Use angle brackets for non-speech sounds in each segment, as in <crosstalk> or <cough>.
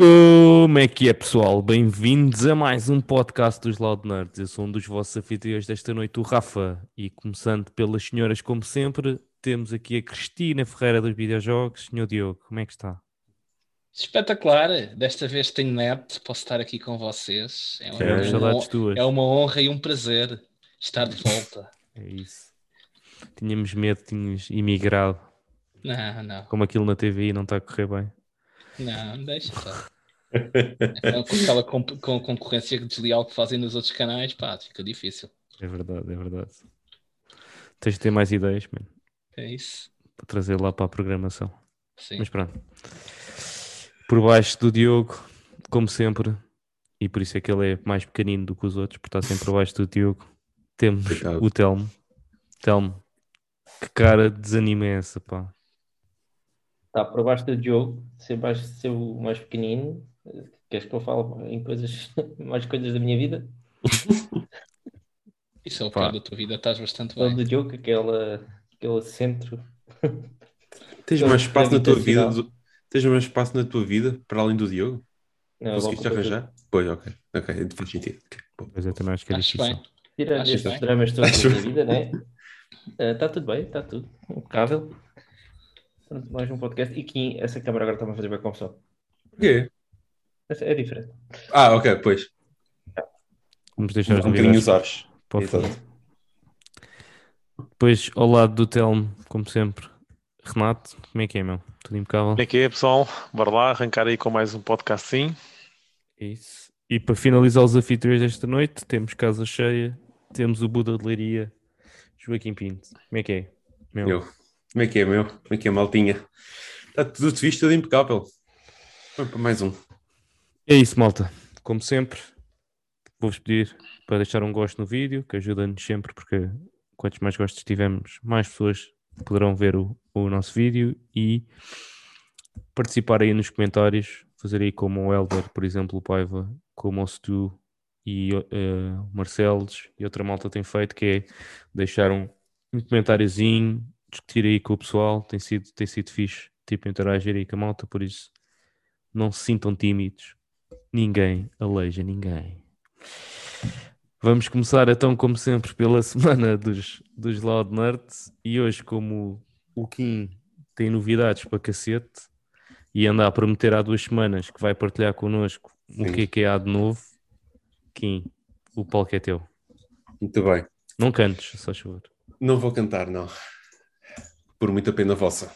Como é que é, pessoal? Bem-vindos a mais um podcast dos Loud Nerds. Eu sou um dos vossos anfitriões desta noite, o Rafa. E começando pelas senhoras, como sempre, temos aqui a Cristina Ferreira dos videojogos. Senhor Diogo, como é que está? Espetacular! Desta vez tenho net, posso estar aqui com vocês. É uma, é uma, é uma honra e um prazer estar de volta. É isso. Tínhamos medo, tínhamos imigrado. Não, não, Como aquilo na TVI não está a correr bem. Não, deixa só. É, Com aquela comp- com concorrência desleal que fazem nos outros canais, pá, fica difícil. É verdade, é verdade. Tens de ter mais ideias, mano, É isso. para trazer lá para a programação. Sim. Mas pronto. Por baixo do Diogo, como sempre, e por isso é que ele é mais pequenino do que os outros, porque está sempre por baixo do Diogo, temos Coitado. o Telmo. Telmo, que cara de desanima é essa, pá? Está por baixo do Diogo, ser, baixo, ser o mais pequenino. Queres que eu fale em coisas, <laughs> mais coisas da minha vida? <laughs> Isso é o Pá. pior da tua vida, estás bastante bem. do Diogo, aquela, aquele centro. <laughs> Tens mais espaço na tua vida? do- Tens mais espaço na tua vida para além do Diogo? Não, Conseguiste arranjar? Pois, ok. Ok, faz sentido. Ok, bom. Mas eu também acho que é Acho difícil. bem. Tirando Acho estes bem. dramas todos da vida, né? Está tudo bem, está tudo impecável. Pronto, mais um podcast. E aqui, essa câmara agora está-me a fazer bem confusão. Porquê? Essa É diferente. Ah, ok, pois. Vamos deixar as Um bocadinho os ares. Depois, ao lado do Telmo, como sempre, Renato, como é que é, meu? Tudo impecável? Como é que é, pessoal? Bora lá arrancar aí com mais um podcast sim. É isso. E para finalizar os anfitriões desta noite, temos casa cheia, temos o Buda de Leiria, Joaquim Pinto. Como é que é? Meu, Meu. Como é que é, meu? Como é que é, maltinha? Está tudo visto, tudo impecável. Vamos para mais um. É isso, malta. Como sempre, vou-vos pedir para deixar um gosto no vídeo, que ajuda-nos sempre, porque quantos mais gostos tivermos, mais pessoas poderão ver o, o nosso vídeo e participar aí nos comentários, fazer aí como o Elder, por exemplo, o Paiva, como o Stu e o Marcelos e outra malta tem feito, que é deixar um, um comentáriozinho, discutir aí com o pessoal, tem sido, tem sido fixe, tipo, interagir aí com a malta, por isso não se sintam tímidos, ninguém aleija ninguém. Vamos começar então, como sempre, pela <laughs> semana dos, dos Loud Nerds e hoje, como o Kim tem novidades para cacete e anda a prometer há duas semanas que vai partilhar connosco o Sim. que é que há de novo, Kim, o palco é teu. Muito bem. Não cantes, só favor. Não vou cantar, não. Por muita pena vossa.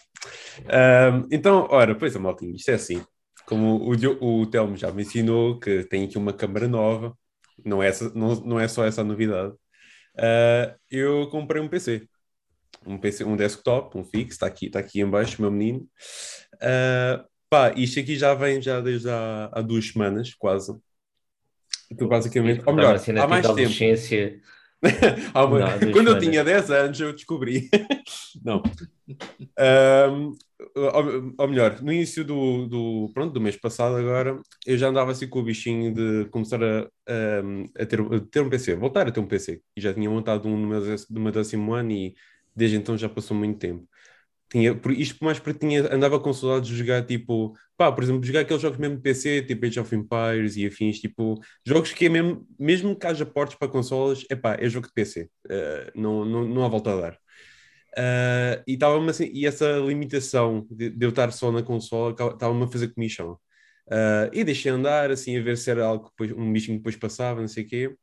Ahm, então, ora, pois é, maltinho, isto é assim. Como o, o Telmo já me ensinou que tem aqui uma câmara nova, não é, essa, não, não é só essa a novidade. Ah, eu comprei um PC. Um PC, um desktop, um fixo, está aqui, está aqui em baixo, meu menino. Ah, pá, isto aqui já vem já desde há, há duas semanas, quase. Que basicamente, ou melhor, assim há mais tempo. <laughs> Há uma- Quando eu tinha 10 anos, eu descobri. <laughs> Não. Ahm, ou, ou melhor, no início do, do, pronto, do mês passado, agora, eu já andava assim com o bichinho de começar a, ahm, a ter, a ter um PC, voltar a ter um PC. E já tinha montado um no meu, no meu décimo ano e desde então já passou muito tempo. Tinha, por, isto mais porque tinha, andava com saudades de jogar tipo, pá, por exemplo, jogar aqueles jogos mesmo de PC, tipo Age of Empires e afins, tipo, jogos que é mesmo, mesmo que haja portes para consolas, é pá, é jogo de PC, Eh, não, não, não há volta a dar. Eh, e, estava assim, e essa limitação de, de eu estar só na consola estava-me a fazer comichão. Eh, e deixei andar, assim, a ver se era algo que depois, um bichinho que depois passava, não sei o quê.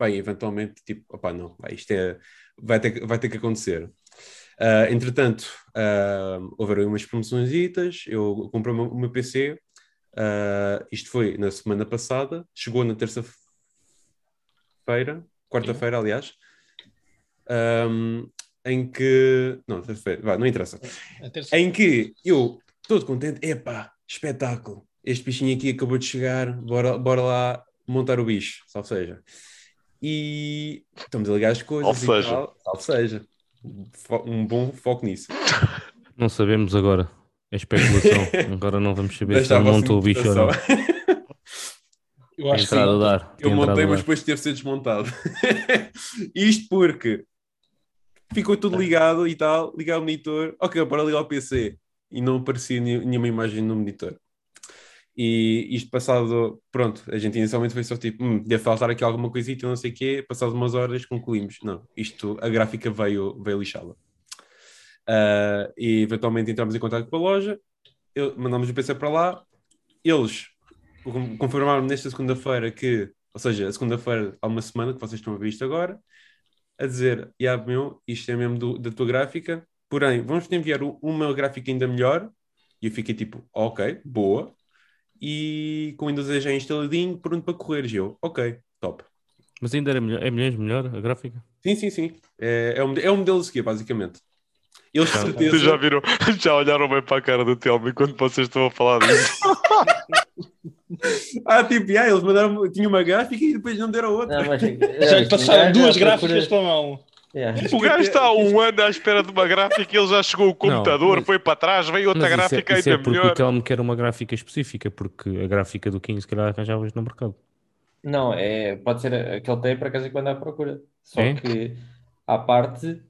E eventualmente, tipo, opá, não, pá, isto é, vai ter, que- vai ter que acontecer. Ah, entretanto, ah, houveram umas promoções, eu comprei o meu, o meu PC, isto foi na semana passada, chegou na terça-feira, quarta-feira, aliás, ahm, em que. Não, terça-feira, vá, não interessa. A terça- Em que eu, todo contente, epá, espetáculo, este bichinho aqui acabou de chegar, bora, bora lá montar o bicho, salve seja. E estamos a ligar as coisas. Salve e seja. tal, salve seja. Um bom foco nisso. <laughs> Não sabemos agora. É especulação. <laughs> agora não vamos saber se Deixa montou o bicho ou não. <laughs> Eu acho que sim. Eu montei, mas depois teve de ser desmontado. Isto porque ficou tudo ligado e tal, ligar o monitor, ok, bora ligar o PC. E não aparecia nenhuma imagem no monitor. E isto passado, pronto, a gente inicialmente foi só tipo, hum, deve faltar aqui alguma coisita, não sei o quê. Passado umas horas concluímos, não, isto, a gráfica veio, veio lixá-la. Uh, e eventualmente entramos em contato com a loja, eu, mandamos o PC para lá, eles confirmaram nesta segunda-feira que, ou seja, a segunda-feira há uma semana que vocês estão a ver isto agora, a dizer, yeah, meu, isto é mesmo do- da tua gráfica, porém, vamos-te enviar uma gráfica ainda melhor, e eu fiquei tipo, ok, boa, e com o Windows 10 já instaladinho, pronto para correr, e eu, ok, top. Mas ainda era melhor, é milhões melhor a gráfica? Sim, sim, sim, é, é, o, mode- é o modelo a seguir, basicamente. Eles de certeza... Vocês já viram, <laughs> já olharam bem para a cara do Telmo enquanto vocês estão a falar disso. <laughs> <laughs> Ah, tipo, yeah, eles mandaram, tinha uma gráfica e depois não deram outra. Não, mas, <laughs> Já é, lhe passaram duas gráficas procura- para a mão. Yeah. O gajo está há um ano à espera de uma gráfica e ele já chegou o computador, mas- foi para trás, veio outra Mas isso é, gráfica isso é ainda porque melhor. o Telmo quer uma gráfica específica, porque a gráfica do 15 se calhar arranjavas no mercado. Não, é, pode ser a que ele tem para casa que anda à procura. Só É? que à parte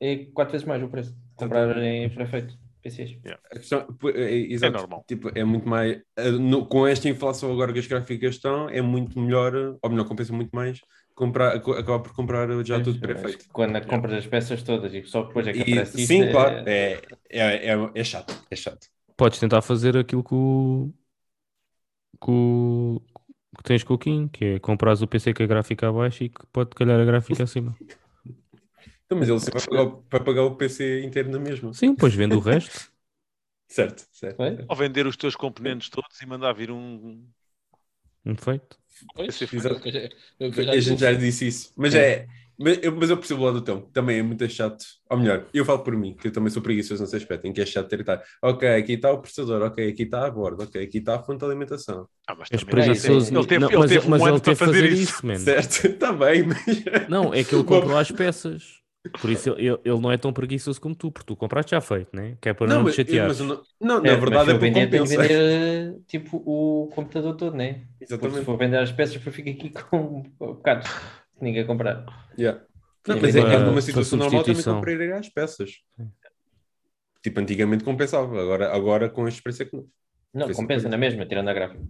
é quatro vezes mais o preço. Comprar em prefeito PCs. A questão, é, é, exato, normal. Tipo, é muito mais. no- com esta inflação agora que as gráficas estão, é muito melhor, ou melhor, compensa muito mais comprar, acabar por comprar já tudo Mas pré-feito. Quando compras as peças todas e só depois é que E, aparece isto, sim, é- claro, é, é, é, é chato, é chato. Podes tentar fazer aquilo que o, que, o- que tens com o Kim, que é comprares o PC com a gráfica abaixo e que pode calhar a gráfica acima. <laughs> Então, mas ele sempre vai pagar, o- vai pagar o PC inteiro na mesma. Sim, depois vende o resto. <laughs> Certo, certo. Foi? Ou vender os teus componentes todos e mandar vir um. Um defeito. Pois, eu já- eu já A gente já disse isso. Mas é. Mas eu, mas eu percebo o lado do Tom. Também é muito chato. Ou melhor, eu falo por mim, que eu também sou preguiçoso nesse aspecto, em que é chato ter estar. Ok, aqui está o processador, ok, aqui está a borda, ok, aqui está a fonte de alimentação. Ah, mas também- preguiçoso. Ele teve, Não, ele mas teve mas um ele ano para teve fazer fazer isso. isso. Certo? Está <laughs> bem, mas. Não, é que ele comprou as peças. Por isso ele, ele não é tão preguiçoso como tu, porque tu compraste já feito, né? Que é para não, mas, te chatear. mas eu não, não, É, na mas verdade se é for por vender, tem que vender tipo o computador todo, né? Porque se Exatamente. for vender as peças, depois fica aqui <laughs> com bocados que ninguém comprar. Yeah. Não, mas é que para- numa situação para normal também compraria as peças. Tipo, antigamente compensava, agora, agora com este preço é que não. Não, Foi compensa na mesma, tirando a gráfica.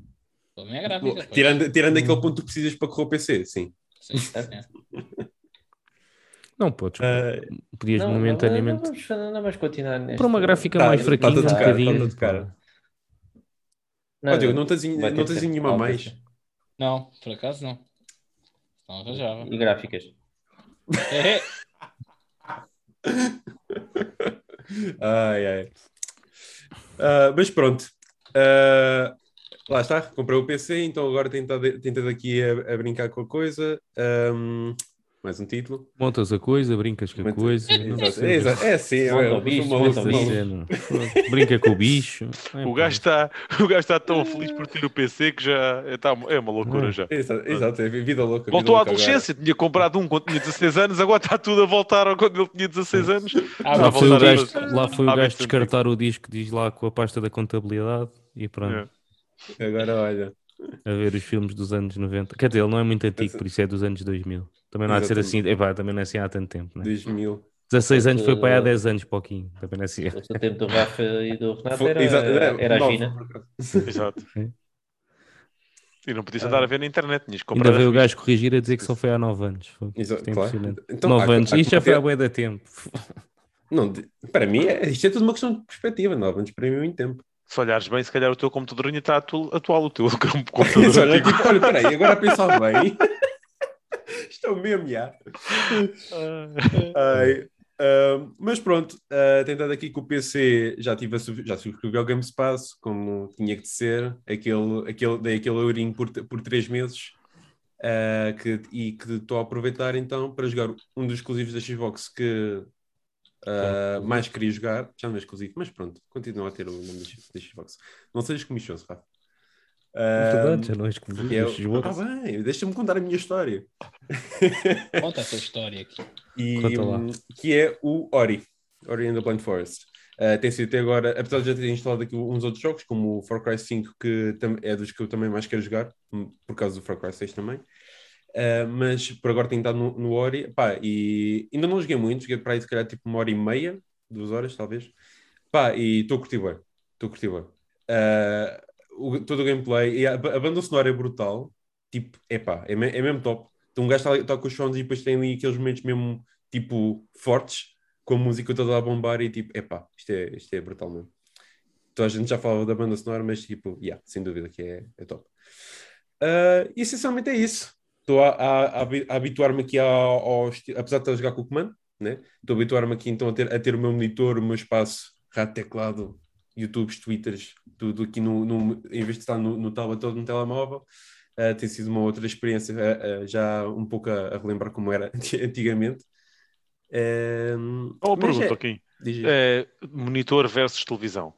Também é gráfica. Tirando, tirando aquele ponto que precisas para correr o PC, sim. Sim, é. <laughs> Não, podes. Ah, Podias Não, não, momentaneamente. Não, vamos, não vamos continuar neste. Para uma gráfica Tá, mais tá fraquinha, tudo um caro, bocadinho. tá. Não, Ó, Diogo, não tens, não tens nenhuma mais? sim. Não, por acaso não. Não arranjava. E gráficas. É, <laughs> Ai, ai. Ah, mas pronto. Ah, lá está, comprei o PC, então agora tenho estado tenho estado aqui a, a brincar com a coisa. Ahm, mais um título. Montas a coisa, brincas com a coisa. Exato, é, é assim, Monta eu- o bicho, monta o. Brinca com o bicho. É, O pá. gajo está o gajo está tão feliz por ter o PC que já é, tá- é uma loucura Hum. já. Exato, exato, é vida louca. vida Voltou à adolescência, tinha comprado um quando tinha 16 anos, agora está tudo a voltar ao quando ele tinha 16 anos. Ah, Lá Vai foi, o gajo, lá foi o gajo descartar o disco, diz lá com a pasta da contabilidade e pronto, É. Agora. Agora olha. a ver os filmes dos anos 90. Quer dizer, ele não é muito antigo, por isso é dos anos 2000. Também não há de ser assim, epá, também não é assim há tanto tempo, né? 2000. 16 anos foi para aí há Uh, 10 anos, pouquinho. Também não é assim. O tempo do Rafa e do Renato era, é, era a China. Exato. E não podias andar a ver na internet, tinhas que Ainda comprar. veio o gajo corrigir a dizer que só foi há 9 anos. Foi, Exato, isto é claro. Então, 9 há- anos, há isto já foi há bué da tempo. <laughs> Não, de- para mim, é, isto é tudo uma questão de perspectiva. 9 anos para mim é muito tempo. Se olhares bem, se calhar o teu computador ainda está atu- atual, o teu <laughs> computador olha, tipo, olha, peraí, agora a pensar bem. <laughs> Estou mesmo, já. Ai, ahm, mas pronto, uh, tentando aqui com o PC, já tive a já subscrevi ao Game como tinha que ser, aquele, aquele, dei aquele eurinho por, por 3 meses, ah, que, e que estou a aproveitar então para jogar um dos exclusivos da Xbox que ah, mais queria jogar, já não é exclusivo, mas pronto, continua a ter o nome da Xbox. Não sejas comichoso, Rafa. Verdade, já Ahm, não és exclusivo. que é o- estes jogos. Ah, bem, deixa-me contar a minha história. <laughs> Conta a tua história aqui. E, Conta lá. que é o Ori, Ori and the Blind Forest. Uh, tem sido até agora, apesar de já ter instalado aqui uns outros jogos, como o Far Cry 5, que é dos que eu também mais quero jogar, hum, por causa do Far Cry 6 também. Uh, mas por agora tenho estado no, no Ori, pá, e ainda não joguei muito, joguei para aí se calhar tipo uma hora e meia, duas horas talvez, pá, e estou a curtir bem, estou a curtir bem. Uh, o, todo o gameplay e a, a banda sonora é brutal. Tipo, epá, é, me- é mesmo top. Então um gajo está, está com os sons e depois tem ali aqueles momentos mesmo, tipo, fortes, com a música toda a bombar e tipo, epá, isto é, isto é brutal mesmo. Então a gente já falava da banda sonora, mas tipo, yeah, sem dúvida que é, é top. Ah, e essencialmente é isso. Estou a, a- a habi- a habituar-me aqui ao, ao apesar de estar a jogar com o comando, né? Estou a habituar-me aqui então a ter, a ter o meu monitor, o meu espaço, rato teclado, YouTubes, Twitters, tudo aqui no, no- em vez de estar no, no tablet ou no telemóvel. Ah, tem sido uma outra experiência, ah, ah, já um pouco a, a relembrar como era <laughs> antigamente. Uma mas pergunta, é- aqui. É, monitor versus televisão.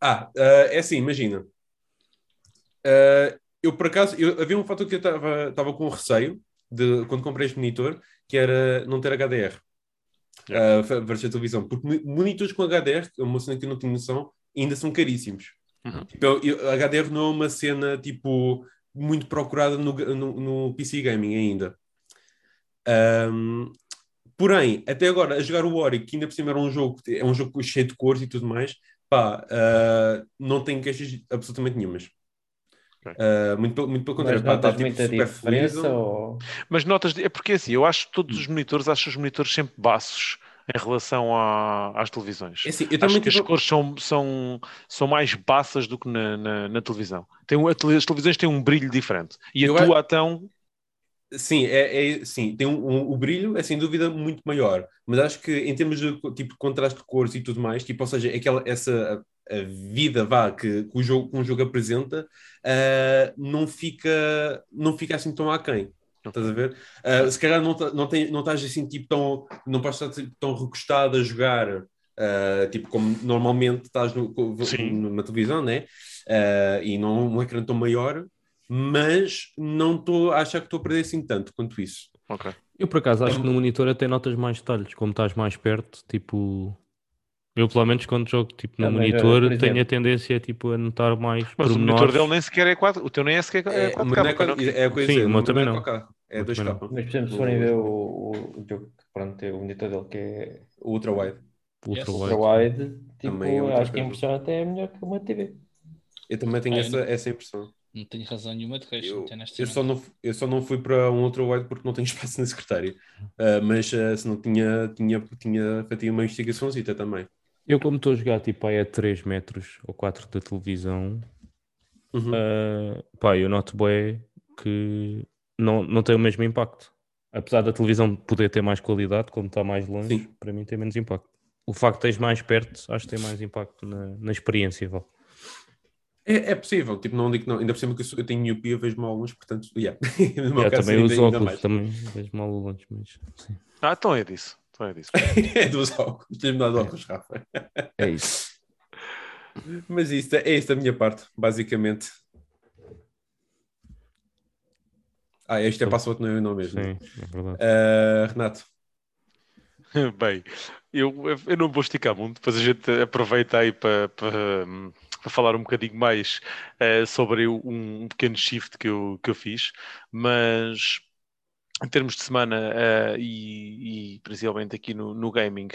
Ah, é assim, imagina. Eu por acaso, eu, havia um fator que eu estava com receio de quando comprei este monitor, que era não ter HDR. Yeah. ah, versus a televisão, porque mo- monitores com HDR, é uma cena que eu não tinha noção, ainda são caríssimos. Uhum. Tipo, eu- HDR não é uma cena tipo muito procurada no, no, no PC Gaming ainda. Ahm, porém, até agora, a jogar o Ori, que ainda por cima era um jogo, é um jogo cheio de cores e tudo mais, pá, ah, não tenho queixas absolutamente nenhumas. Ah, muito, pelo- muito pelo Mas contrário, pá, está notas tipo, muita super diferença fluido. ou... Mas notas, de- é porque assim, eu acho que todos os monitores, acho os monitores sempre baços em relação à- às televisões. É assim, eu Acho que as tive- cores são, são, são mais baças do que na, na, na televisão. Tem, um- a tele- as televisões têm um brilho diferente. E a Eu tua, então, Sim, é, é- sim, tem um, um- o brilho é sem dúvida muito maior, mas acho que em termos de tipo de contraste de cores e tudo mais, tipo, ou seja, aquela, essa a, vida vá que, que o jogo, que um jogo apresenta, ah, não fica não fica assim tão aquém. Estás a ver? Ah, se calhar não, tá- não, tem, não estás assim tipo tão não podes estar tipo, tão recostado a jogar ah, tipo como normalmente estás no, numa televisão, né? Ah, e não um ecrã tão maior, mas não estou a achar que estou a perder assim tanto quanto isso. ok. Eu por acaso acho que no monitor até notas mais detalhes, como estás mais perto, tipo. Eu pelo menos quando jogo tipo, no Também, monitor por tenho a tendência tipo, a notar mais Mas o monitor dele nem sequer é 4, o teu nem é sequer é É, 4K. mas não é, quando- é a coisa Sim, o meu não também é não. 4K, é O meu 2K. também Mas, por exemplo, se forem ver o, o, o jogo que pronto, tem o monitor dele que é O ultra wide. Ultra wide. ultra wide, tipo, é acho que a impressão até é melhor que uma TV. Eu também tenho Ah, eu essa, não- essa impressão. Não tenho razão nenhuma de queixa, Eu, eu, só não, eu só não fui para um ultra wide porque não tenho <laughs> espaço na secretária. Ah, mas ah, se não tinha, tinha, tinha feito uma investigaçãozita também. Eu como estou a jogar tipo aí a 3 metros ou 4 da televisão, Uhum. ah, pá, eu noto bem que não, não tem o mesmo impacto. Apesar da televisão poder ter mais qualidade, como está mais longe, Sim. para mim tem menos impacto. O facto de teres mais perto, acho que tem mais impacto na, na experiência. vá. É, é possível, tipo, não digo que não. Ainda por cima que eu, sou- eu tenho miopia, vejo mal longe, portanto, yeah. <laughs> no meu Eu caso, também uso ainda óculos, mais. também vejo mal longe, mas sim, Ah, então é disso. Então é disso. é dos óculos. Tens-me dado óculos, Rafa. é isso. <laughs> Mas isso, é isso da minha parte, basicamente. Ah, este é password, não é o nome mesmo. Sim, é verdade. Ah, Renato, <laughs> Bem, eu, eu não vou esticar muito, depois a gente aproveita aí para, para, para falar um bocadinho mais eh, sobre o- um, pequeno shift que eu, que eu fiz, mas em termos de semana eh, e, e principalmente aqui no, no gaming,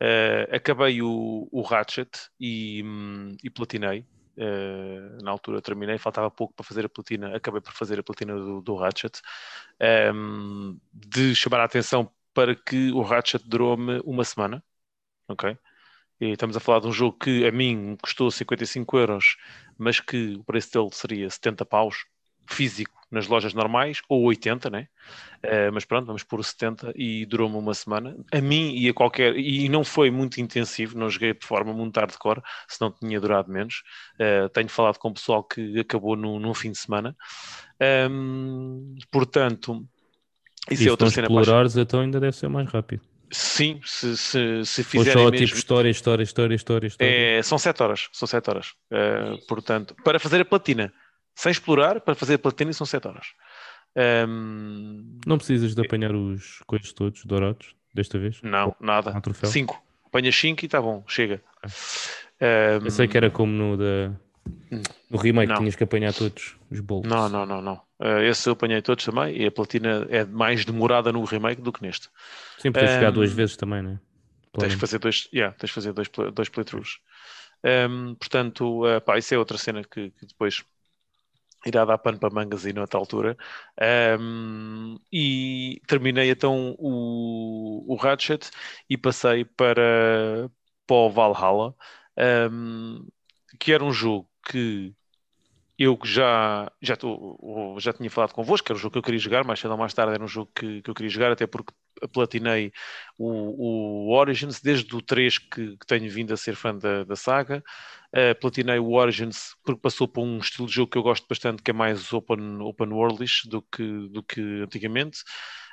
eh, acabei o, o Ratchet e, hum, e platinei. Eh, na altura terminei, faltava pouco para fazer a platina, acabei por fazer a platina do, do Ratchet. Ehm, de chamar a atenção para que o Ratchet durou-me uma semana, ok? E estamos a falar de um jogo que a mim custou 55 euros, mas que o preço dele seria 70 paus físico nas lojas normais, ou 80, né? Eh, mas pronto, vamos pôr o 70 e durou-me uma semana. A mim e a qualquer. E não foi muito intensivo, não joguei de forma muito hardcore, senão tinha durado menos. Eh, tenho falado com o pessoal que acabou no, num fim de semana. Ehm, portanto, E isso se é outra não cena a explorares, então ainda deve ser mais rápido. Sim, se, se, se Se fizerem só mesmo. tipo história, história, história, história, história. É, são 7 horas, são 7 horas. Eh, portanto, para fazer a platina, sem explorar, para fazer a platina são 7 horas. Ehm, Não precisas de apanhar os coisas todos dourados desta vez? não, nada. Troféu? 5. Apanhas 5 e está bom, chega. Ehm, Eu sei que era como no, da, no remake, Não. tinhas que apanhar todos os bolos. Não, não, não, não. Eh, esse eu apanhei todos também e a platina é mais demorada no remake do que neste. Sempre tens jogar Ehm, duas vezes também, né? Tens que fazer dois, yeah, tens de fazer dois, dois playthroughs. Um, portanto, uh, pá, isso é outra cena que, que depois irá dar pano para mangas aí noutra altura. Um, e terminei então o, o Ratchet e passei para, para o Valhalla, um, que era um jogo que eu já, já, tô, já tinha falado convosco, que era um jogo que eu queria jogar, mais cedo ou mais tarde era um jogo que, que eu queria jogar, até porque platinei o, o Origins, desde o 3 que, que tenho vindo a ser fã da, da saga. Uh, platinei o Origins porque passou por um estilo de jogo que eu gosto bastante, que é mais open, open worldish do que, do que antigamente.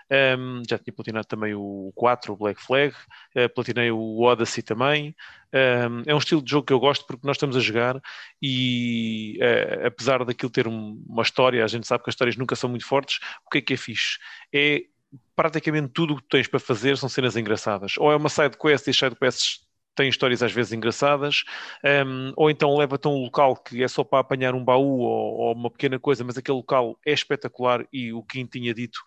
Um, já tinha platinado também o 4, o Black Flag, uh, platinei o Odyssey também. Um, é um estilo de jogo que eu gosto porque nós estamos a jogar e uh, apesar daquilo ter um, uma história, a gente sabe que as histórias nunca são muito fortes, o que é que é fixe? É praticamente tudo o que tens para fazer são cenas engraçadas. Ou é uma side quest e as side quests têm histórias às vezes engraçadas, um, ou então leva-te a um local que é só para apanhar um baú ou, ou, uma pequena coisa, mas aquele local é espetacular e o Kim tinha dito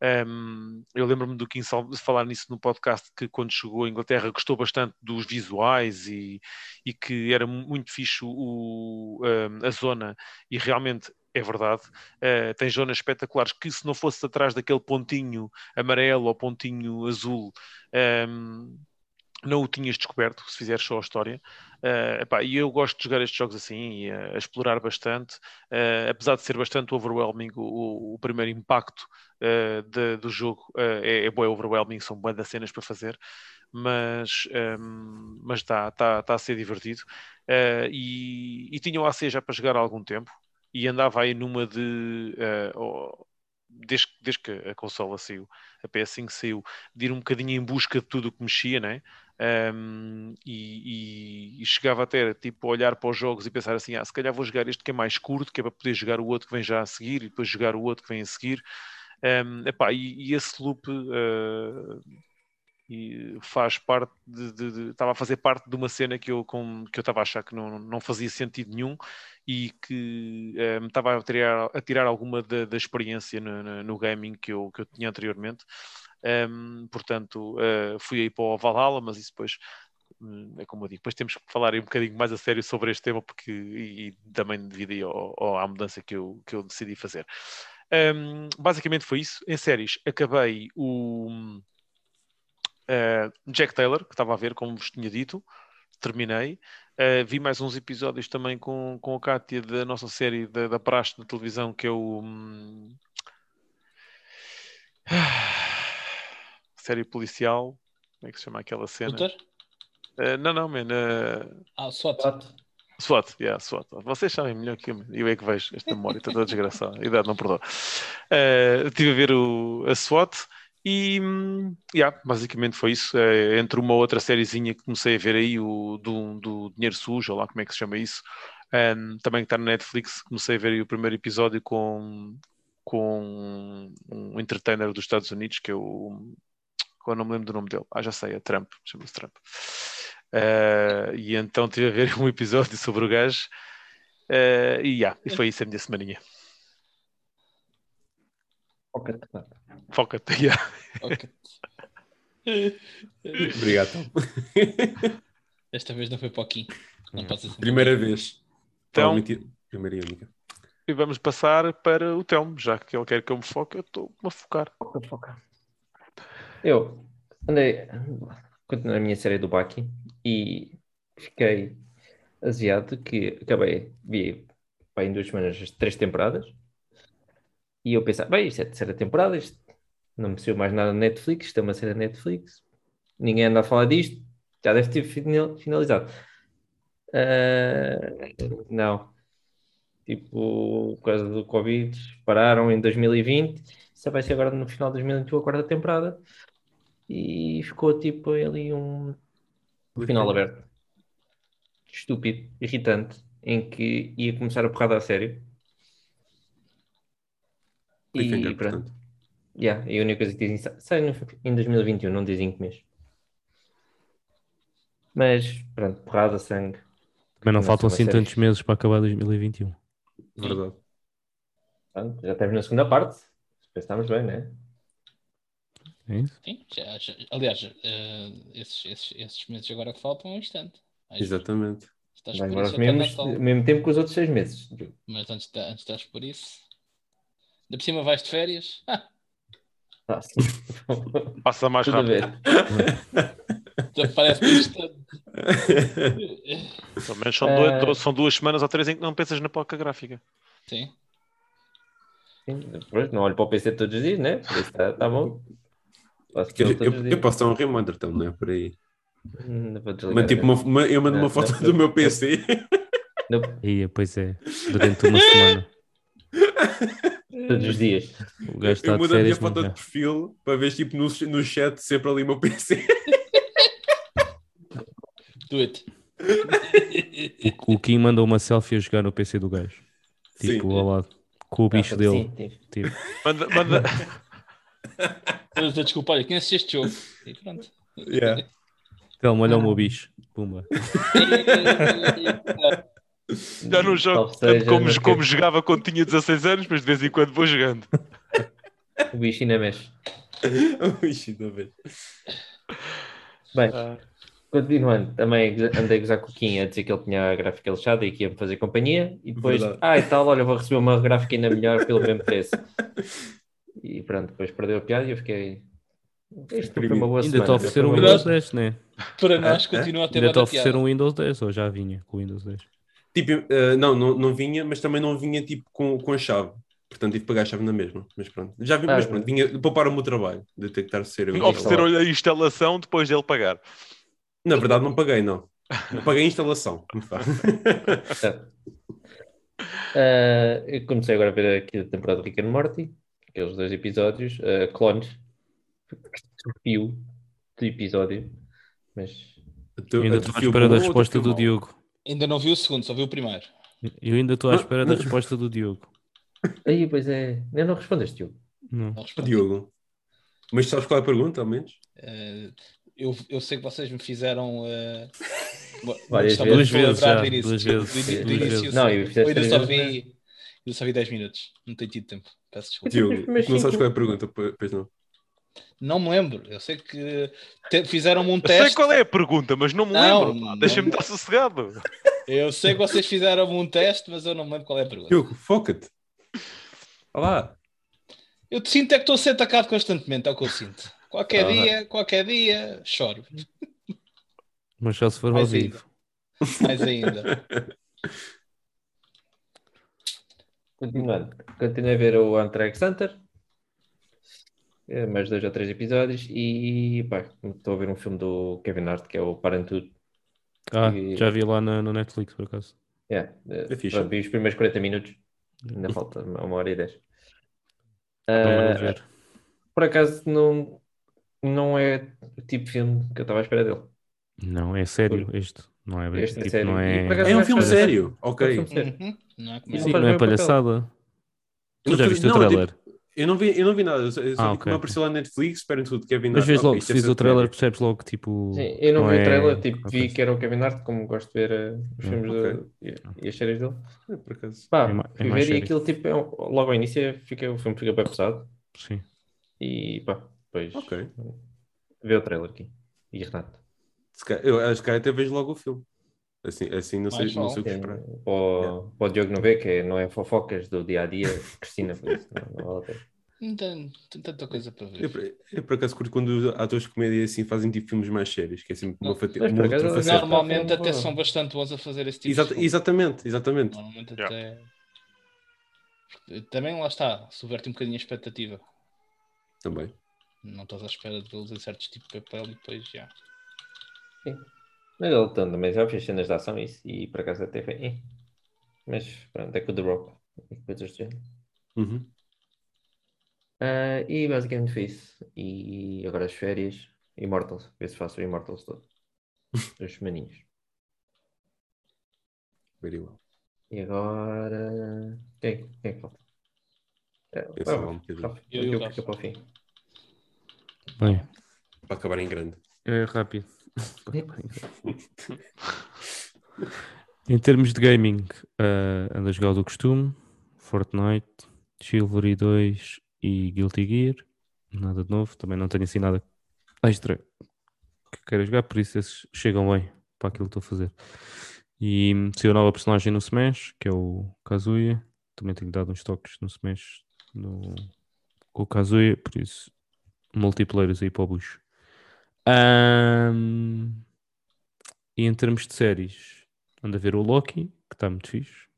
um, eu lembro-me do Kim falar nisso no podcast que quando chegou à Inglaterra gostou bastante dos visuais e, e que era muito fixe o, um, a zona e realmente é verdade, uh, tem zonas espetaculares que se não fosse atrás daquele pontinho amarelo ou pontinho azul um, não o tinhas descoberto se fizeres só a história. Uh, epá, e eu gosto de jogar estes jogos assim e uh, a explorar bastante, uh, apesar de ser bastante overwhelming o, o primeiro impacto de, do jogo é, é overwhelming, são boas cenas para fazer, mas um, mas está tá, tá a ser divertido. e, e tinha o AC já para jogar há algum tempo e andava aí numa de oh, desde, desde que a consola saiu, a PS5 saiu, de ir um bocadinho em busca de tudo o que mexia, né? Um, e, e, e, chegava até tipo a olhar para os jogos e pensar assim: ah, se calhar vou jogar este que é mais curto, que é para poder jogar o outro que vem já a seguir, e depois jogar o outro que vem a seguir. Um, epá, e, e esse loop uh, e faz parte de, de, de, estava a fazer parte de uma cena que eu, com, que eu estava a achar que não, não fazia sentido nenhum e que uh, me estava a tirar, a tirar alguma da, da experiência no, no, no, gaming que eu, que eu tinha anteriormente. Um, portanto, uh, fui aí para o Valhalla, mas isso depois hum, é como eu digo, depois temos que falar um bocadinho mais a sério sobre este tema porque, e, e também devido ao, ao, à mudança que eu, que eu decidi fazer. Um, basicamente foi isso. Em séries, acabei o uh, Jack Taylor, que estava a ver, como vos tinha dito, terminei. Uh, vi mais uns episódios também com, com a Kátia da nossa série da, da Praxe na televisão, que é o. Um, <sighs> série policial. Como é que se chama aquela cena? Uh, não, não, man. Uh... Ah, SWAT. SWAT, yeah, SWAT. Vocês sabem melhor que eu. Eu é que vejo esta memória, está toda desgraçada. A <laughs> idade não perdoa. Uh, estive a ver o, a SWAT e yeah, basicamente foi isso. Uh, entre uma outra sériezinha que comecei a ver aí, o do, do Dinheiro Sujo, ou lá como é que se chama isso. Um, também que está na Netflix, comecei a ver aí o primeiro episódio com, com um entertainer dos Estados Unidos, que é eu não me lembro do nome dele. Ah, já sei, é Trump, chama-se Trump. Uh, e então tive a ver <laughs> um episódio sobre o gajo. Uh, e, yeah, e foi isso a minha semaninha. Foca-te. Foca-te, <laughs> yeah. Okay. Obrigado. Desta <laughs> vez não foi pouquinho. Não pode ser Primeira vez. Então, Primeira e única. E vamos passar para o Telmo, já que ele quer que eu me foque, eu estou a focar. Foca, foca. Eu andei, continuei a minha série do Baki e fiquei aziado que acabei, vi em duas semanas as três temporadas e eu pensava, bem, isto é a terceira temporada, isto não me mais nada na Netflix, isto é uma série da Netflix, ninguém anda a falar disto, já deve ter finalizado. Uh, não, tipo, por causa do Covid, pararam em 2020, isso vai ser agora no final de 2021 a quarta temporada e ficou tipo ali um final aberto. Estúpido, irritante, em que ia começar a porrada a sério. E pronto. Yeah, e a única coisa que dizem sai no, em 2021, não dizem que mês. Mas pronto, porrada, sangue. Mas não faltam assim tantos meses para acabar 2021. Verdade. Pronto, já estamos na segunda parte. Estamos bem, não é? É isso? Sim, já, já, aliás, uh, esses, esses, esses meses agora que faltam é um instante. Exatamente. Estás Vai por isso Natal. mesmo tempo que os outros seis meses. Mas antes, antes estás por isso. Ainda por cima vais de férias. <laughs> Ah. Passa mais Tudo rápido. já parece bastante. <laughs> Pelo menos são, Eh, duas, são duas semanas ou três em que não pensas na placa gráfica. Sim. Sim, Depois não olho para o PC todos os dias, né? Por isso está tá bom. Eu, eu, eu posso dar um reminder, então, não é por aí. Hum, não Mas, tipo, uma, uma- eu mando Não, uma foto não. do meu PC. Não, Aí, pois é, durante uma <laughs> semana. Todos os dias. O gajo está Eu mudo a minha foto de perfil para ver tipo no, no chat sempre ali o meu PC. Do it. O, o Kim mandou uma selfie a jogar no PC do gajo. Sim. Tipo, ao lado. Com o bicho Ah, dele. sim, sim. Tipo, Manda, manda, Desculpa, olha, conheces este jogo? E pronto. Yeah. Telmo, olha o meu bicho. Pumba. <laughs> já não jogo tanto como, mas como que- jogava quando tinha 16 anos, mas de vez em quando vou jogando. <laughs> O bicho ainda mexe. Ixi, não vejo. Bem, Ah, continuando, também andei a gozar com o Kim a dizer que ele tinha a gráfica lixada e que ia-me fazer companhia. E depois, Verdade. ah, e tal, olha, vou receber uma gráfica ainda melhor pelo mesmo preço. <laughs> E pronto, depois perdeu a piada e eu fiquei. Isto foi uma boa Ainda te ofereceram o uma Windows boa- 10, né? Para nós, continua a ter Ainda te ofereceram o Windows 10 ou já vinha com o Windows 10? Tipo, eh, não, não, não vinha, mas também não vinha tipo com, com a chave. Portanto, tive que pagar a chave na mesma. Mas pronto. Já vi, Ah, mas pronto, vinha pouparam o meu trabalho de ter que estar a ser. Ofereceram-lhe a instalação depois dele pagar. Na verdade, não paguei, não. Não paguei a instalação. Ah, <laughs> eu comecei agora a ver aqui a temporada de Rick and Morty, aqueles dois episódios, ah, clones, fio do episódio, mas Eu ainda estou à espera da resposta do Diogo. Ainda não vi o segundo, só vi o primeiro. Eu ainda estou à espera da resposta do Diogo. aí, pois é, eu não respondeste, Diogo. Não. Não respondi. Diogo. Mas sabes qual é a pergunta, ao menos? Eh, eu, eu sei que vocês me fizeram. <laughs> uma- Várias estava vezes. Duas vezes já, do início. duas vezes, Do do início, vezes. Não, eu fizeste ainda só vi. Eu só vi 10 minutos. Não tenho tido tempo. Peço desculpa. Diogo, mas não sabes qual é a pergunta, po- pois não. Não me lembro. Eu sei que te- fizeram-me um Eu sei teste. qual é a pergunta, mas não me Não, lembro. Deixa-me estar sossegado. Eu sei que vocês fizeram um teste, mas eu não me lembro qual é a pergunta. Diogo, foca-te. Olá. Eu te sinto é que estou a ser atacado constantemente, é o que eu sinto. Qualquer Ah. dia, qualquer dia, choro. Mas só se for ao Mais vivo. Mais ainda. <laughs> Continuando, continuei a ver o Antrax Hunter, mais dois ou três episódios, e pá, estou a ver um filme do Kevin Hart, que é o Parenthood. Ah, E- já vi lá na, no Netflix, por acaso. Yeah, eh, É fixe. pronto, vi os primeiros 40 minutos, ainda falta uma hora e 10. Não vou ver. por acaso não, não é o tipo de filme que eu estava à espera dele. Não, é sério este. Não é, Este é tipo, sério. não é... É um vai filme sério. É Ok. Uhum. Não é Sim, não é palhaçada. Tu já não- viste o trailer? Eu não vi, eu não vi nada. Eu só, Ah, vi que ok. me apareceu lá na Netflix, esperem tudo, Kevin Mas Hart. vês Ok, logo, se vis ser o trailer, comédia. percebes logo, tipo... Sim, eu não, vi é- o trailer, tipo, vi que era o Kevin Hart, como gosto de ver eh, os Ah, filmes ok. do- e, e as séries dele. É, por acaso. Pá, É é fui ver e aquilo tipo, é logo ao início fica, o filme fica bem pesado Sim. e pá, depois Ok. vê o trailer aqui. E Renato. Se calhar- Eu acho que até vejo logo o filme. Assim, assim não, sei, não sei o que esperar. Para o, para o Diogo não ver, que é- não é fofocas do dia a dia, <laughs> Cristina, por isso não, não vale a pena. Não tem, tem tanta coisa para ver. Eu, por- eu por acaso curto quando os atores de comédia assim fazem tipo filmes mais sérios, que é sempre uma, Não, fatia, mas uma acaso. Normalmente Sim, até são bastante bons a fazer esse tipo Exata- de filme. exatamente, exatamente. Normalmente Yeah. até. Também lá está, subverte um bocadinho a expectativa. Também. Não estás à espera de vê-los em certos tipos de papel e depois já. Mas ele então, também já fez cenas de ação isso, e por acaso até foi. eh. Mas pronto, é com o The Rock e coisas do género. Uhum. Ah, e basicamente foi isso. E agora as férias, Immortals, ver se faço o Immortals todo. Duas semaninhas. Very well. E agora. Quem, quem é que falta? É, lá um bocadinho. Eu e aquilo Rafa. fica para o fim. Bem, Para acabar em grande. é rápido. Em termos de gaming, uh, ando a jogar do costume, Fortnite, Chivalry 2 e Guilty Gear. Nada de novo, também não tenho assim nada extra que queira jogar, por isso esses chegam bem para aquilo que estou a fazer. E saiu nova personagem no Smash, que é o Kazuya. Também tenho dado uns toques no Smash no... com o Kazuya, por isso multiplayers aí para o bucho. Ahm, E em termos de séries, anda a ver o Loki, que está muito fixe.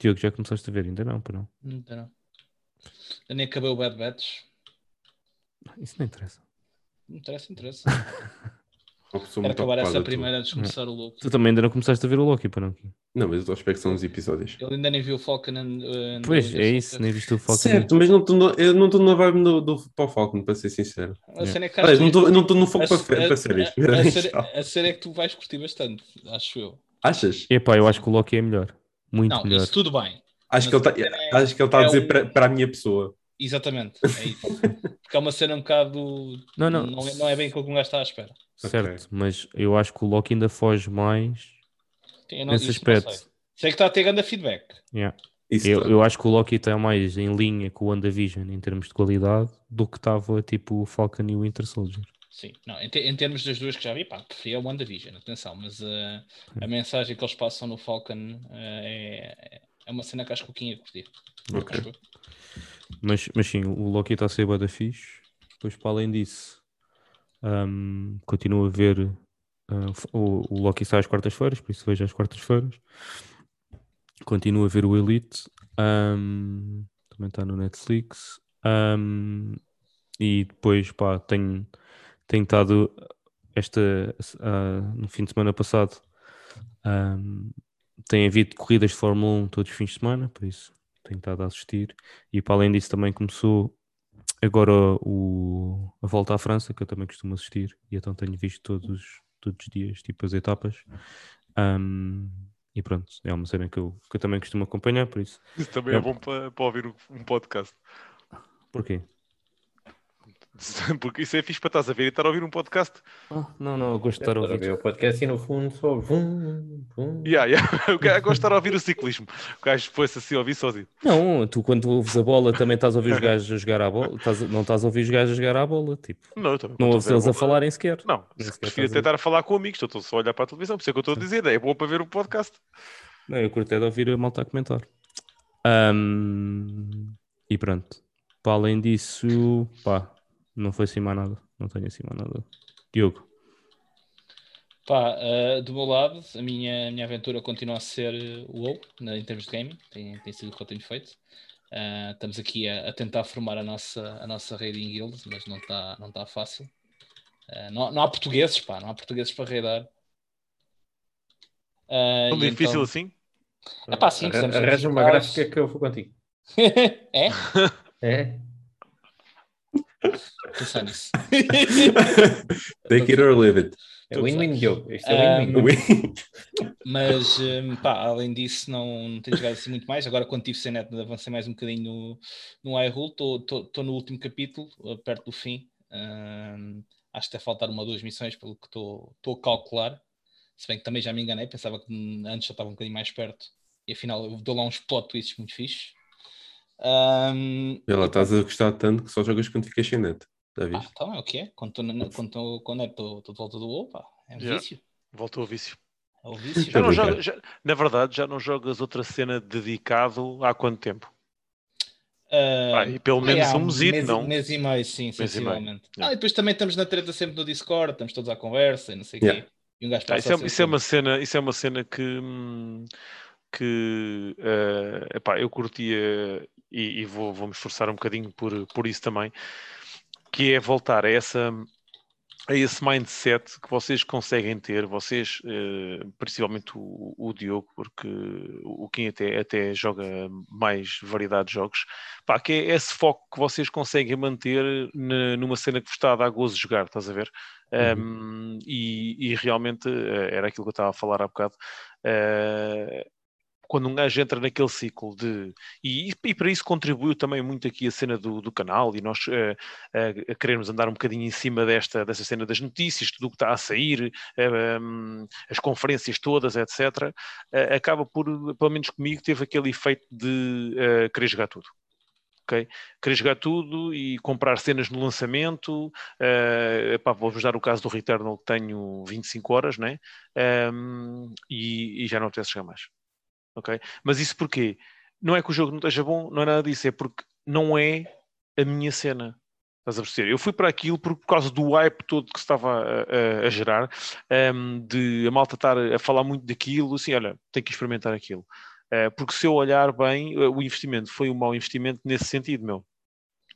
Diogo, já começaste a ver? Ainda não, para não. Ainda não. Eu nem acabei o Bad Batch. Isso não interessa. Não interessa, interessa. <laughs> Muito acabar essa tu. primeira antes de começar o Loki. Tu também ainda não começaste a ver o Loki, para não? Não, mas eu estou a esperar que são os episódios. Ele ainda nem viu o Falcon and, uh, Pois, é isso, nem viste o Falcon. Certo, mas não estou no- eu não estou na vibe do, do para o Falcon, para ser sincero. A cena é que Aliás, não estou não no foco a- para, a- para séries. A, a, cena- a é que tu vais curtir bastante, acho eu. Achas? Epá, eu acho que o Loki é melhor. Muito Não, melhor. isso tudo bem. Acho que ele a cena é- acho que ele está a é dizer um- para, para a minha pessoa. Exatamente, é isso. <laughs> Porque é uma cena um bocado. Não, não. Não é, não é bem aquilo que um gajo está à espera. Certo, mas eu acho que o Loki ainda foge mais Eu não- nesse não aspecto. sei. Sei que está a ter grande feedback. Yeah. Eu, tá. eu acho que o Loki está mais em linha com o WandaVision em termos de qualidade do que estava tipo o Falcon e o Winter Soldier. Sim, não, em, te- em termos das duas que já vi, pá, preferia o WandaVision, atenção, mas uh, a mensagem que eles passam no Falcon uh, é, é uma cena que acho que o Kim ia curtir. Ok. Acho eu. Mas, mas sim, o Loki está a ser bué da fixe. Depois, para além disso, hum, continuo a ver. ah, o, o Loki sai às quartas-feiras, por isso vejo às quartas-feiras. Continuo a ver o Elite. hum, também está no Netflix. hum, e depois, pá, tenho, tenho estado esta, ah, no fim de semana passado. hum, tem havido corridas de Fórmula 1 todos os fins de semana, por isso tenho estado a assistir. E para além disso também começou agora o, a volta à França, que eu também costumo assistir, e então tenho visto todos, todos os dias, tipo as etapas. Ahm, e pronto, é uma cena que eu, que eu também costumo acompanhar, por isso. Isso também É. é bom para, para ouvir um, um podcast. Porquê? <laughs> Porque isso é fixe para estás a ver e estar a ouvir um podcast. Ah, não, não, eu gosto de estar a ouvir. o podcast e no fundo só vum, vum. Yeah, yeah. O gajo gosta de estar a ouvir o ciclismo. O gajo foi-se assim a ouvir sozinho. Não, tu quando ouves a bola também estás a ouvir os gajos a jogar à bola, estás a- não estás a ouvir os gajos a jogar à bola, tipo, Não, eu também. não ouves eles a bola- falarem sequer. Não, Nem sequer prefiro até a- estar a falar com amigos, estou só a olhar para a televisão, por isso é que eu estou a dizer, é bom para ver um podcast. Não, eu curto é de ouvir a malta a comentar. Ahm, e pronto. Para além disso, pá, não foi assim mais nada. Não tenho assim mais nada. Diogo, Pá, uh, do meu lado, a minha, a minha aventura continua a ser o WoW, né, em termos de gaming, tem, tem sido o que eu tenho feito. Uh, estamos aqui a, a tentar formar a nossa, a nossa raiding guild, mas não está não tá fácil. Uh, não, não há portugueses, pá, não há portugueses para raidar. Uh, Tão difícil então- assim? É pá, sim, Arranja uma gráfica que eu vou contigo. <laughs> é? É? <laughs> <laughs> Pensar <laughs> nisso. Take it or leave it. É win-win. Diogo. Isto é Um, win-win. Mas, hum, pá, além disso, não, não tenho jogado assim muito mais. Agora, quando tive sem net, avancei mais um bocadinho no, no iRule. Estou no último capítulo, uh, perto do fim. Hum, acho que até faltar uma ou duas missões, pelo que estou a calcular. Se bem que também já me enganei, pensava que antes já estava um bocadinho mais perto. E afinal, eu dou lá uns plot twists muito fixes. Hum, Ela estás a gostar tanto que só jogas quando ficas sem net. Já ah, viste? então é o que é. Quando quando quando é, tô de volta do WoW, pá. É um Yeah. vício. Voltou ao vício. É o vício. Já não joga- já- na verdade, já não jogas outra cena dedicado há quanto tempo? Ah, Ah, e pelo menos há um mesito, mês, não? mês e meio, sim, Mês e meio, sensivelmente. yeah. Ah, e depois também estamos na treta sempre no Discord, estamos todos à conversa e não sei o Yeah. quê. E um gajo Ah, isso, é, isso é uma cena, isso é uma cena que, hum, que eh, epá, eu curtia e, e vou, vou me esforçar um bocadinho por, por isso também, que é voltar a essa a esse mindset que vocês conseguem ter, vocês, eh, principalmente o, o Diogo, porque o Kim até, até joga mais variedade de jogos, pá, que é esse foco que vocês conseguem manter numa cena que vos está a dar gozo de jogar, estás a ver? Um, e, e realmente eh, era aquilo que eu estava a falar há bocado. eh, quando um gajo entra naquele ciclo de. E, e para isso contribuiu também muito aqui a cena do, do canal e nós eh, a queremos andar um bocadinho em cima desta, dessa cena das notícias, tudo o que está a sair, eh, um, as conferências todas, etc. acaba por, pelo menos comigo, teve aquele efeito de querer jogar tudo. ok? Querer jogar tudo e comprar cenas no lançamento, uh, vou-vos dar o caso do Returnal que tenho 25 horas, né? Um, e, e, já não apetece jogar mais, ok? Mas isso porquê? Não é que o jogo não esteja bom, não é nada disso, é porque não é a minha cena. Estás a perceber? Eu fui para aquilo por causa do hype todo que se estava a, a, a gerar, um, de a malta estar a falar muito daquilo, assim, olha, tem que experimentar aquilo. Uh, porque se eu olhar bem, o investimento foi um mau investimento nesse sentido, meu.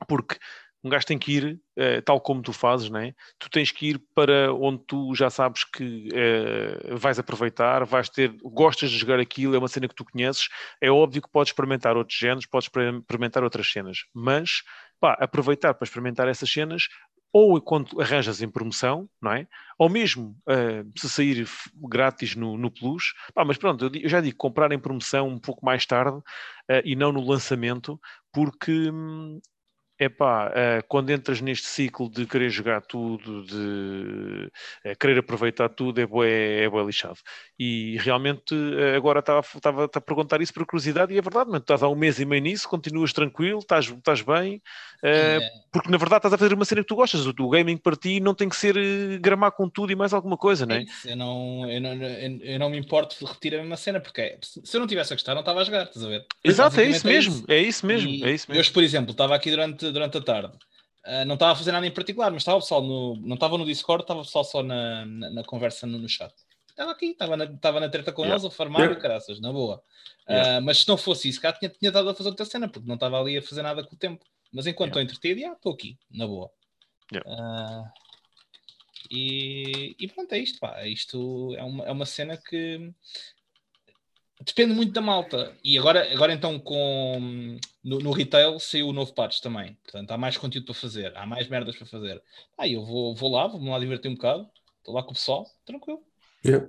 Porque um gajo tem que ir, uh, tal como tu fazes, né? tu tens que ir para onde tu já sabes que uh, vais aproveitar, vais ter, gostas de jogar aquilo, é uma cena que tu conheces, é óbvio que podes experimentar outros géneros, podes experimentar outras cenas, mas pá, aproveitar para experimentar essas cenas ou quando arranjas em promoção, não é? Ou mesmo uh, se sair grátis no, no Plus, pá, mas pronto, eu, eu, já digo comprar em promoção um pouco mais tarde uh, e não no lançamento, porque hum, é pá, uh, quando entras neste ciclo de querer jogar tudo, de uh, querer aproveitar tudo, é bué, é bué lixado. E realmente uh, agora estava a perguntar isso por curiosidade e é verdade, mas estás há um mês e meio nisso, continuas tranquilo, estás, estás bem, é. porque na verdade estás a fazer uma cena que tu gostas. O, o gaming para ti não tem que ser gramar com tudo e mais alguma coisa, não é? é eu, não, eu, não, eu não me importo de retirar a mesma cena, porque é, se eu não tivesse a gostar, não estava a jogar, estás a ver? Exato, é isso mesmo, é isso mesmo, é isso mesmo. Hoje, por exemplo, estava aqui durante durante a tarde. Uh, não estava a fazer nada em particular, mas estava o pessoal no. Não estava no Discord, estava o pessoal só na, na, na conversa no, no, chat. Estava aqui, estava na, estava na treta com yeah. eles, a farmar yeah. e caraças, na boa. Uh, mas se não fosse isso, cá tinha, tinha estado a fazer outra cena, porque não estava ali a fazer nada com o tempo. Mas enquanto estou yeah. entretido, estou aqui, na boa. Uh, e, e, pronto, é isto, pá. Isto é uma, é uma cena que Depende muito da malta. E agora, agora então, com no, no, retail saiu o novo patch também. Portanto, há mais conteúdo para fazer, há mais merdas para fazer. Aí eu vou, vou lá, vou-me lá divertir um bocado, estou lá com o pessoal, tranquilo. Yeah.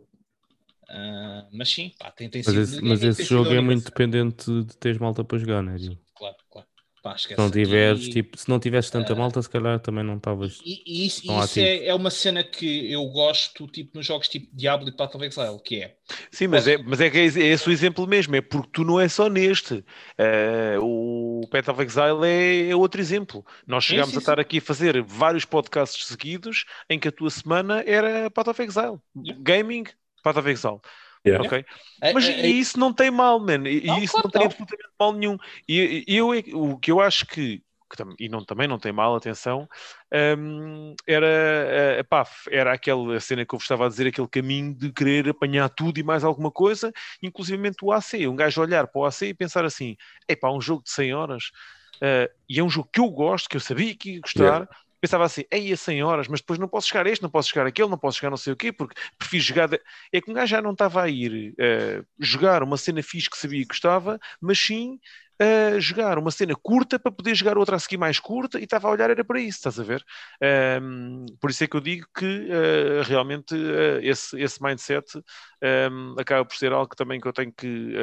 Uh, mas sim, pá, tem, tem mas sido, esse, mas esse jogo é muito dependente de teres malta para jogar, não é? Claro, claro. Pá, se não tiveres, e... tipo, se não tivesse tanta uh, malta, se calhar também não estavas. E, e, isso, isso é, é, uma cena que eu gosto, tipo, nos jogos tipo Diablo e Path of Exile, que é. Sim, mas, é, mas é que é, é esse o exemplo mesmo, é porque tu não é só neste. Uh, o Path of Exile é, é outro exemplo. Nós chegámos a estar aqui a fazer vários podcasts seguidos em que a tua semana era Path of Exile. Yeah. Gaming, Path of Exile. Yeah. Ok? É, Mas é, é, isso não tem mal, man. E não, isso claro, não tem absolutamente mal nenhum. E, e eu, o que eu acho que, que e não, também não tem mal, atenção, um, era, uh, pá, era aquela cena que eu vos estava a dizer, aquele caminho de querer apanhar tudo e mais alguma coisa, inclusive o AC. Um gajo olhar para o AC e pensar assim: é pá, um jogo de 100 horas. Uh, e é um jogo que eu gosto, que eu sabia que ia gostar, yeah pensava assim, aí a 100 horas, mas depois não posso chegar a este, não posso chegar aquele, não posso chegar não sei o quê, porque prefiro jogar. De... É que um gajo já não estava a ir uh, jogar uma cena fixe que sabia que gostava, mas sim uh, jogar uma cena curta para poder jogar outra a seguir mais curta e estava a olhar era para isso, estás a ver? Um, por isso é que eu digo que uh, realmente uh, esse, esse mindset um, acaba por ser algo que também que eu tenho que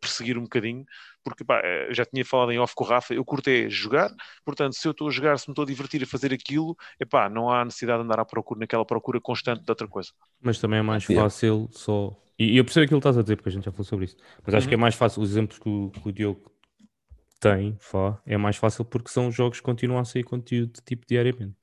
perseguir um bocadinho, porque pá, já tinha falado em off com o Rafa, eu curto é jogar, portanto, se eu estou a jogar, se me estou a divertir a fazer aquilo, epá, não há necessidade de andar à procura naquela procura constante de outra coisa. Mas também é mais fácil só. E eu percebo aquilo que estás a dizer, porque a gente já falou sobre isso. Mas acho uhum. que é mais fácil os exemplos que o, que o Diogo tem, Fá, é mais fácil porque são jogos que continuam a sair conteúdo de tipo diariamente.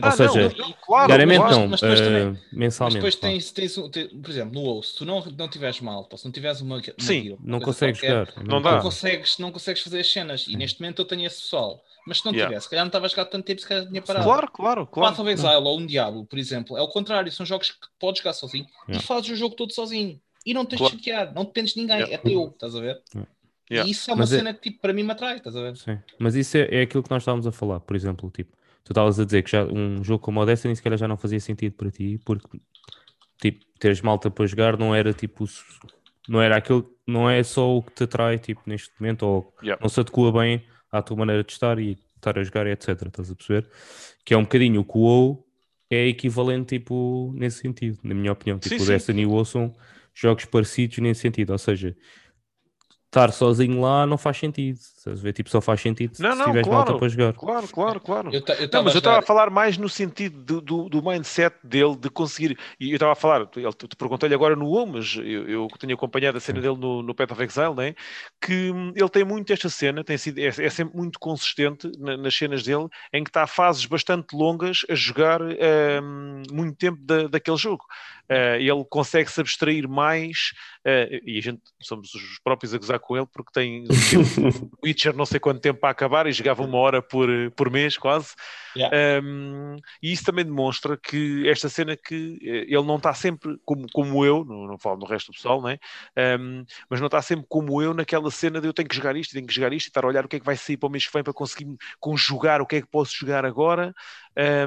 Ah, Ou seja, não, claro, diariamente claro, não, mas uh, também, mensalmente. Mas depois tens, tens, tens, por exemplo, no WoW, se tu não, não tiveres malta, se não tiveres uma, uma Sim, guild, não consegues qualquer, jogar. Não, não, consegues, não consegues fazer as cenas. E neste momento eu tenho esse pessoal. Mas se não yeah. tivesse, se calhar não estava a jogar tanto tempo, se calhar tinha parado. Claro, claro, claro. Path of Exile ou um Diablo, por exemplo, é o contrário. São jogos que podes jogar sozinho yeah. e fazes o jogo todo sozinho. E não tens claro. de chatear, não dependes de ninguém, yeah. é teu, estás a ver? Yeah. Yeah. E isso é uma mas é cena é... que tipo, para mim me atrai, estás a ver? Sim. Mas isso é, é aquilo que nós estávamos a falar, por exemplo, tipo, tu estavas a dizer que já um jogo como o Destiny se calhar já não fazia sentido para ti, porque tipo, teres malta para jogar não era tipo não era aquilo, não é só o que te atrai tipo, neste momento, ou yeah. não se adequa bem à tua maneira de estar e estar a jogar, etc. Estás a perceber? Que é um bocadinho o que o WoW é equivalente tipo, nesse sentido, na minha opinião. Tipo, sim, o Destiny e o WoW são jogos parecidos nesse sentido, ou seja, estar sozinho lá não faz sentido. Estás a ver? Tipo, só faz sentido Não, se não, tiveres claro. malta para jogar. Claro, claro, claro. Eu eu Não, mas eu estava a falar mais no sentido do, do, do mindset dele de conseguir. E eu estava a falar, ele tu, tu perguntou-lhe agora no WoW, mas eu, eu tenho acompanhado a cena dele no, no Path of Exile, né? que hum, ele tem muito esta cena, tem sido, é, é sempre muito consistente na- nas cenas dele, em que está a fases bastante longas a jogar hum, muito tempo da, daquele jogo. Eh, ele consegue se abstrair mais, eh, e a gente somos os próprios a gozar com ele, porque tem <laughs> <laughs> Witcher não sei quanto tempo para acabar e jogava uma hora por, por mês quase. Yeah. Um, e isso também demonstra que esta cena que eh, ele não está sempre como, como eu, não, não falo no resto do pessoal, né? Um, mas não está sempre como eu naquela cena de eu tenho que jogar isto, tenho que jogar isto e estar a olhar o que é que vai sair para o mês que vem para conseguir conjugar o que é que posso jogar agora.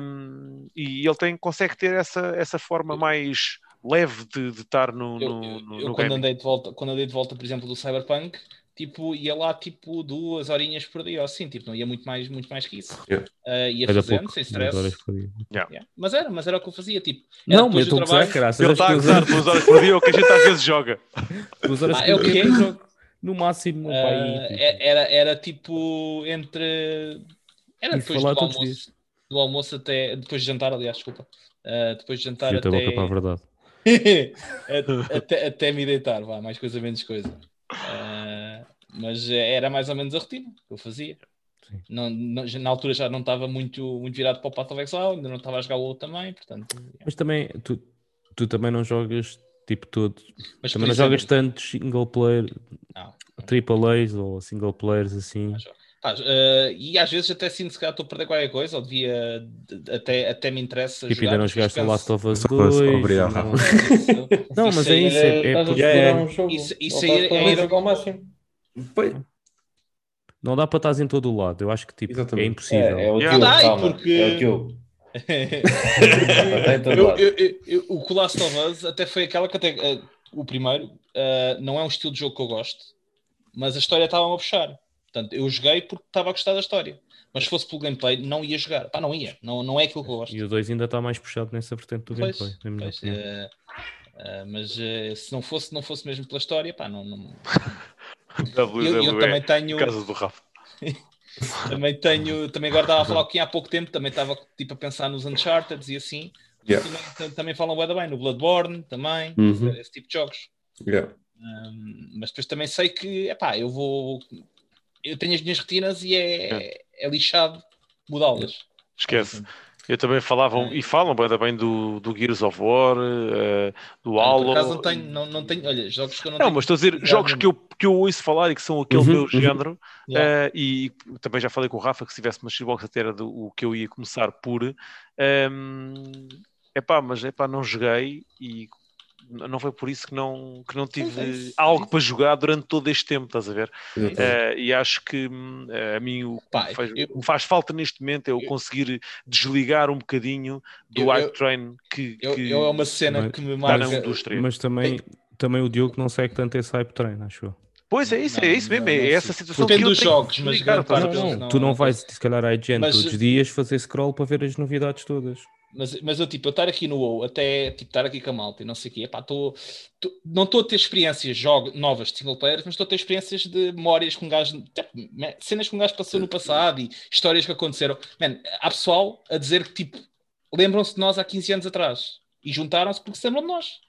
Um, e ele tem, consegue ter essa, essa forma mais leve de, de estar no, Eu, no, no, eu no quando andei de volta, quando andei de volta, por exemplo, do Cyberpunk, tipo, ia lá tipo duas horinhas por dia, ou assim, tipo, não ia muito mais, muito mais que isso. Yeah. Ah, ia Era fazendo, pouco. sem duas horas stress. por dia. Yeah. Mas era, mas era o que eu fazia, tipo. Não, mas do estou a caraças. Ele está a gozar horas- duas horas por dia, o que a gente às vezes joga. duas horas Ah, por é o dia é? eu jogo. No máximo, pá, Ah, aí, tipo, é- era, era tipo entre. Era Isso depois do almoço. Do almoço até. Depois de jantar, aliás, desculpa. Ah, depois de jantar até. boca para a verdade. <laughs> até, até- até me deitar, vá, mais coisa menos coisa. Ah, mas eh, era mais ou menos a rotina que eu fazia. Sim. Não, não- na altura já não estava muito, muito virado para o Path of Exile, ainda não estava a jogar o outro também, portanto. Mas também, tu, tu também não jogas tipo todo. Mas, Também não jogas tantos single player, Não. triple A's ou single players assim. Pá, eh, e às vezes até sinto se calhar estou a perder qualquer coisa, ou devia de- até, até me interessa. Tipo, jogar, ainda não mas jogaste o penso- Last of Us Last of Us, 2. obrigado, não- Não, mas é isso, é- é estás a porque- explorar é- um jogo. isso- isso Ou aí estás é- para é- jogar ao máximo. Pois, Não dá para estar em todo o lado. Eu acho que tipo, é impossível. É, é o Não dá, calma. porque- É o <laughs> todo Eu- eu- eu- eu- o que Last of Us até foi aquela que até eh, o primeiro eh, não é um estilo de jogo que eu gosto, mas a história estava-me a puxar. Portanto, eu joguei porque estava a gostar da história. Mas se fosse pelo gameplay, não ia jogar. Pá, não ia. Não, não é aquilo que eu gosto. E o 2 ainda está mais puxado nessa vertente do Pois, gameplay. na minha pois, opinião. eh, mas se não fosse, não fosse mesmo pela história, pá, não. não- <laughs> WWE, Eu, eu também tenho. casa do Rafa. <laughs> Também tenho. Também agora estava a falar que há pouco tempo também estava tipo, a pensar nos Uncharted e assim. Yeah. Também, também falam bem, no Bloodborne também, Uhum. esse tipo de jogos. yeah. Um, mas depois também sei que, epá, eu vou. Eu tenho as minhas rotinas e é, é lixado mudá-las. Esquece. Eu também falavam e falam bem, bem do, do Gears of War, eh, do Halo. Por acaso não tenho, não, não tenho. Olha, jogos que eu não, Não, tenho. mas estou a dizer, jogos que eu, que eu ouço falar e que são aquele Uhum, meu uhum. género, Yeah. eh, e também já falei com o Rafa que se tivesse uma Xbox até era do, o que eu ia começar por. ehm, epá, mas epá, não joguei e não foi por isso que não, que não tive é isso, é algo isso. para jogar durante todo este tempo, estás a ver? Eh, e acho que eh, a mim o me faz, eu- me faz falta neste momento é eu eu- conseguir desligar um bocadinho do Eu- hype train que, Eu, que eu é uma cena Mas- que me marca. indústria. Mas também, também o Diogo não segue tanto esse hype train, acho eu. Pois é isso, é Não, isso mesmo, não, é não essa sei. situação Depende que eu dos tenho jogos, mas não, não- tu não não vais, se calhar, à IGN Mas- todos os dias fazer scroll para ver as novidades todas. Mas, mas eu, tipo, eu estar aqui no WoW, até tipo, estar aqui com a malta e não sei o quê, epá, tô, tô- não estou a ter experiências jogo, novas de single players, mas estou a ter experiências de memórias com um gajo, tipo, cenas que um gajo passou no passado e histórias que aconteceram. Man, há pessoal a dizer que, tipo, lembram-se de nós há 15 anos atrás e juntaram-se porque se lembram de nós.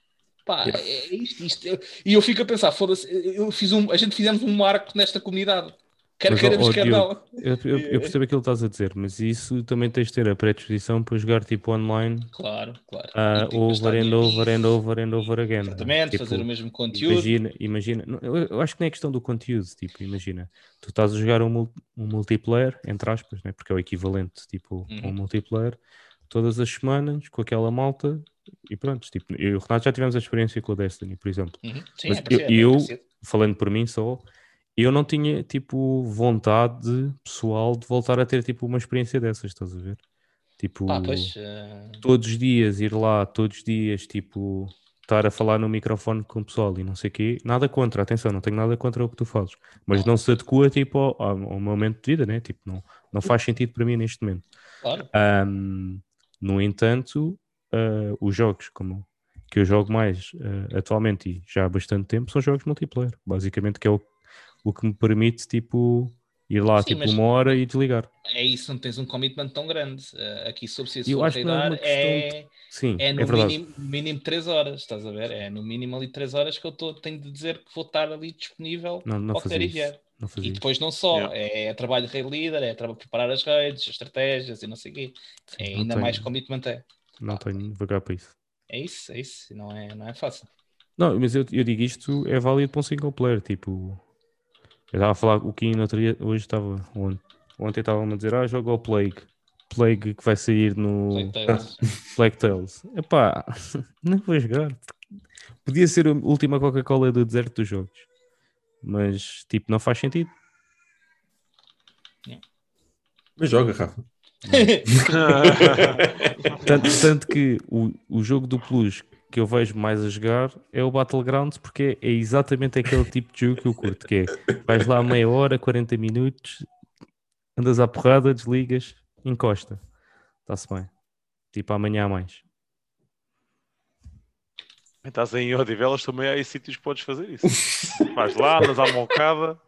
Pá, Yeah. é isto, isto. E eu fico a pensar, foda-se, eu fiz um, a gente fizemos um marco nesta comunidade. Quer queiramos, quer não. Eu, eu- eu <laughs> percebo aquilo que estás a dizer, mas isso também tens de ter a predisposição para jogar tipo online Claro, claro. gastar over and over and over and over again. Exatamente, Tipo, fazer o mesmo conteúdo. Imagina, imagina, eu, acho que não é questão do conteúdo, tipo, imagina, tu estás a jogar um, um multiplayer, entre aspas, né, porque é o equivalente, tipo, um Uhum. multiplayer, todas as semanas, com aquela malta, e pronto, tipo, eu e o Renato já tivemos a experiência com o Destiny, por exemplo, Uhum. Sim, Mas é eu- é eu- falando por mim só, eu não tinha, tipo, vontade pessoal de voltar a ter, tipo, uma experiência dessas, estás a ver? Tipo, Pá, pois, eh, todos os dias ir lá, todos os dias, tipo, estar a falar no microfone com o pessoal e não sei o quê, nada contra, atenção, não tenho nada contra o que tu fazes, mas não se adequa, tipo, ao, ao momento de vida, né? Tipo, não, não faz sentido para mim neste momento. claro. Ahm, no entanto, ah, os jogos como que eu jogo mais ah, atualmente e já há bastante tempo são jogos multiplayer, basicamente, que é o, o que me permite, tipo, ir lá, Sim, tipo, uma hora e desligar. É isso, não tens um commitment tão grande. Uh, aqui, se eu preciso Eu for acho que não é é, Sim, é é, no verdade. mínimo, mínimo 3 horas, estás a ver? É no mínimo ali 3 horas que eu tô, tenho de dizer que vou estar ali disponível Não, não ao que e vier. E depois não só, Yeah. é, é trabalho de raid leader, é traba- preparar as raids, as estratégias e não sei o quê. É não ainda tenho. mais commitment é. Não tenho vagar para isso. É isso, é isso. Não é, não é fácil. Não, mas eu, eu digo isto é válido para um single player. Tipo, eu estava a falar o Kim no outro dia, hoje estava. Ontem, ontem estava-me a dizer: Ah, joga o Plague. Plague que vai sair no. Plague Tales. <laughs> Epá, <laughs> não vou jogar. Podia ser a última Coca-Cola do deserto dos jogos, mas tipo, não faz sentido. Mas joga, Rafa. <laughs> Tanto, tanto que o, o jogo do Plus que eu vejo mais a jogar é o Battlegrounds, porque é exatamente aquele tipo de jogo que eu curto, que é vais lá meia hora, 40 minutos, andas à porrada, desligas, encosta. Está-se bem. Tipo, amanhã há mais. Estás em Odivelas, também há aí sítios que podes fazer isso. Vais lá, andas à mocada,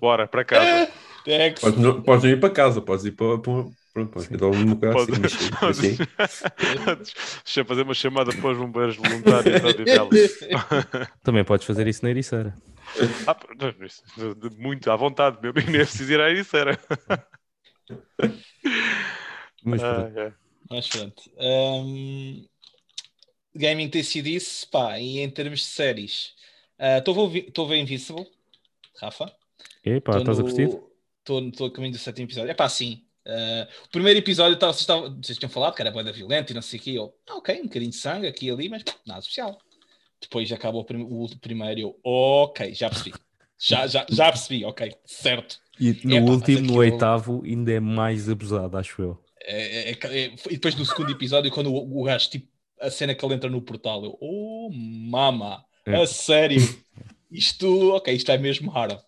bora, para casa. Dex. Podes, não- podes não ir para casa, podes ir para. para pronto, podes ir dar um bocado Pode- assim, mas sim, <laughs> mas sim. <laughs> Deixa eu fazer uma chamada para os bombeiros voluntários de. <laughs> Também podes fazer isso na Ericeira. Ah, de- de- muito à vontade, meu bem, nem é preciso ir a isso, era. Mas Ah, pronto. é. Mas pronto. Hum, gaming tem sido isso, pá, e em termos de séries. Estou a ver- estou a ver Invincible, Rafa. Epá, estás a no- curtir? Estou a caminho do sétimo episódio. É pá, sim. Uh, o primeiro episódio tava, vocês, vocês tinham falado que era boeda violenta e não sei o quê. Eu, ah, ok, um bocadinho de sangue aqui e ali, mas nada especial. Depois acabou o, prim- o primeiro eu, ok, já percebi. Já, já, já percebi, ok, certo. E no Epá, mas último, no oitavo, ainda é mais abusado, acho eu. É, é- é- e depois no segundo episódio, quando o, o gajo, tipo, a cena que ele entra no portal, eu, oh, mama, É. a sério, isto, ok, isto é mesmo hard.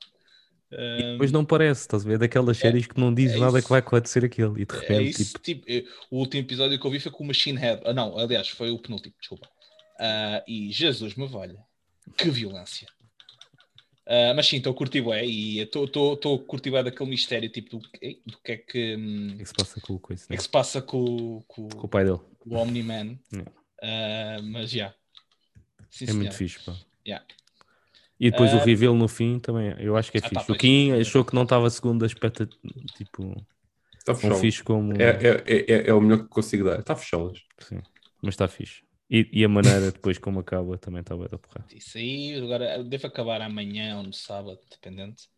Mas não parece, estás a ver? Daquelas séries que não dizem é nada isso. que vai acontecer aquilo. E de É repente, isso, tipo, tipo, o último episódio que eu vi foi com o Machine Head. Ah, não, aliás, foi o penúltimo, desculpa. Ah, e Jesus me valha, que violência. Ah, mas sim, estou a curtir bué e estou a curtir bué daquele mistério, tipo, do, que- do que é que, hum, o que é que se passa com o coisa? o que é né? que se passa com, com, Com o pai dele. o Omni-Man. Yeah. Ah, mas já. Sim, É muito senhor. fixe, pá. Yeah. E depois o Ah, reveal no fim também, eu acho que é Ah, pá, fixe. o pois. Kim achou que não estava segundo a expectativa, tipo, Está tão fechado. fixe como. É, é, é, é- é o melhor que consigo dar. Está fechadas. Sim, mas está fixe. E, e a maneira depois como acaba também está bem da porra. Isso aí, agora deve acabar amanhã ou no sábado, dependente.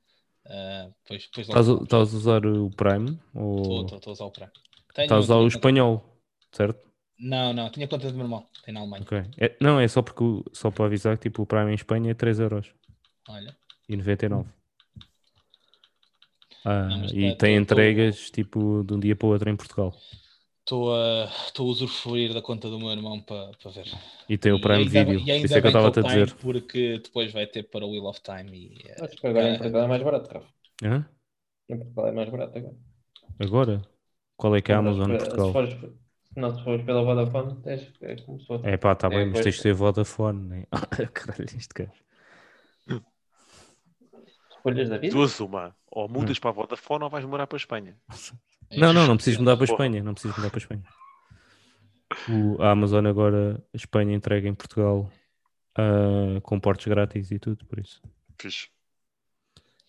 Ah, depois, depois logo Estás a, usar o Prime? Estou Ou a usar o Prime. Estás a usar o espanhol? Certo? Não, não, tinha conta de meu irmão, tem na Alemanha. Ok. É- não, é só porque só para avisar que tipo, o Prime em Espanha é 3 euros Olha, e 99. Ah, Não, e tá- tem tô- entregas tipo de um dia para o outro em Portugal. estou a, estou a usufruir da conta do meu irmão para para ver. E tem o Prime Video. E ainda Isso é que eu estava a dizer. Porque depois vai ter para o Wheel of Time. E, Acho que agora em. Portugal é mais barato, Rafa. Hã? Em Portugal é mais barato agora. Agora? Qual é que é a Amazon em Se Portugal? Não, se fores pela Vodafone, tens, é como se fosse. É pá, tá É, bem, mas pois. tens de ser Vodafone, né? <laughs> Caralho, isto quer. Escolhas da vida. Duas uma. Ou Hum. mudas para a Vodafone ou vais morar para a Espanha. <laughs> Não, não, não precisas mudar para a. Espanha. Não precisas mudar para a Espanha. O, a Amazon agora, a Espanha entrega em Portugal ah, com portos grátis e tudo, por isso. Fixe.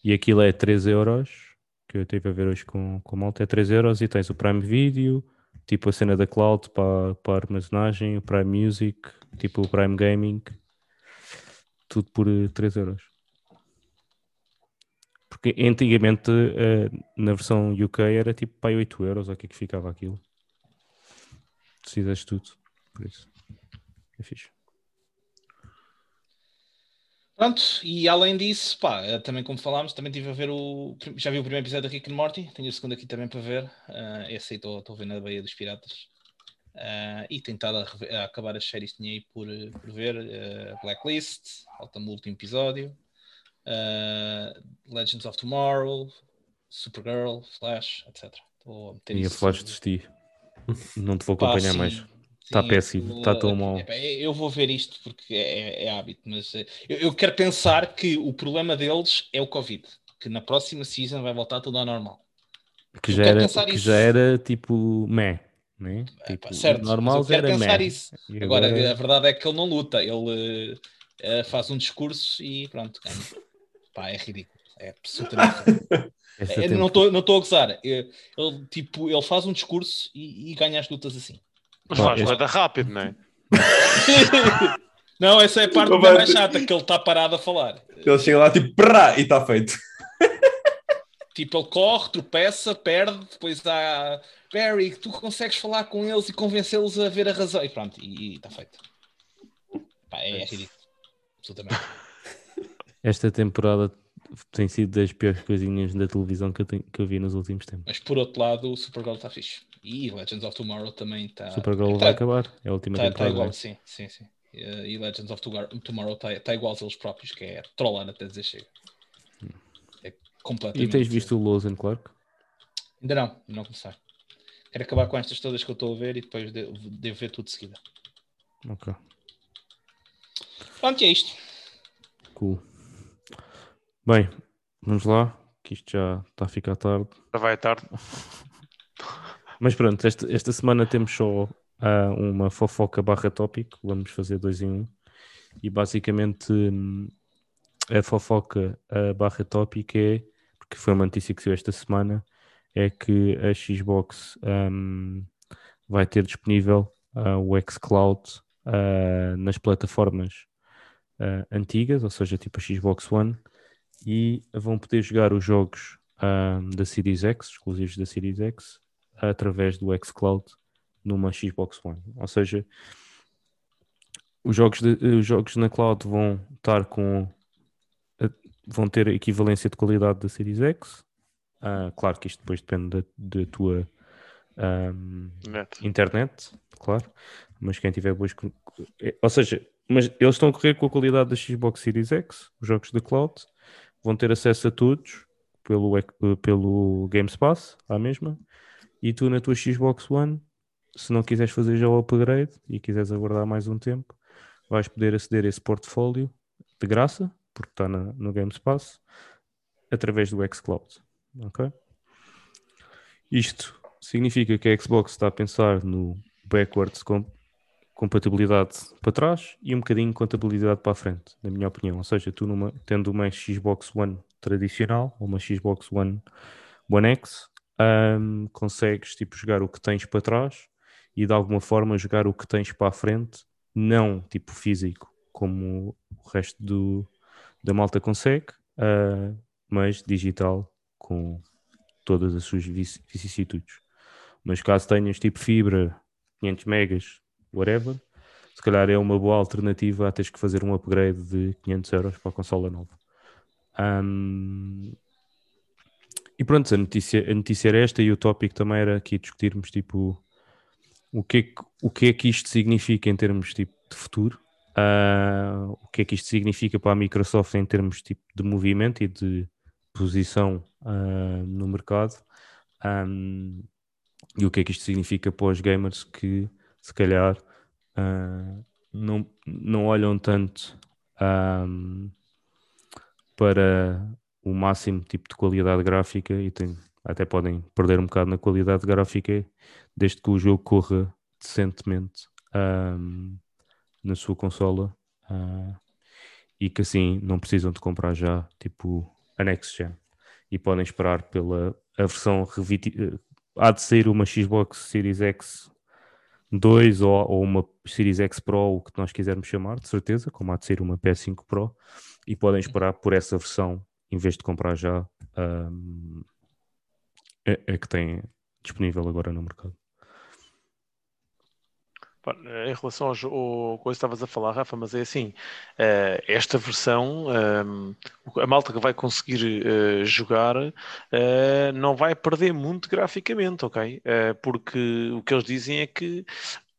E aquilo é 3 euros, que eu estive a ver hoje com, com a malta, é 3 euros e tens o Prime Video, tipo a cena da cloud para, para armazenagem, o Prime Music, tipo o Prime Gaming, tudo por eh, 3 euros. Porque antigamente eh, na versão UK era tipo para 8 euros, o que é que ficava aquilo. Precisas de tudo, por isso. É fixe. Pronto, e além disso, pá, eh, também como falámos, também estive a ver o. Já vi o primeiro episódio de Rick and Morty, tenho o segundo aqui também para ver. Ah, esse aí estou a ver na Baía dos Piratas. Ah, e tentado a, rever- a acabar as séries que tinha aí por, por ver. eh, Blacklist, falta-me o último episódio. ah, Legends of Tomorrow, Supergirl, Flash, etc. Estou a meter E a Flash desisti. <laughs> Não te vou Pá, acompanhar sim. mais. Está péssimo, está tão mal. Eu vou ver isto porque é, é hábito, mas eh, eu, eu, quero pensar que o problema deles é o Covid, que na próxima season vai voltar tudo ao normal. Que, já era, que já era tipo meh. Né? Tipo, certo, normal eu quero pensar meh. isso. Agora, agora, a verdade é que ele não luta, ele uh, faz um discurso e pronto, ganha. Pá, é ridículo. É absolutamente. <laughs> é, não estou a gozar. Ele, tipo, ele faz um discurso e, e ganha as lutas assim. Mas faz este... rápido, não é? não, essa é a parte mais chata, que ele está parado a falar. Ele chega lá tipo, prá, e está feito. Tipo, ele corre, tropeça, perde, depois há Barry, tu consegues falar com eles e convencê-los a ver a razão. E pronto, e está feito. Pá, é, é ridículo. Absolutamente. Esta temporada tem sido das piores coisinhas da televisão que eu, tenho, que eu vi nos últimos tempos. Mas por outro lado, o Supergirl está fixe. E Legends of Tomorrow também está. Supergirl tá, vai acabar, é a última tá, temporada. Está igual, sim, sim, sim. E Legends of Tomorrow está tá igual aos eles próprios, que é trollar até dizer chega. É completamente. E tens visto o Lois and Clark? Ainda não, não começar. Quero acabar com estas todas que eu estou a ver e depois devo, devo ver tudo de seguida. Ok. Pronto, é isto. Cool. Bem, vamos lá, que isto já está a ficar tarde. Já vai tarde. <laughs> Mas pronto, esta, esta semana temos só uh, uma fofoca barra tópico, vamos fazer dois em um. E basicamente um, a fofoca uh, barra tópico é, porque foi uma notícia que saiu esta semana, é que a Xbox um, vai ter disponível uh, o xCloud uh, nas plataformas antigas, ou seja, tipo a Xbox One, e vão poder jogar os jogos da Series X, exclusivos da Series X, através do xCloud numa Xbox One. Ou seja, os jogos, de, os jogos na cloud vão estar com vão ter a equivalência de qualidade da Series X Uh, claro que isto depois depende da, da tua um, internet, claro. Mas quem tiver boas. Eh, ou seja, mas eles estão a correr com a qualidade da Xbox Series X, os jogos da cloud, vão ter acesso a todos pelo, pelo Game Pass, à mesma. E tu na tua Xbox One, se não quiseres fazer já o upgrade e quiseres aguardar mais um tempo, vais poder aceder a esse portfólio de graça, porque está na, no Game Pass, através do xCloud. Ok? Isto significa que a Xbox está a pensar no backwards com compatibilidade para trás e um bocadinho compatibilidade para a frente, na minha opinião. Ou seja, tu numa, tendo uma Xbox One tradicional ou uma Xbox One One X, um, consegues tipo jogar o que tens para trás e de alguma forma jogar o que tens para a frente, não tipo físico como o resto do, da malta consegue, uh, mas digital com todas as suas vicissitudes. Mas caso tenhas tipo fibra, 500 megas, whatever, se calhar é uma boa alternativa a teres que fazer um upgrade de 500 euros para a consola nova. Um, e pronto, a notícia, a notícia era esta e o tópico também era aqui discutirmos tipo o que, é que, o que é que isto significa em termos tipo, de futuro, uh, o que é que isto significa para a Microsoft em termos tipo, de movimento e de posição uh, no mercado? Um, e o que é que isto significa para os gamers que se calhar uh, não, não olham tanto um, para o máximo tipo de qualidade gráfica e tem, até podem perder um bocado na qualidade gráfica desde que o jogo corra decentemente um, na sua consola uh, e que assim não precisam de comprar já tipo a next gen e podem esperar pela a versão. Eh, há de sair uma Xbox Series X 2 ou, ou, uma Series X Pro, o que nós quisermos chamar, de certeza, como há de ser uma PS5 Pro, e podem esperar por essa versão em vez de comprar já um, a, a que tem disponível agora no mercado. Em relação ao, ao coisa que estavas a falar, Rafa, mas é assim: uh, esta versão, um, a malta que vai conseguir uh, jogar uh, não vai perder muito graficamente, ok? porque o que eles dizem é que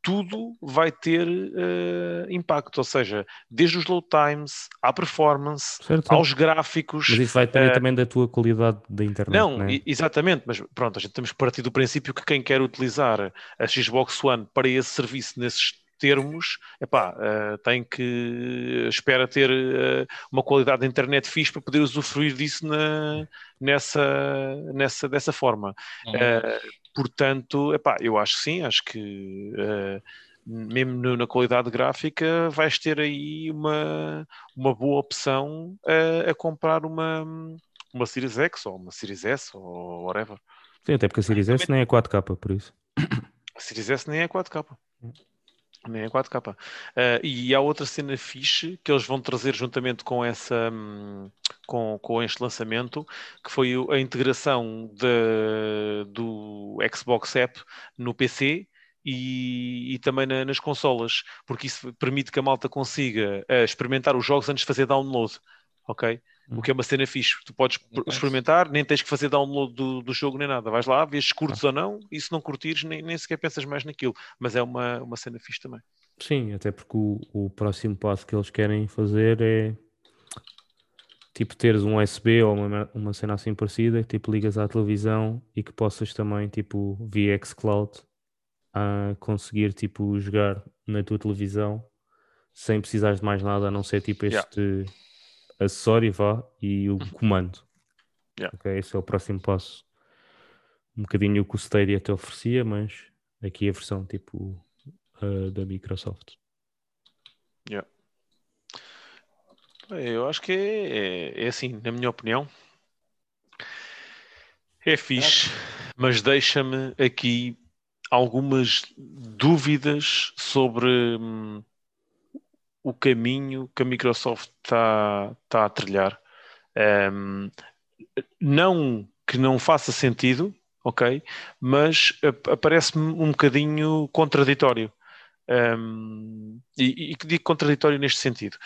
tudo vai ter uh, impacto, ou seja, desde os load times, à performance, certo. aos gráficos. Mas isso vai depender uh, também da tua qualidade da internet. Não, né? exatamente, mas pronto, a gente temos que partir do princípio que quem quer utilizar a Xbox One para esse serviço nesses termos, epá, uh, tem que espera ter uh, uma qualidade de internet fixe para poder usufruir disso na, nessa, nessa, dessa forma. Uhum. Uh, portanto, epá, eu acho que sim, acho que mesmo no, na qualidade gráfica vais ter aí uma, uma boa opção a, a comprar uma, uma Series X ou uma Series S ou whatever. Sim, até porque a Series S nem é 4K, por isso. A Series S nem é 4K. Nem é 4K. Uh, e há outra cena fixe que eles vão trazer juntamente com essa um, com, com este lançamento, que foi a integração de, do Xbox App no PC e, e também na, nas consolas, porque isso permite que a malta consiga uh, experimentar os jogos antes de fazer download. Ok? O que é uma cena fixe. Tu podes experimentar, nem tens que fazer download do, do jogo nem nada. Vais lá, vês se curtes ah. ou não, e se não curtires, nem, nem sequer pensas mais naquilo. Mas é uma, uma cena fixe também. Sim, até porque o, o próximo passo que eles querem fazer é tipo teres um USB ou uma, uma cena assim parecida, tipo ligas à televisão e que possas também, tipo, via xCloud, a conseguir tipo jogar na tua televisão sem precisar de mais nada a não ser tipo este. Yeah acessório vá e o uhum. comando. Yeah. Okay, esse é o próximo passo. Um bocadinho o que o Stadia até oferecia, mas aqui a versão tipo uh, da Microsoft. Yeah. Eu acho que é, é, é, assim, na minha opinião. É fixe, mas deixa-me aqui algumas dúvidas sobre hum, o caminho que a Microsoft está tá a trilhar. Um, não que não faça sentido, ok, mas aparece-me um bocadinho contraditório. Um, e, e digo contraditório neste sentido.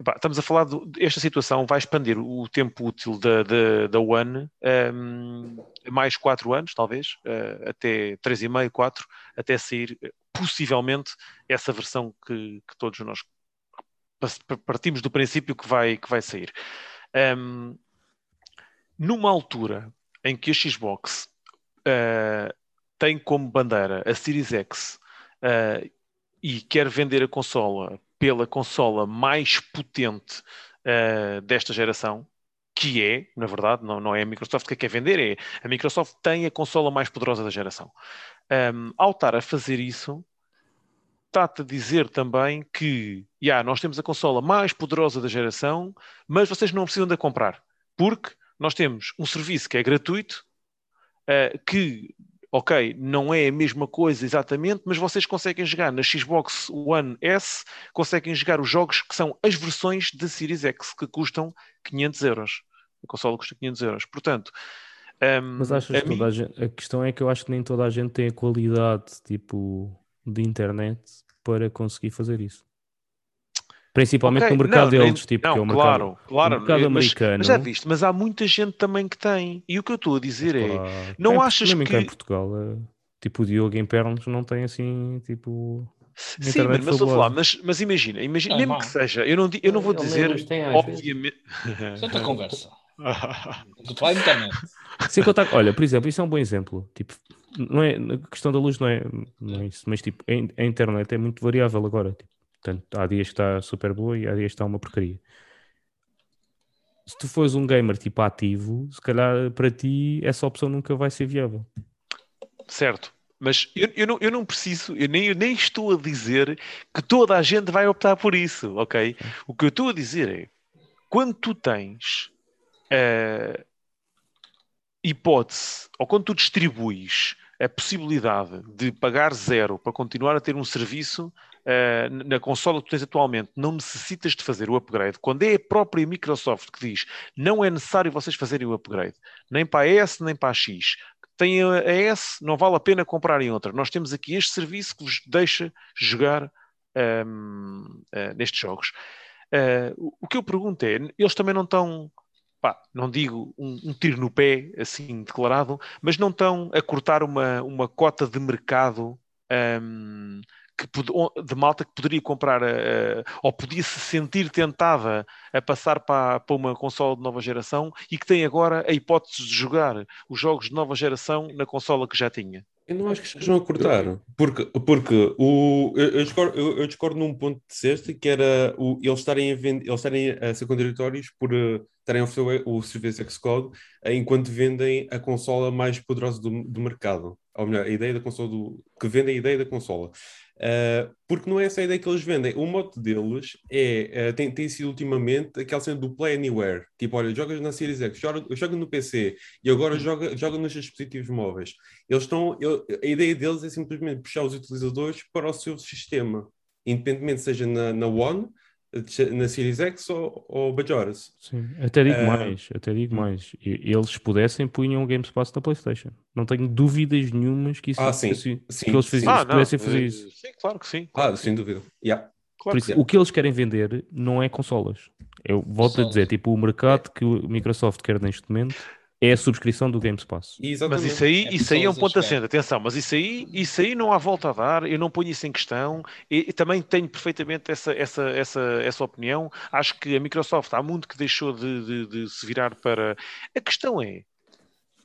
Epá, estamos a falar de esta situação vai expandir o tempo útil da, da, da One um, mais 4 anos, talvez, uh, até 3,5, 4, até sair possivelmente essa versão que, que todos nós partimos do princípio que vai, que vai sair. Um, numa altura em que a Xbox uh, tem como bandeira a Series X uh, e quer vender a consola pela consola mais potente uh, desta geração, que é, na verdade, não, não é a Microsoft que quer vender, é a Microsoft tem a consola mais poderosa da geração. Um, ao estar a fazer isso, está-te a dizer também que yeah, nós temos a consola mais poderosa da geração, mas vocês não precisam de a comprar, porque nós temos um serviço que é gratuito, uh, que, ok, não é a mesma coisa exatamente, mas vocês conseguem jogar na Xbox One S, conseguem jogar os jogos que são as versões da Series X, que custam 500 euros. A consola custa 500 euros. Portanto, um, ehm, mas achas que mim... a, gente, a questão é que eu acho que nem toda a gente tem a qualidade, tipo de internet para conseguir fazer isso. Principalmente okay. no mercado não, deles, tipo, não, que é o claro, mercado, claro, o mercado mas, americano. Mas já viste, mas há muita gente também que tem. E o que eu estou a dizer mas, é, não achas que... em Portugal, é, tipo, o Diogo em Pernos não tem assim, tipo... Sim, mas, mas, falar, mas, mas imagina, imagina é mesmo que seja, eu não, eu não vou dizer, obviamente... Santa <laughs> conversa. <laughs> Sem contar, olha, por exemplo, isso é um bom exemplo. Tipo, não é, a questão da luz não é, não é isso, mas tipo, a, a internet é muito variável agora. Tipo, portanto, há dias que está super boa e há dias que está uma porcaria. Se tu fores um gamer tipo ativo, se calhar para ti essa opção nunca vai ser viável. Certo. Mas eu, eu, não, eu não preciso, eu nem, eu nem estou a dizer que toda a gente vai optar por isso, ok? O que eu estou a dizer é, quando tu tens uh, hipótese, ou quando tu distribuis a possibilidade de pagar zero para continuar a ter um serviço uh, na consola que tu tens atualmente, não necessitas de fazer o upgrade. Quando é a própria Microsoft que diz não é necessário vocês fazerem o upgrade, nem para a S nem para a X. Tem a S, não vale a pena comprarem outra. Nós temos aqui este serviço que vos deixa jogar um, ehm, uh, eh, nestes jogos. Uh, o que eu pergunto é, eles também não estão pá, não digo um, um, tiro no pé, assim declarado, mas não estão a cortar uma, uma cota de mercado um, que, de malta que poderia comprar uh, ou podia se sentir tentada a passar para, para uma consola de nova geração e que tem agora a hipótese de jogar os jogos de nova geração na consola que já tinha. Eu não acho que estejam a cortar, porque, porque o, eu, eu, discordo, eu, eu discordo num ponto de disseste que era o, eles, estarem a estarem a ser contraditórios por uh, estarem a oferecer o, o serviço Xcode uh, enquanto vendem a consola mais poderosa do, do mercado. Ou melhor, a ideia da consola do, que vende a ideia da consola. Uh, porque não é essa a ideia que eles vendem. O mote deles é, uh, tem, tem sido ultimamente aquela cena do Play Anywhere. Tipo, olha, jogas na Series X, joga, joga no PC e agora joga, joga nos dispositivos móveis. Eles estão, eu, a ideia deles é simplesmente puxar os utilizadores para o seu sistema, independentemente seja na, na One na Series X ou, ou Bajoras. Sim, até digo uh, mais, até digo mais. Eles pudessem punham o Game Pass na PlayStation. Não tenho dúvidas nenhumas que isso ah, sim, sim, que eles faziam, ah, pudessem fazer eh, isso. Sim, claro que sim. Claro, sem dúvida. Yeah. Claro isso, o que eles querem vender não é consolas. Eu volto a dizer, tipo, o mercado que o Microsoft quer neste momento é a subscrição do Game Pass. Exatamente. Mas isso aí, é isso aí é um ponto assente, atenção, mas isso aí, isso aí não há volta a dar, eu não ponho isso em questão, e, e, também tenho perfeitamente essa, essa, essa, essa opinião. Acho que a Microsoft há muito que deixou de, de, de se virar para. A questão é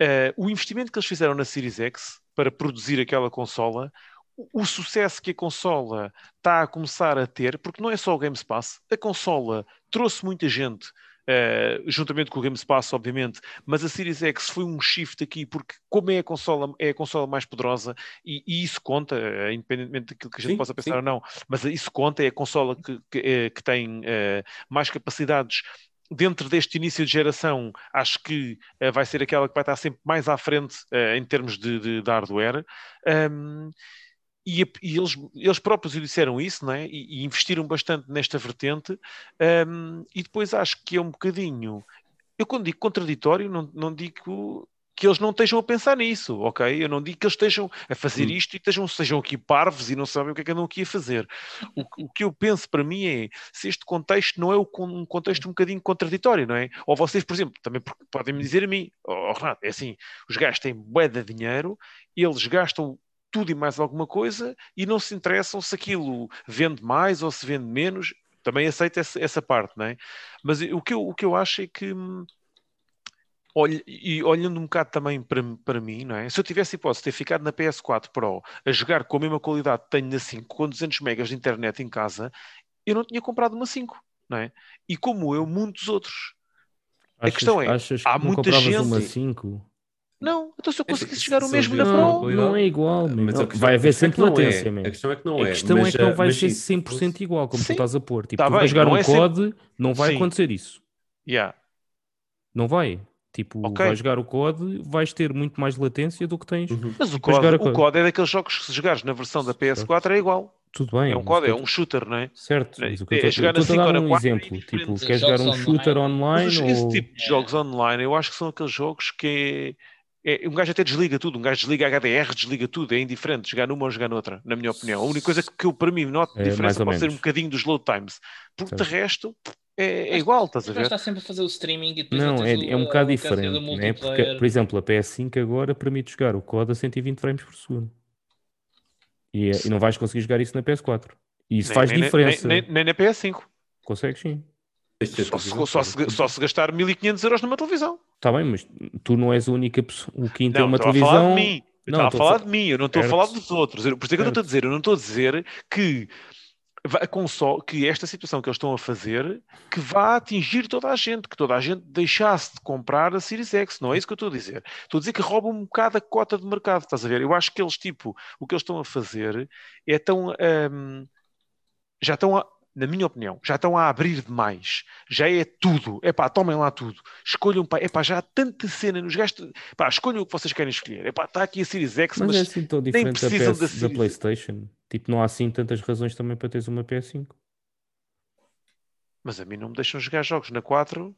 uh, o investimento que eles fizeram na Series X para produzir aquela consola. O, o sucesso que a consola está a começar a ter, porque não é só o Game Pass, a consola trouxe muita gente Uh, juntamente com o Game Pass, obviamente, mas a Series X foi um shift aqui, porque como é a consola, é a consola mais poderosa, e, e isso conta, uh, independentemente daquilo que a gente sim, possa pensar sim. ou não, mas isso conta, é a consola que, que, é, que tem uh, mais capacidades dentro deste início de geração, acho que uh, vai ser aquela que vai estar sempre mais à frente uh, em termos de, de, de hardware. Um, e, e, eles, eles próprios disseram isso, não é? E, e investiram bastante nesta vertente, um, e depois acho que é um bocadinho. Eu, quando digo contraditório, não, não digo que eles não estejam a pensar nisso, ok? Eu não digo que eles estejam a fazer isto e estejam, sejam aqui parvos e não sabem o que é que andam aqui a fazer. O, o que eu penso para mim é se este contexto não é um contexto um bocadinho contraditório, não é? Ou vocês, por exemplo, também podem me dizer a mim, oh, Renato, é assim, os gajos têm bué de dinheiro, eles gastam tudo e mais alguma coisa e não se interessam se aquilo vende mais ou se vende menos. Também aceito essa, essa parte, não é? Mas o que eu, o que eu acho é que. Hum, e olhando um bocado também para, para mim, não é? Se eu tivesse hipótese de ter ficado na PS4 Pro a jogar com a mesma qualidade que tenho na 5, com 200 megas de internet em casa, eu não tinha comprado uma 5, não é? E como eu, muitos outros. Achas, a questão é, há muita gente. Uma 5? Não, então se eu conseguisse chegar o mesmo na Pro. Não é igual, mas não, vai haver sempre é latência. É. A questão é que não é. A questão mas, é que não vai ser 100% igual, como tu estás a pôr. Tipo, tá tu vais jogar um é COD, não vai acontecer isso. Yeah. Não vai. Tipo, okay. vais jogar o COD, vais ter muito mais latência do que tens. Uhum. Mas o COD, o COD é daqueles jogos que se jogares na versão da PS4 é igual. Tudo bem. É um COD, é um shooter, não é? Certo. Mas o que é, eu estou a dar um 4, exemplo. Tipo, queres jogar um shooter online? Mas ou... esse tipo de jogos online, eu acho que são aqueles jogos que é é, um gajo até desliga tudo, um gajo desliga HDR, desliga tudo, é indiferente jogar numa ou jogar noutra, na minha opinião. A única coisa que eu, para mim, noto é, diferença pode ser um bocadinho dos load times, porque de resto é, é igual, estás a ver? está sempre a fazer o streaming e depois Não, é, é um bocado diferente, né? porque, por exemplo, a PS5 agora permite jogar o COD a 120 frames por segundo. E, e não vais conseguir jogar isso na PS4. E isso nem, faz nem, diferença. Nem, nem, na PS5. Consegues sim. Só se, só, se, só se gastar 1500 euros numa televisão. Está bem, mas tu não és a única pessoa. O quem tem uma televisão. A falar de mim. Eu não, estava a falar de mim, eu não estou a falar dos outros. Por isso é que eu estou a dizer, eu não estou a dizer que console, que esta situação que eles estão a fazer que vá atingir toda a gente, que toda a gente deixasse de comprar a Series X, não é isso que eu estou a dizer. Estou a dizer que roubam um bocado a cota de mercado, estás a ver? Eu acho que eles, tipo, o que eles estão a fazer é tão. Um, já estão a, na minha opinião, já estão a abrir demais. Já é tudo. É pá, tomem lá tudo. Escolham, pá, é pá, já há tanta cena nos gastos. Pá, escolham o que vocês querem escolher. É pá, está aqui a Series X, mas, mas é assim tão diferente da, PS, da, da, PlayStation. Tipo, não há assim tantas razões também para teres uma PS5. Mas a mim não me deixam jogar jogos na 4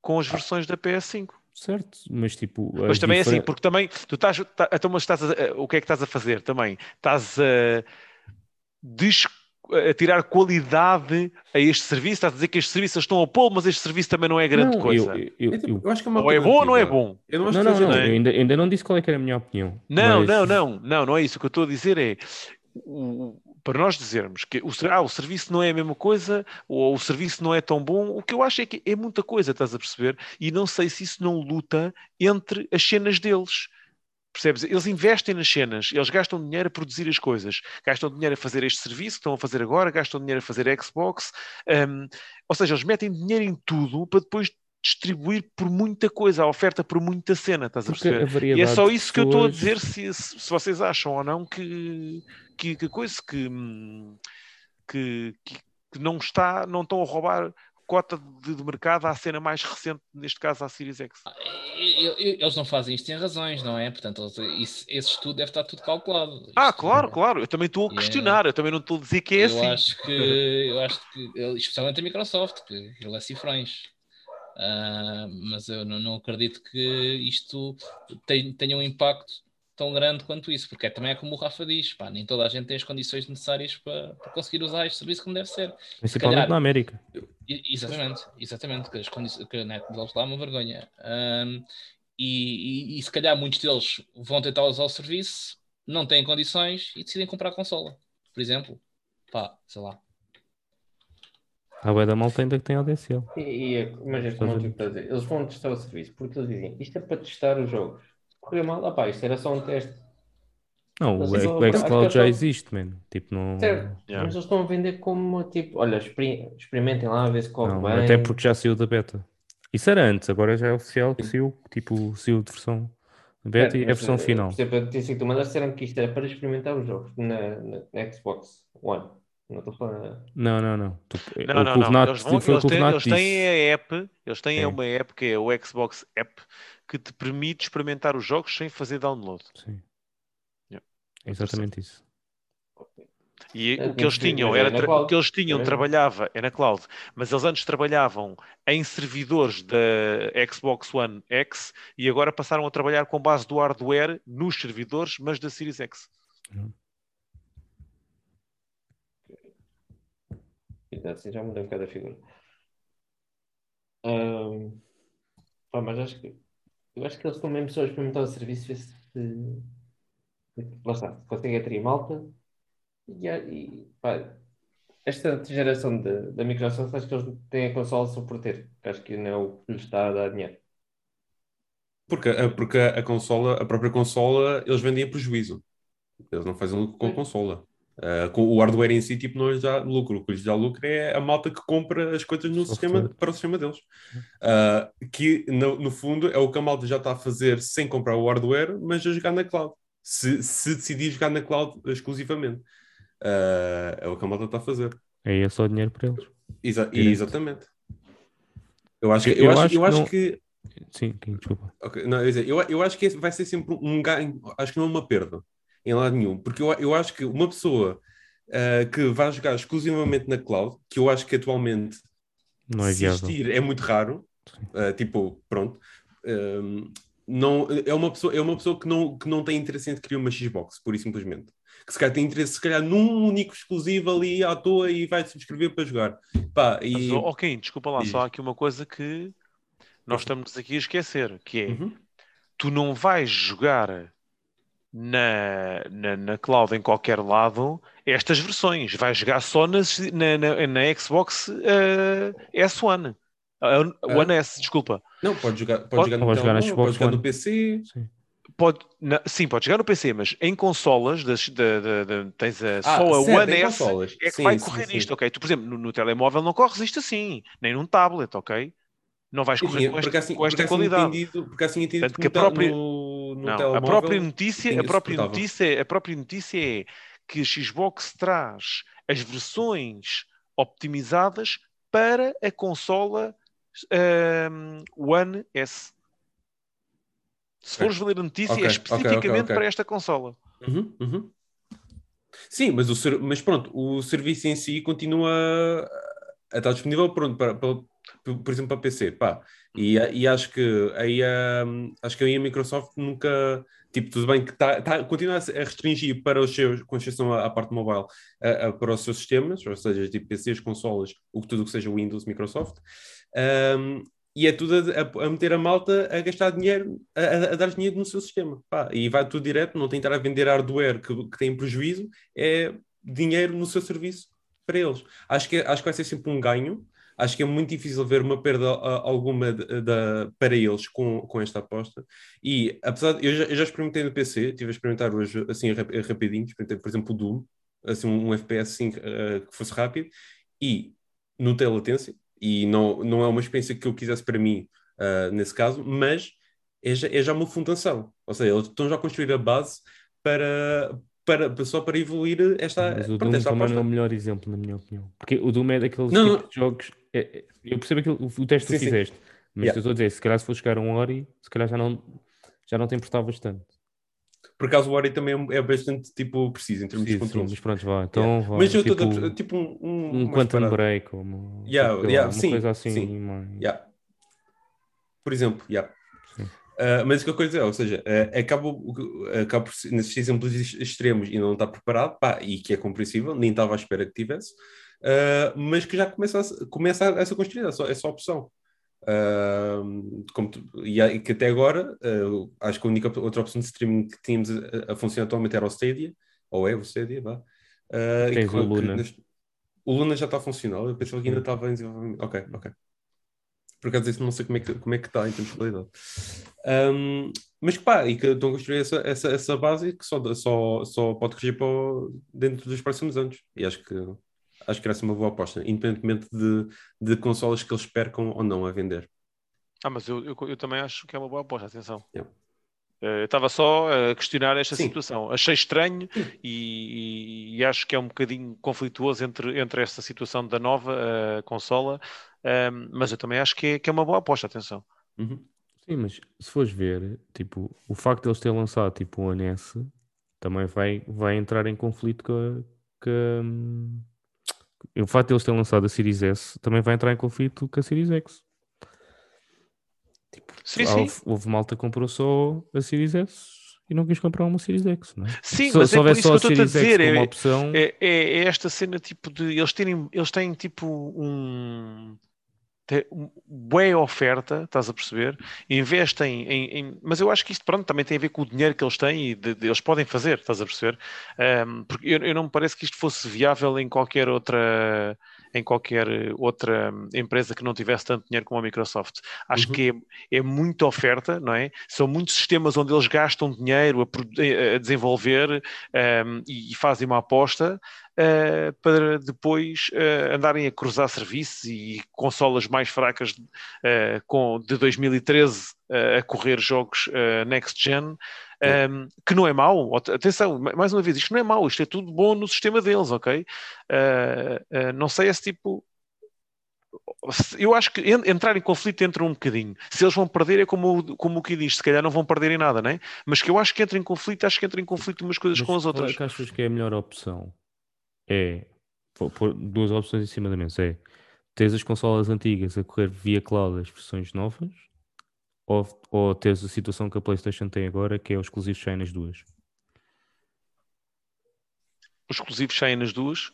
com as versões da PS5. Certo, mas tipo. Mas também diferen... é assim, porque também tu estás. Tá, então, mas estás a, o que é que estás a fazer também? Estás a. Des a tirar qualidade a este serviço, estás a dizer que estes serviços estão ao polo, mas este serviço também não é grande não, coisa. Eu, eu, eu, eu, acho que é uma ou é bom ou não é bom? Eu não, não, não, não, ainda, ainda não disse qual é que era a minha opinião. Não, mas... não, não, não, não é isso. O que eu estou a dizer é o, para nós dizermos que o, ah, o serviço não é a mesma coisa, ou o serviço não é tão bom, o que eu acho é que é muita coisa, estás a perceber? E não sei se isso não luta entre as cenas deles. Percebes? Eles investem nas cenas, eles gastam dinheiro a produzir as coisas, gastam dinheiro a fazer este serviço que estão a fazer agora, gastam dinheiro a fazer Xbox, um, ou seja, eles metem dinheiro em tudo para depois distribuir por muita coisa, a oferta por muita cena, estás a perceber? A e é só isso que eu estou a dizer, se, se, se, vocês acham ou não que, que, que coisa que, que, que não está, não estão a roubar cota de, de, mercado à cena mais recente, neste caso à Series X. Ah, eles não fazem isto, têm razões, não é? Portanto, isso, esse estudo deve estar tudo calculado. Isto, ah, claro, é... claro. Eu também estou a questionar, é... eu também não estou a dizer que é eu assim. Acho que, <laughs> eu acho que, especialmente a Microsoft, que ele é cifrões. Uh, mas eu não, não, acredito que isto tenha um impacto tão grande quanto isso, porque é, também é como o Rafa diz, pá, nem toda a gente tem as condições necessárias para, para conseguir usar este serviço como deve ser. Principalmente calhar, na América. Exatamente, exatamente, que, as condições, que a net deles lá é uma vergonha. Um, e, e, e, se calhar muitos deles vão tentar usar o serviço, não têm condições e decidem comprar a consola, por exemplo. Pá, sei lá. A web da malta ainda que tem ADSL. E, e, mas este monte que dizer, eles vão testar o serviço, porque eles dizem, isto é para testar os jogos correu mal, opá, isto era só um teste. Não, o, o xCloud já existe, mano. Tipo, não... Certo, yeah. mas eles estão a vender como tipo, olha, experimentem lá, a ver se corre bem. Até porque já saiu da beta. Isso era antes, agora já é oficial que saiu, tipo, saiu de versão beta certo, e é a versão final. Por exemplo, que tu mandaste disseram que isto era para experimentar os jogos na, na, na Xbox One. Não estou falando. Não, não, não. Tu, não, não, não. Eles, vão, eles, têm, eles têm a app, eles têm é. uma app que é o Xbox App, que te permite experimentar os jogos sem fazer download. Sim. Yeah. É exatamente isso. E é, o que eles tinham era o que eles tinham é. trabalhava é na cloud, mas eles antes trabalhavam em servidores da Xbox One X e agora passaram a trabalhar com base do hardware nos servidores, mas da Series X. Uhum. Assim já mudei um bocado a figura. Um, mas acho que eu acho que eles estão mesmo só a experimentar o serviço, ver se. Lá está, conseguem atrair malta. E, e pá, esta geração da Microsoft, acho que eles têm a consola só por ter. Acho que não é o que lhes está a dar dinheiro. Porque, porque a, consola, a própria consola, eles vendem a prejuízo. Eles não fazem lucro com a consola. Uh, o hardware em si, tipo, não lhes dá lucro. O que lhes dá lucro é a malta que compra as coisas no sistema, para o sistema deles. Uh, que, no, no, fundo, é o que a malta já está a fazer sem comprar o hardware, mas a jogar na cloud. Se, se decidir jogar na cloud exclusivamente. Uh, é o que a malta está a fazer. Aí é só dinheiro para eles. Exa exatamente. Eu acho que. Eu, eu acho, acho, eu acho que... Sim, desculpa. Okay. Não, eu, eu acho que vai ser sempre um ganho. Acho que não é uma perda em lado nenhum, porque eu, eu acho que uma pessoa uh, que vai jogar exclusivamente na cloud, que eu acho que atualmente não é existir é muito raro, uh, tipo, pronto, uh, não, é, uma pessoa, é uma pessoa que não, que não tem interesse em adquirir uma Xbox, pura e simplesmente. Que se calhar tem interesse, se calhar, num único exclusivo ali à toa e vai se inscrever para jogar. Pá, e... Mas, ok, desculpa lá, só há aqui uma coisa que nós estamos aqui a esquecer, que é uhum. tu não vais jogar na, na, na cloud em qualquer lado estas versões. Vai jogar só nas, na, na, na Xbox uh, S1. Uh, One S, desculpa. Não, pode jogar, pode, pode jogar no, pode jogar, Xbox pode jogar no PC. Sim. Pode, na, sim, pode jogar no PC, mas em consolas das, da, da, da, tens a, ah, só a certo, One S consolas. é que sim, vai sim, correr sim, isto, ok? Tu, por exemplo, no, no, telemóvel não corres isto assim, nem num tablet, ok? Não vais correr com, este, assim, com esta qualidade. Assim entendido, porque assim entendido que a própria... no no não. A própria notícia, a própria notícia, a própria notícia é que a Xbox traz as versões optimizadas para a consola um, One S. Se fores ler a notícia, é okay, é especificamente okay, okay, para esta consola. Uhum, uhum. Sim, mas, o, mas pronto, o serviço em si continua a estar disponível pronto, para, para, por exemplo, para PC. Pá. E, e acho que aí a, acho que aí a Microsoft nunca. Tipo, tudo bem que tá, tá, continua a restringir para os seus, com exceção à, à parte mobile, a, a, para os seus sistemas, ou seja, tipo PCs, consolas, o que tudo que seja Windows, Microsoft. Um, e é tudo a, a, meter a malta a gastar dinheiro, a, a dar dinheiro no seu sistema. Pá, e vai tudo direto, não tentar a vender hardware que, que tem prejuízo, é dinheiro no seu serviço para eles. Acho que, acho que vai ser sempre um ganho. Acho que é muito difícil ver uma perda alguma de, de, para eles com, com esta aposta. E apesar de, eu já, eu já experimentei no PC, estive a experimentar hoje assim rapidinho, experimentei, por exemplo, o Doom, assim, um, um FPS assim, uh, que fosse rápido, e não tem latência, e não, não é uma experiência que eu quisesse para mim uh, nesse caso, mas é já, é já uma fundação. Ou seja, eles estão já a construir a base para, para, só para evoluir esta. Mas o Doom também não é o melhor exemplo, na minha opinião. Porque o Doom é daqueles não, tipos de jogos. É, é, eu percebo aquilo, o, teste que tu fizeste, mas yeah. estou a dizer, se calhar se for chegar a um Ori, se calhar já não, já não te importavas tanto. Por acaso o Ori também é, é bastante tipo, preciso em termos preciso, de controle. Mas pronto, vá. Então, yeah. vá, mas eu tipo, tô, tipo um, um, um Quantum Break, ou uma, yeah, tipo, yeah, uma sim, coisa assim. Sim. Yeah. Por exemplo, yeah. Uh, mas o que eu quero dizer, ou seja, uh, acaba, acaba por, nesses exemplos extremos e não está preparado, pá, e que é compreensível, nem estava à espera que tivesse, uh, mas que já começa a, começa a, a ser construída essa, essa opção. Uh, tu, e, e, que até agora, acho que a única outra opção de streaming que tínhamos a, a funcionar atualmente era o Stadia, ou é o Stadia, vá. Tens que, o Luna. Neste, o Luna já está funcional, eu pensava que ainda estava em desenvolvimento. Ok, ok. Por acaso isso não sei como é que, como é que está em termos de qualidade. Um, mas que pá, e que estão a construir essa, essa, essa base que só, só, só pode corrigir para dentro dos próximos anos. E acho que acho que é uma boa aposta, independentemente de, de consolas que eles percam ou não a vender. Ah, mas eu, eu, eu também acho que é uma boa aposta, atenção. Yeah. Eh, eu estava só a questionar esta Sim. situação. Achei estranho e, e, acho que é um bocadinho conflituoso entre, entre esta situação da nova uh, consola um, mas eu também acho que é, que é uma boa aposta, atenção. Uhum. Sim, mas se fores ver, tipo, o facto de eles terem lançado tipo o ANS também vai, vai entrar em conflito com a, com a, o facto de eles terem lançado a Series S também vai entrar em conflito com a Series X. Tipo, sim, houve, sim. houve malta que comprou só a Series S e não quis comprar uma Series X, não é? Sim, mas é por isso que eu estou a dizer. É, opção... é, é, é, esta cena tipo de eles terem, eles têm tipo um boa oferta, estás a perceber? Investem em, em, Mas eu acho que isto, pronto, também tem a ver com o dinheiro que eles têm e de, de, eles podem fazer, estás a perceber? Um, porque eu, eu, não me parece que isto fosse viável em qualquer outra em qualquer outra empresa que não tivesse tanto dinheiro como a Microsoft. Acho uhum. que é, é muita oferta, não é? São muitos sistemas onde eles gastam dinheiro a, a desenvolver um, e, e fazem uma aposta uh, para depois uh, andarem a cruzar serviços e consolas mais fracas uh, com, de 2013 a correr jogos next gen. Um, que não é mau, atenção, mais uma vez, isto não é mau, isto é tudo bom no sistema deles, ok? não sei esse tipo, eu acho que entrar em conflito entra um bocadinho. Se eles vão perder, é como, como o que diz, se calhar não vão perder em nada, né? Mas que eu acho que entra em conflito, acho que entra em conflito umas coisas Mas com as outras. É que achas que é a melhor opção? É pôr duas opções em cima da mesa. É tens as consolas antigas a correr via cloud as versões novas ou, ou tens a situação que a PlayStation tem agora que é os exclusivos saem nas duas. Os exclusivos saem nas duas?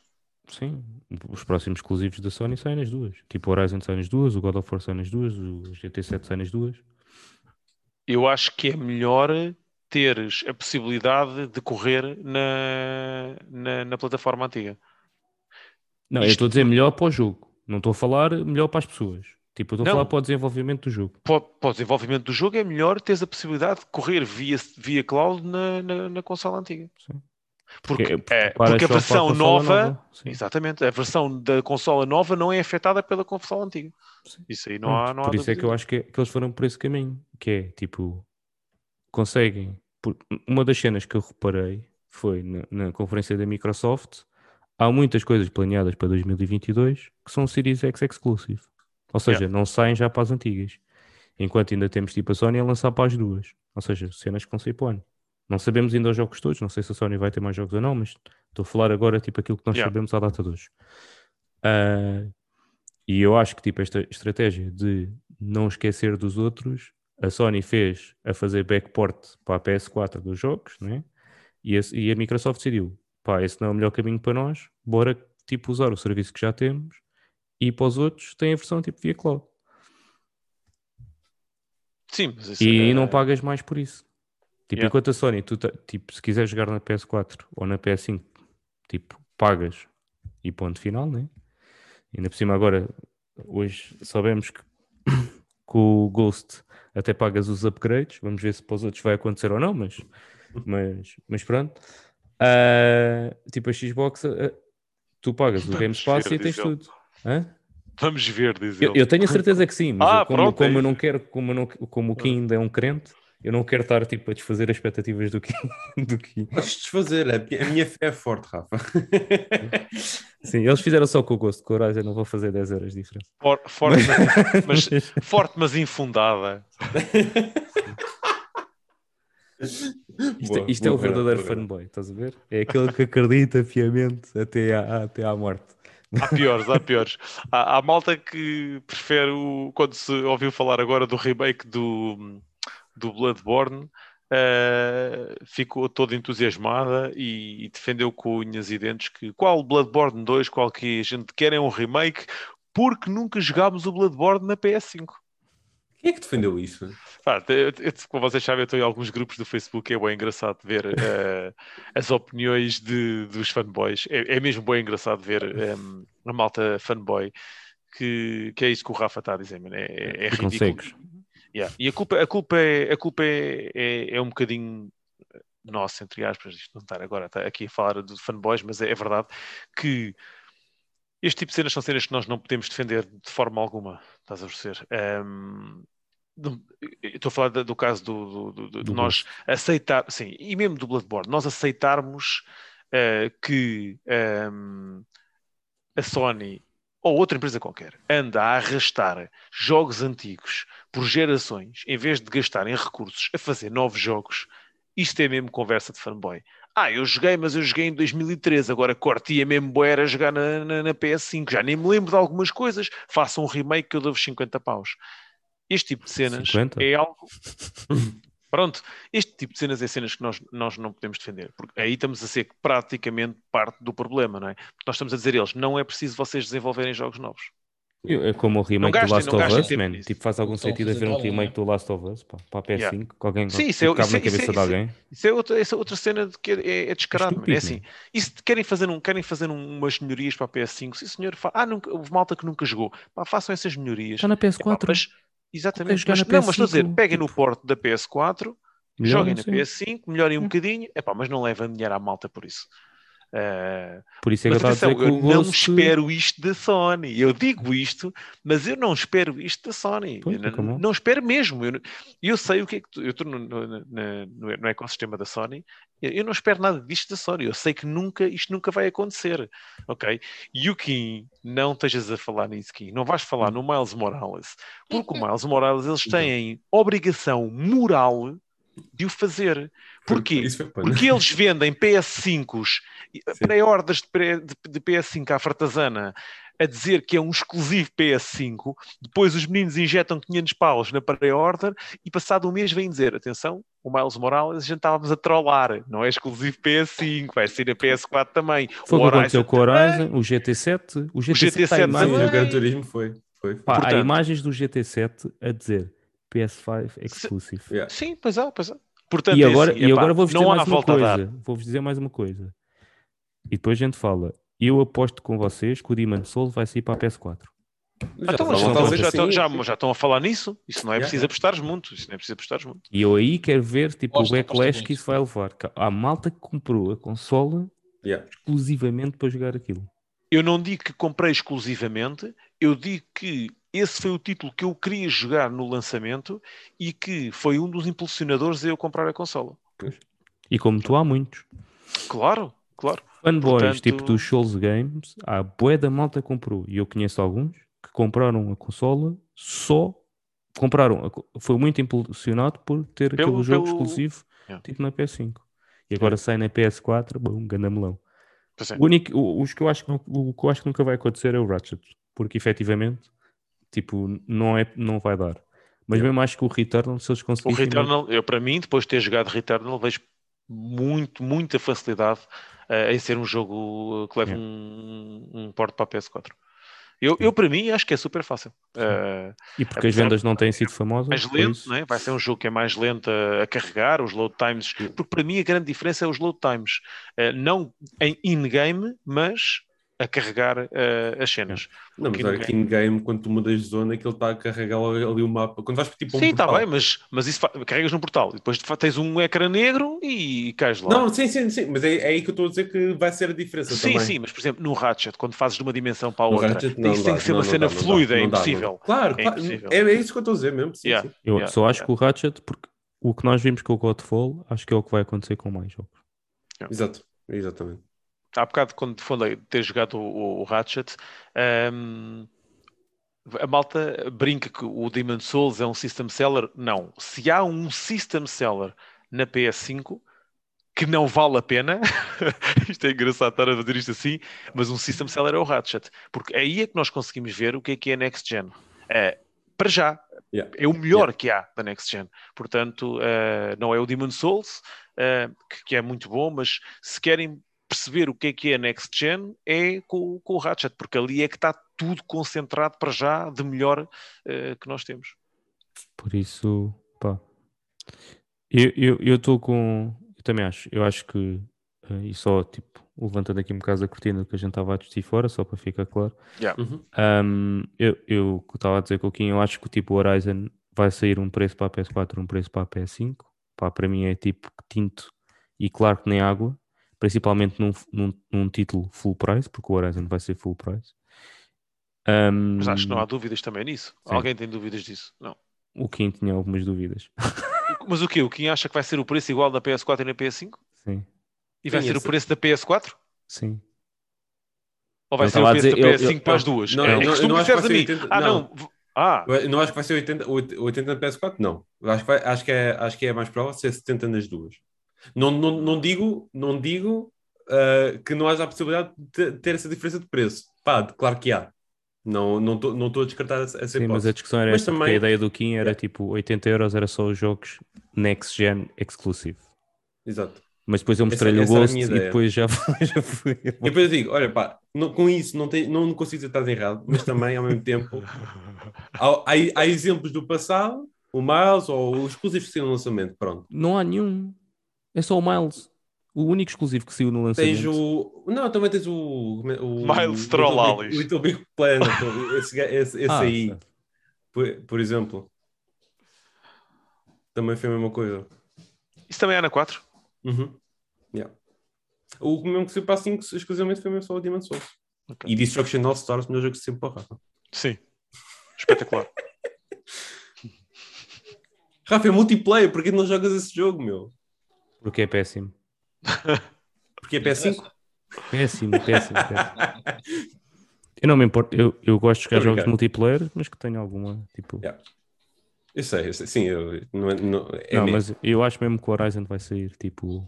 Sim, os próximos exclusivos da Sony saem nas duas. Tipo o Horizon sai nas duas, o God of War sai nas duas, o GT7 sai nas duas. Eu acho que é melhor teres a possibilidade de correr na, na, na plataforma antiga. Não, Isto... eu estou a dizer melhor para o jogo. Não estou a falar melhor para as pessoas. Tipo, eu estou a falar para o desenvolvimento do jogo. Para, para, o desenvolvimento do jogo é melhor teres a possibilidade de correr via, via cloud na, na, na consola antiga. Sim. Porque, porque, é, porque a versão a nova, nova exatamente, a versão da consola nova não é afetada pela consola antiga. Sim. Isso aí não há, não Por há isso é que eu acho que, que eles foram por esse caminho, que é tipo, conseguem. Uma das cenas que eu reparei foi na, na, conferência da Microsoft. Há muitas coisas planeadas para 2022 que são Series X exclusive. Ou seja, yeah. não saem já para as antigas. Enquanto ainda temos tipo a Sony a lançar para as duas. Ou seja, cenas que vão sair para o ano. Não sabemos ainda os jogos todos. Não sei se a Sony vai ter mais jogos ou não, mas estou a falar agora tipo aquilo que nós yeah. sabemos à data de hoje. Uh, e eu acho que tipo esta estratégia de não esquecer dos outros a Sony fez a fazer backport para a PS4 dos jogos, né? E, esse, e a Microsoft decidiu, pá, esse não é o melhor caminho para nós, bora tipo usar o serviço que já temos e para os outros tem a versão tipo via cloud. Sim, mas e é... não pagas mais por isso. Tipo, yeah. enquanto a Sony, tu, tipo, se quiser jogar na PS4 ou na PS5, tipo, pagas e ponto final, né? Ainda por cima agora, hoje sabemos que <coughs> com o Ghost até pagas os upgrades, vamos ver se para os outros vai acontecer ou não, mas, mas, mas pronto. Uh, tipo a Xbox, uh, tu pagas o Game Pass e tens tudo. Hã? Vamos ver, diz eu, eu, tenho a certeza que sim, mas ah, eu, como, pronto, como é eu não quero, como, não, como o Kim ainda é um crente, eu não quero estar tipo, a desfazer as expectativas do Kim. <laughs> Do Kim. Podes desfazer, a minha fé é forte, Rafa. <laughs> Sim, eles fizeram só com o gosto, com coragem, não vou fazer 10 euros de diferença. For, forte, mas, <laughs> mas, forte, mas infundada. Isto, boa, isto boa, é o verdadeiro boa, fanboy, estás a ver? É aquele que acredita fiamente até à, até à morte. Há piores, há piores. Há, há malta que prefere o, quando se ouviu falar agora do remake do, do Bloodborne, uh, ficou toda entusiasmada e, e, defendeu com unhas e dentes que qual Bloodborne 2, qual que a gente quer é um remake, porque nunca jogámos o Bloodborne na PS5. Quem é que defendeu isso? Ah, eu, eu, como vocês sabem, eu estou em alguns grupos do Facebook, é bem engraçado ver uh, <laughs> as opiniões de, dos fanboys. É, é, mesmo bem engraçado ver um, <laughs> a malta fanboy que, que é isso que o Rafa está a dizer, mano. É, é, é ridículo. Yeah. E a culpa, a culpa, é, a culpa é, é, é um bocadinho nossa, entre aspas, isto não estar agora tá aqui a falar de fanboys, mas é, é verdade que este tipo de cenas são cenas que nós não podemos defender de forma alguma, estás a perceber? Um, estou a falar do caso do, do, do, de nós aceitar, sim, e mesmo do Bloodborne, nós aceitarmos uh, que um, a Sony ou outra empresa qualquer anda a arrastar jogos antigos por gerações em vez de gastarem recursos a fazer novos jogos, isto é mesmo conversa de fanboy. Ah, eu joguei, mas eu joguei em 2013. Agora cortia mesmo boera jogar na, na, na, PS5. Já nem me lembro de algumas coisas. Faça um remake que eu dou-vos 50 paus. Este tipo de cenas 50? é algo. <laughs> Pronto, este tipo de cenas é cenas que nós, nós não podemos defender, porque aí estamos a ser praticamente parte do problema, não é? Porque nós estamos a dizer a eles, não é preciso vocês desenvolverem jogos novos. É como o remake gastem, do Last of Us, man. Tipo, faz algum sentido haver um remake do Last of Us pá, para a PS5, yeah. que alguém Sim, isso é, isso, na é- cabeça isso, de alguém. Isso é outra, essa é outra cena de que é, é descarado. Estúpido, é assim, e se querem fazer, um, querem fazer umas melhorias para a PS5, se o senhor fala, ah, nunca, houve malta que nunca jogou, pá, façam essas melhorias. Está na PS4. Epá, mas, exatamente, mas, não, mas estou a dizer, peguem tipo... no porto da PS4, Melhor, joguem na PS5, melhorem um bocadinho, epá, mas não levem dinheiro à malta por isso. Uh, Por isso é que eu, atenção, eu não espero isto da Sony. Eu digo isto, mas eu não espero isto da Sony. Pois, não, não, espero mesmo. Eu, eu, sei o que é que tu, eu estou no, no, no, no, ecossistema da Sony. Eu não espero nada disto da Sony. Eu sei que nunca isto nunca vai acontecer, ok? E o Kim, não estejas a falar nisso, Kim. Não vais falar no Miles Morales, porque o Miles Morales eles têm obrigação moral de o fazer. Porquê? Porque eles vendem PS5s, pré-ordens de, de, PS5 à fartazana, a dizer que é um exclusivo PS5, depois os meninos injetam 500 paus na pré-order e passado um mês vêm dizer, atenção, o Miles Morales a gente estávamos a trollar, não é exclusivo PS5, vai ser a PS4 também. Foi o que aconteceu com o Horizon, o GT7, o GT7, o GT7 também. O Gran Turismo foi. foi. Pá, Portanto, há imagens do GT7 a dizer PS5 exclusive. Se, yeah. Sim, pois é, pois é. Portanto, e agora, assim, e agora vou-vos dizer mais uma coisa. Vou-vos dizer mais uma coisa. E depois a gente fala. Eu aposto com vocês que o Demon Soul vai sair para a PS4. Já, então, já, estão, já, estão, já, já, estão a falar nisso. Isso não é preciso apostares muito. Isso não é preciso apostares muito. E eu aí quero ver tipo, o backlash que isso vai levar. Há malta que comprou a consola yeah. exclusivamente para jogar aquilo. Eu não digo que comprei exclusivamente, eu digo que esse foi o título que eu queria jogar no lançamento e que foi um dos impulsionadores de eu comprar a consola. Pois. E como tu há muitos. Claro, claro. Fanboys, Portanto... tipo dos Souls Games, a bué da malta comprou. E eu conheço alguns que compraram a consola só compraram. Foi muito impulsionado por ter pelo, aquele jogo pelo... exclusivo yeah. tipo na PS5. E agora yeah. sai na PS4, bom, gandamelão. É. O único, os que eu acho que, o que eu acho que nunca vai acontecer é o Ratchet, porque efetivamente Tipo, não, é, não vai dar. Mas mesmo acho que o Returnal, se eles conseguirem... O Returnal, eu para mim, depois de ter jogado Returnal, vejo muito, muita facilidade uh, em ser um jogo que leva um, um porte para a PS4. Eu, eu para mim, acho que é super fácil. Uh, e porque as vendas não têm sido famosas. Mais lento, né? vai ser um jogo que é mais lento a, a carregar, os load times. Porque para mim a grande diferença é os load times. Uh, não em in-game, mas a carregar uh, as cenas. Não, mas olha que in-game, quando tu mudas de zona, que ele está a carregar ali o mapa. Quando vais tipo um Sim, está bem, mas, mas isso carregas num portal. Depois tens um ecrã negro e cais lá. Não, sim, sim, sim. Mas é, é, aí que eu estou a dizer que vai ser a diferença sim, também. Sim, mas por exemplo, no Ratchet, quando fazes de uma dimensão para a outra, Ratchet, não, isso tem que ser uma cena fluida, é impossível. Claro, é, claro. É, é, isso que eu estou a dizer mesmo. Sim, yeah, sim. Eu yeah, só acho yeah. que o Ratchet, porque o que nós vimos com o Godfall, acho que é o que vai acontecer com mais jogos. Exato, exatamente há bocado, quando falei de ter jogado o, o Ratchet, um, a malta brinca que o Demon Souls é um system seller. Não. Se há um system seller na PS5 que não vale a pena, <laughs> isto é engraçado estar a fazer isto assim, mas um system seller é o Ratchet, porque aí é que nós conseguimos ver o que é que é Next Gen. É, para já, yeah. é o melhor yeah. que há da Next Gen. Portanto, uh, não é o Demon Souls, uh, que, que, é muito bom, mas se querem perceber o que é que é Next Gen é com, com o Ratchet, porque ali é que está tudo concentrado para já de melhor uh, que nós temos. Por isso, pá. Eu estou com. Eu também acho. Eu acho que. Uh, e só, tipo, levantando aqui um bocado a cortina que a gente estava a discutir fora, só para ficar claro. Yeah. Uhum. Um, eu, eu estava a dizer com o Kim, eu acho que o tipo Horizon vai sair um preço para a PS4 um preço para a PS5. Pá, para mim é tipo tinto e claro que nem água principalmente num, num, num, título full price, porque o Horizon vai ser full price. Um, Mas acho que não há dúvidas também nisso. Sim. Alguém tem dúvidas disso? Não. O Kim tinha algumas dúvidas. <laughs> Mas o que? O Kim acha que vai ser o preço igual da PS4 e na PS5? Sim. E vai Sim, ser esse... o preço da PS4? Sim. Ou vai ser o preço dizer, da PS5 eu, eu, para as duas? Não, é, não, eu não acho que vai ser 80, Ah, não. não. Ah. Não acho que vai ser 80, 80 na PS4, não. Acho que, vai, acho, que é, acho que é mais provável ser 70 nas duas. Não, não, não digo, não digo uh, que não haja a possibilidade de ter essa diferença de preço. Pá, claro que há. Não estou não não a descartar essa Sim, mas a discussão era esta, também... a ideia do Kim era é. tipo 80 euros era só os jogos Next Gen exclusive. Exato. Mas depois eu mostrei-lhe o Ghost e depois já, <laughs> já fui. E depois eu digo, olha pá, não, com isso não, tem, não consigo dizer que estás errado, mas também ao mesmo tempo <laughs> há, há, há, exemplos do passado, o Miles ou os exclusivos que saíram no lançamento, pronto. Não há nenhum. É só o Miles. O único exclusivo que saiu no lançamento. Tens o. Não, também tens o. o Miles Trollali. O Little Big Planet. esse esse, esse ah, aí. Por, por, exemplo. Também foi a mesma coisa. Isso também é na 4? Uhum. Yeah. O mesmo que saiu para 5 exclusivamente foi mesmo só o Demon Souls. Okay. E Destruction All Stars, melhor jogo que sempre para Rafa. Sim. Espetacular. <laughs> Rafa, é multiplayer, porquê não jogas esse jogo, meu? Porque é péssimo. <laughs> Porque é PS5? Péssimo, péssimo, péssimo. Eu não me importo, eu, eu gosto de jogar jogos multiplayer, mas que tenham alguma tipo. Yeah. Eu sei, eu sei, sim, eu, não, é, não, é não mas eu acho mesmo que o Horizon vai sair tipo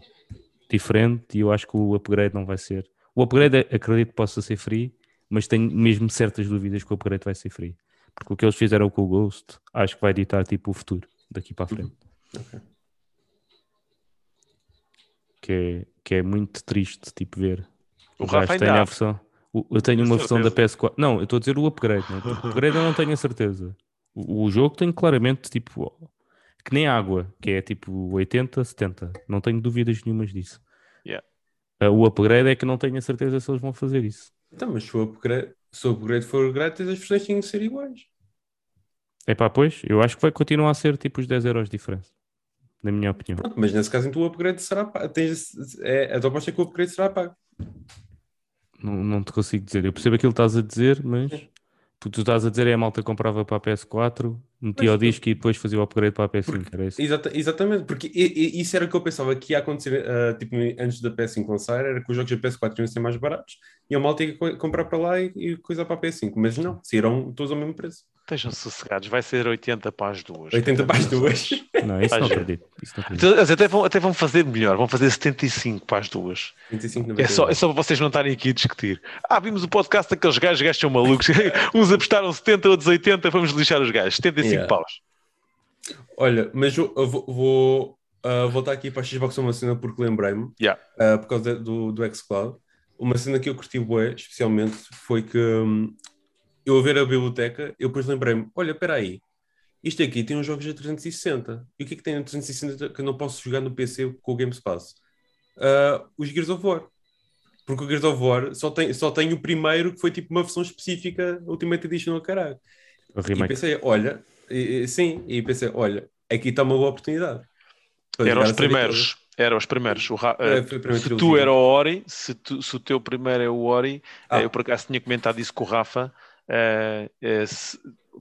diferente e eu acho que o upgrade não vai ser. O upgrade acredito que possa ser free, mas tenho mesmo certas dúvidas que o upgrade vai ser free. Porque o que eles fizeram com o Ghost acho que vai ditar tipo o futuro daqui para a frente. Okay que é, que é muito triste tipo ver. O, o Rafa tem a versão. Eu tenho uma versão da PS4. Não, eu estou a dizer o upgrade. Não? O upgrade eu não tenho a certeza. O, o jogo tem claramente tipo que nem água, que é tipo 80, 70. Não tenho dúvidas nenhumas disso. Yeah. Uh, o upgrade é que não tenho a certeza se eles vão fazer isso. Então, mas se o upgrade, se o upgrade for grátis, as versões têm que ser iguais. É pá, pois, eu acho que vai continuar a ser tipo os 10 euros de diferença na minha opinião. Pronto, mas nesse caso, então o upgrade será pago. Tens, é, a tua aposta é que o upgrade será pago. Não, não te consigo dizer. Eu percebo aquilo que estás a dizer, mas tu, tu estás a dizer é a malta comprava para a PS4, metia o disco e depois fazia o upgrade para a PS5. Porque? Exata, exatamente, porque isso era o que eu pensava que ia acontecer uh, tipo, antes da PS5 lançar, era que os jogos da PS4 iam ser mais baratos e a malta ia comprar para lá e, e coisa para a PS5, mas não, saíram todos ao mesmo preço. Estejam sossegados, vai ser 80 para as duas. 80 para as duas. Não, isso não acredito. Isso não acredito. Então, até, vão, até vão fazer melhor, vão fazer 75 para as duas. 75 é, só, é só para vocês não estarem aqui a discutir. Ah, vimos o podcast daqueles gajos, gajos são malucos. <laughs> Uns apostaram 70, outros 80, vamos lixar os gajos. 75 yeah. paus. Olha, mas eu vou, vou uh, voltar aqui para a Xbox uma cena porque lembrei-me, yeah. uh, por causa do, do xCloud. Uma cena que eu curti bué, especialmente, foi que um, eu a ver a biblioteca, eu depois lembrei-me: olha, espera aí, isto aqui tem uns jogos a 360. E o que é que tem a 360 que eu não posso jogar no PC com o Game Pass? Uh, os Gears of War. Porque o Gears of War só tem, só tem o primeiro que foi tipo uma versão específica Ultimate Edition caralho. O E pensei, olha, e- e- sim, e pensei, olha, aqui está uma boa oportunidade. Eram os primeiros. Eram os primeiros. O É, eh, se tu era o Ori, se, tu- se o teu primeiro é o Ori, Ah. eh, eu por acaso tinha comentado isso com o Rafa,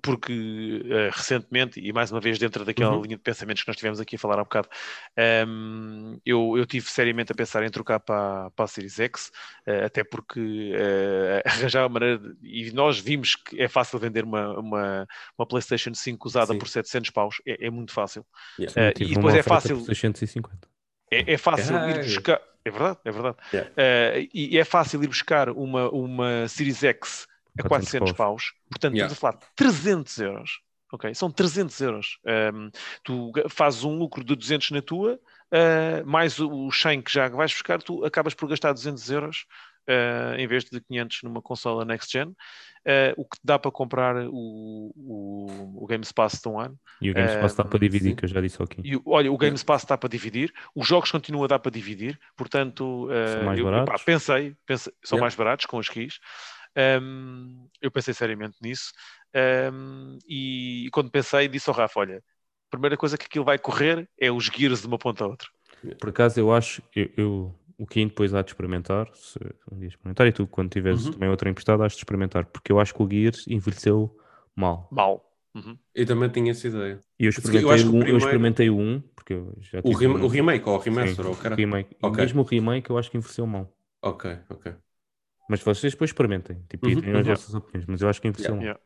porque eh, recentemente, e mais uma vez dentro daquela Uhum. linha de pensamentos que nós tivemos aqui a falar há um bocado, ehm, eu, eu tive seriamente a pensar em trocar para, para a Series X, eh, até porque eh, <laughs> arranjar uma maneira, de- e nós vimos que é fácil vender uma, uma, uma PlayStation 5 usada Sim. por 700 paus, é, é muito fácil. Yeah. Eh, e depois é fácil. por 650. É, é fácil ir Caralho. buscar. É verdade, é verdade. Yeah. Eh, e é fácil ir buscar uma, uma Series X a 400 400 paus. Portanto, Yeah. estamos a falar de 300 euros. Ok? São 300 euros. Ehm, tu fazes um lucro de 200 na tua, eh, mais o, o 100 que já vais buscar, tu acabas por gastar 200 euros eh, em vez de 500 numa consola next gen. eh, o que dá para comprar o, o, o Game Pass de um ano. E o Games Pass está para dividir, sim. que eu já disse aqui. E, olha, o Game Pass está para dividir, os jogos continuam a dar para dividir, portanto, eh, São mais eu, baratos. pensei, pensei- são Yeah. mais baratos com os keys. Ehm, eu pensei seriamente nisso. Ehm, e quando pensei, disse ao Rafa: Olha, a primeira coisa que aquilo vai correr é os gears de uma ponta a outra. Por acaso, eu acho, eu, eu- o Kim depois há de experimentar, se um dia experimentar, e tu, quando tiveres Uhum. também outra emprestada, has de experimentar, porque eu acho que o Gears envelheceu mal. Mal. Uhum. Eu também tinha essa ideia. E eu eu experimentei, o um, eu primeiro- experimentei o 1, porque eu já O, rem- um- o remake ou o sim, remaster, ou o cara. remake. E Ok. mesmo o remake eu acho que envelheceu mal. Ok, ok. Mas vocês depois experimentem, tipo, e Uhum, tenham as uhum. vossas opiniões, mas eu acho que envelheceu mal. Yeah.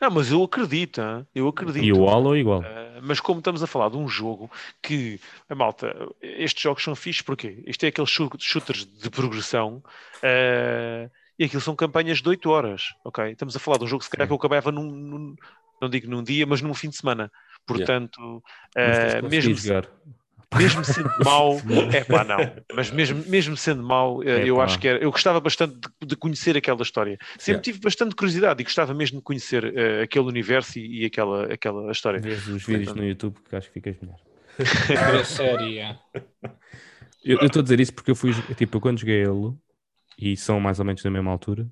Não, mas eu acredito, hein? eu acredito. E o Halo é igual. Uh, mas como estamos a falar de um jogo que, a malta, estes jogos são fixos porque isto é aqueles shoot- shooters de progressão uh, e aquilo são campanhas de 8 horas, ok? Estamos a falar de um jogo se calhar que eu acabava num, num- não digo num dia, mas num fim de semana. Portanto, tens uh, mesmo, jogar. Mesmo sendo <laughs> mau, é pá, não. Mas mesmo, mesmo sendo mau, uh, eu Epá. acho que era, eu gostava bastante de, de conhecer aquela história. Sempre Yeah. tive bastante curiosidade e gostava mesmo de conhecer uh, aquele universo e, e aquela, aquela história. Vês os vídeos no YouTube que acho que ficas melhor. <laughs> É. <laughs> Eu eu estou a dizer isso porque eu fui, tipo, eu quando joguei Halo, e são mais ou menos da mesma altura,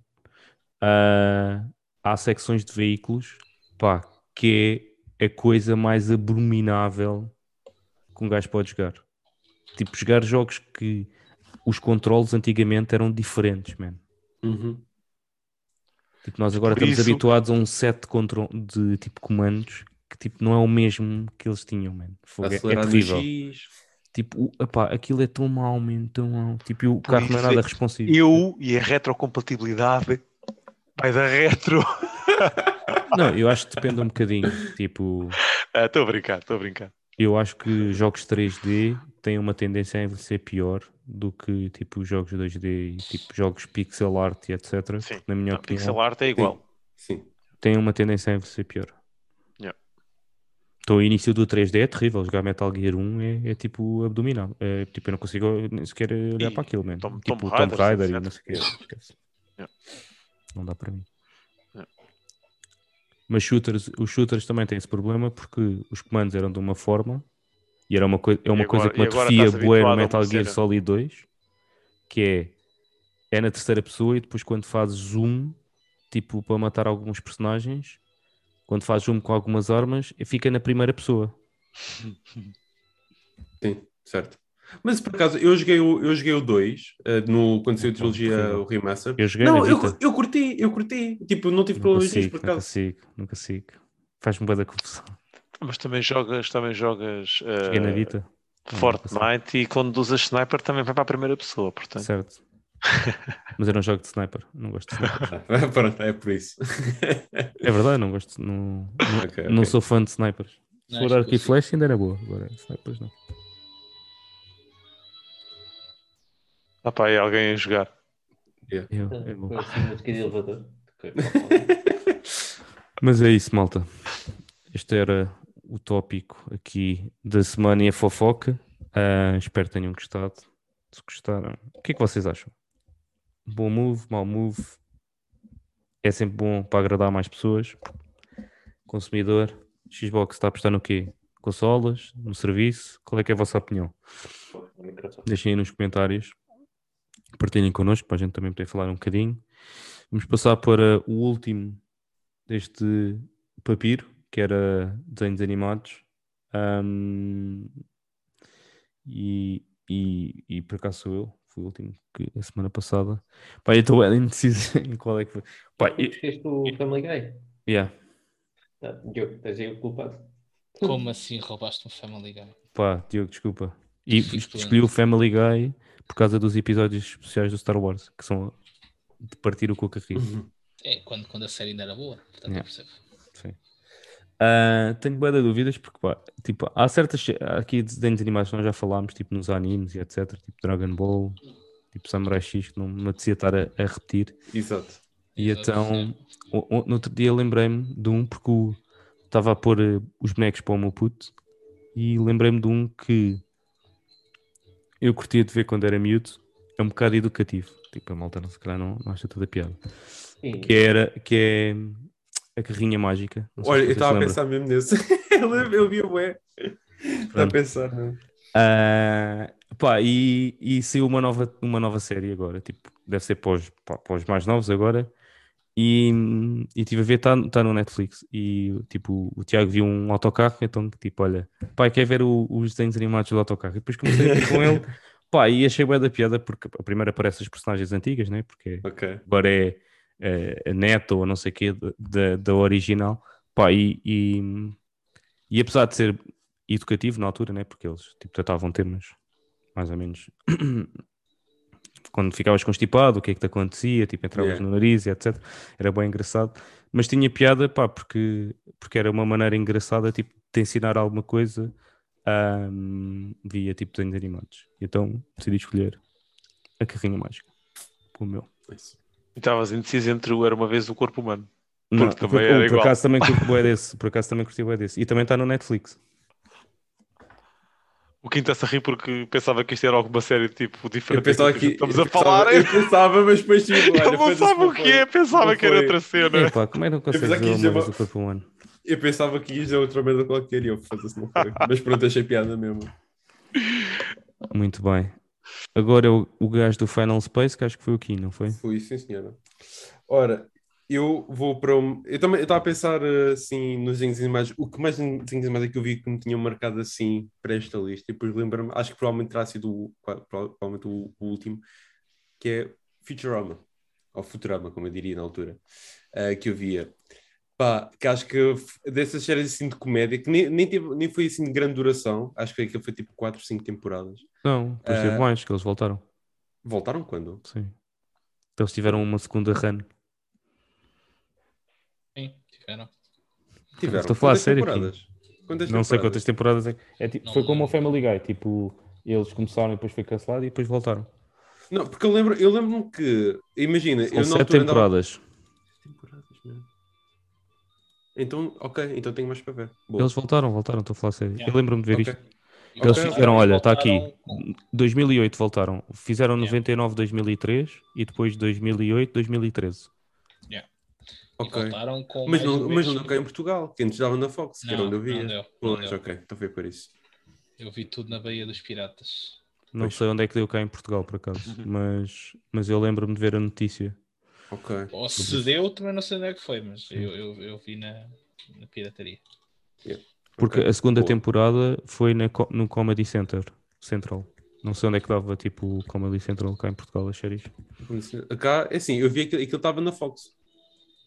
ah, há secções de veículos, pá, que é a coisa mais abominável que um gajo pode jogar. Tipo, jogar jogos que os controles antigamente eram diferentes, man. Uhum. Tipo, nós agora Por estamos isso- habituados a um set de, contro- de tipo comandos que tipo, não é o mesmo que eles tinham, man. Fogo, é- é terrível. X. Tipo, o- epá, aquilo é tão mau, man, tão mau. Tipo, o carro não é nada é- responsivo. Eu e a retrocompatibilidade vai da retro. Não, eu acho que depende um bocadinho. Tipo, Estou a brincar, estou a brincar. Eu acho que jogos 3D têm uma tendência a envelhecer pior do que tipo os jogos 2D e tipo jogos pixel art e etc. Sim, na minha Não, opinião, pixel art é igual. Sim. têm uma tendência a envelhecer pior. Yeah. Então o início do 3D é terrível. Jogar Metal Gear 1 é, é tipo abdominal. É, tipo, eu não consigo nem sequer olhar E para aquilo, man. Tom- tipo Tomb Tomb Raiders, Raider e não sei o quê. Esquece. Yeah. Não dá para mim. Mas shooters, os shooters também têm esse problema porque os comandos eram de uma forma e era uma, coi é uma E coisa agora- que me atrofia bué no Metal Gear. Solid 2 que é é na terceira pessoa e depois quando fazes zoom tipo para matar alguns personagens quando fazes zoom com algumas armas fica na primeira pessoa Sim, certo. Mas por acaso, eu joguei o, eu joguei o 2 eh, no, quando saiu a trilogia o remaster. eu joguei Não, eu, eu curti, eu curti. Tipo, não tive problemas nisso por acaso. consigo, não consigo faz-me bem da confusão. Mas também jogas, também jogas joguei na Vita. Fortnite e quando usas sniper também vai para a primeira pessoa, portanto. certo. <laughs> Mas eu não jogo de sniper não gosto de sniper. <laughs> Pronto, é por isso. é verdade não gosto não, não, Ok, não sou fã de snipers. Se for arco e flash ainda era boa agora snipers não Ah pá, é alguém a jogar. Eu- é bom. Foi assim, de elevador. <laughs> Ok. Mas é isso, malta. Este era o tópico aqui da semana e a fofoca. Ah, espero que tenham gostado. Se gostaram, o que é que vocês acham? Bom move, mau move? é sempre bom para agradar mais pessoas. Consumidor, Xbox está a apostar no quê? Consolas, no serviço? Qual é que é a vossa opinião? Deixem aí nos comentários. Partilhem connosco para a gente também poder falar um bocadinho. Vamos passar para o último deste papiro, que era desenhos animados. Um, e, e, e por acaso sou eu, fui o último que a semana passada. Pá, eu estou indeciso <laughs> em qual é que foi. Pá, eu, Esqueceste o Family Guy. yeah, Ah, Diogo, estás aí o culpado. Como assim roubaste um Family Guy? pá, Diogo, desculpa. E Fico escolhi o Family Guy por causa dos episódios especiais do Star Wars, que são de partir o coca rio É, quando, quando a série ainda era boa, portanto Yeah. percebo. Sim. Ah, tenho boas dúvidas porque pá, tipo, há certas aqui desenhos animados que nós já falámos, tipo nos animes e etc, tipo Dragon Ball, tipo Samurai X, que não me apetecia estar a, a repetir. Exato. E Exato, então, o- o- no outro dia lembrei-me de um porque estava a pôr eh, os bonecos para o meu puto e lembrei-me de um que eu curtia de ver quando era miúdo, é um bocado educativo. Tipo, a malta não se calhar não, não acha toda piada. Sim. Que era, que é a carrinha mágica. Não sei Olha, se eu estava a pensar mesmo nisso. <laughs> eu, vi o bué. Estava a Pronto. pensar. não. Ah, pá, e, e saiu uma nova, uma nova série agora, tipo, deve ser para os, para os mais novos agora. E, e tive a ver, está tá no Netflix. E tipo, o Tiago viu um autocarro, então, tipo, olha, pai, quer ver o- os desenhos animados do autocarro? E depois comecei a ver com ele, <laughs> pá, e achei bem da piada, porque a primeira aparece as personagens antigas, né? Porque Ok. agora é, é, a neta ou não sei o quê da- da, da original. Pá, e, e, e apesar de ser educativo na altura, né? Porque eles tipo, tratavam temas mais ou menos quando ficavas constipado, o que é que te acontecia, tipo, entravas Yeah. no nariz e etc. Era bem engraçado, mas tinha piada, pá, porque, porque era uma maneira engraçada, tipo, de ensinar alguma coisa ahm, via tipo desenhos animados. Então decidi escolher a carrinha mágica. O meu. Isso. E estavas indeciso entre o Era Uma Vez o Corpo Humano. Não, por, por acaso também curti <laughs> bué desse. Por acaso também curti bué desse. E também está no Netflix. O Quinto está a rir porque pensava que isto era alguma série tipo diferente. Eu pensava que. estamos eu a falar. pensava- Eu pensava, mas depois tipo, olha, <laughs> Ele não sabe o que foi. é, pensava que era foi. outra cena. Epá, como é que não consegues pensava que ver isto é uma vez uma- o corpo humano? Eu pensava que ia dizer outra merda qualquer e eu foda-se, não foi. Mas pronto, achei piada mesmo. <laughs> Muito bem. Agora é o, o gajo do Final Space, que acho que foi o Kim, não foi? Fui, sim, senhora. Ora, eu vou para um. Eu também estava a pensar assim nos desenhos animados. O que mais desenhos animados é que eu vi que me tinham marcado assim para esta lista? E depois lembro-me, acho que provavelmente terá sido o, provavelmente o, o último, que é Futurama, ou Futurama, como eu diria na altura, eh, que eu via. Pá, que acho que dessas séries assim de comédia, que nem, nem, teve, nem foi assim de grande duração, acho que aquilo foi tipo 4, 5 temporadas. Não, depois teve Ah. mais, que eles voltaram. Voltaram quando? Sim. Eles tiveram uma segunda run. Tiveram. Tiveram. Estou a falar sério, temporadas? Quantas não sei temporadas? quantas temporadas é. é tipo, foi como o. Family Guy. Tipo, eles começaram e depois foi cancelado e depois voltaram. Não, porque eu lembro, eu lembro-me que, imagina, São eu sete altura andava- temporadas. Temporadas mesmo. Então, ok, então tenho mais para ver. Boa. Eles voltaram, voltaram, estou a falar sério. Yeah. Eu lembro-me de ver Ok. isto. E Eles fizeram, olha, está aqui. voltaram com- 2008 voltaram. Fizeram Yeah. 99, 2003 e depois 2008, 2013. E voltaram com Mas não, mas não deu cá em Portugal, que antes dava na Fox, que era Não, onde eu não via. deu, não deu. ok, então foi por isso. Eu vi tudo na Baía dos Piratas. Não Pois. sei onde é que deu cá em Portugal, por acaso. mas, mas eu lembro-me de ver a notícia. Ok. Ou se deu, também não sei onde é que foi, mas eu, eu, eu vi na, na pirataria. Porque ok. a segunda Boa. temporada foi na, no Comedy Center Central. Não sei onde é que dava tipo o Comedy Central cá em Portugal as séries. Cá, é assim, eu vi que aquilo estava na Fox.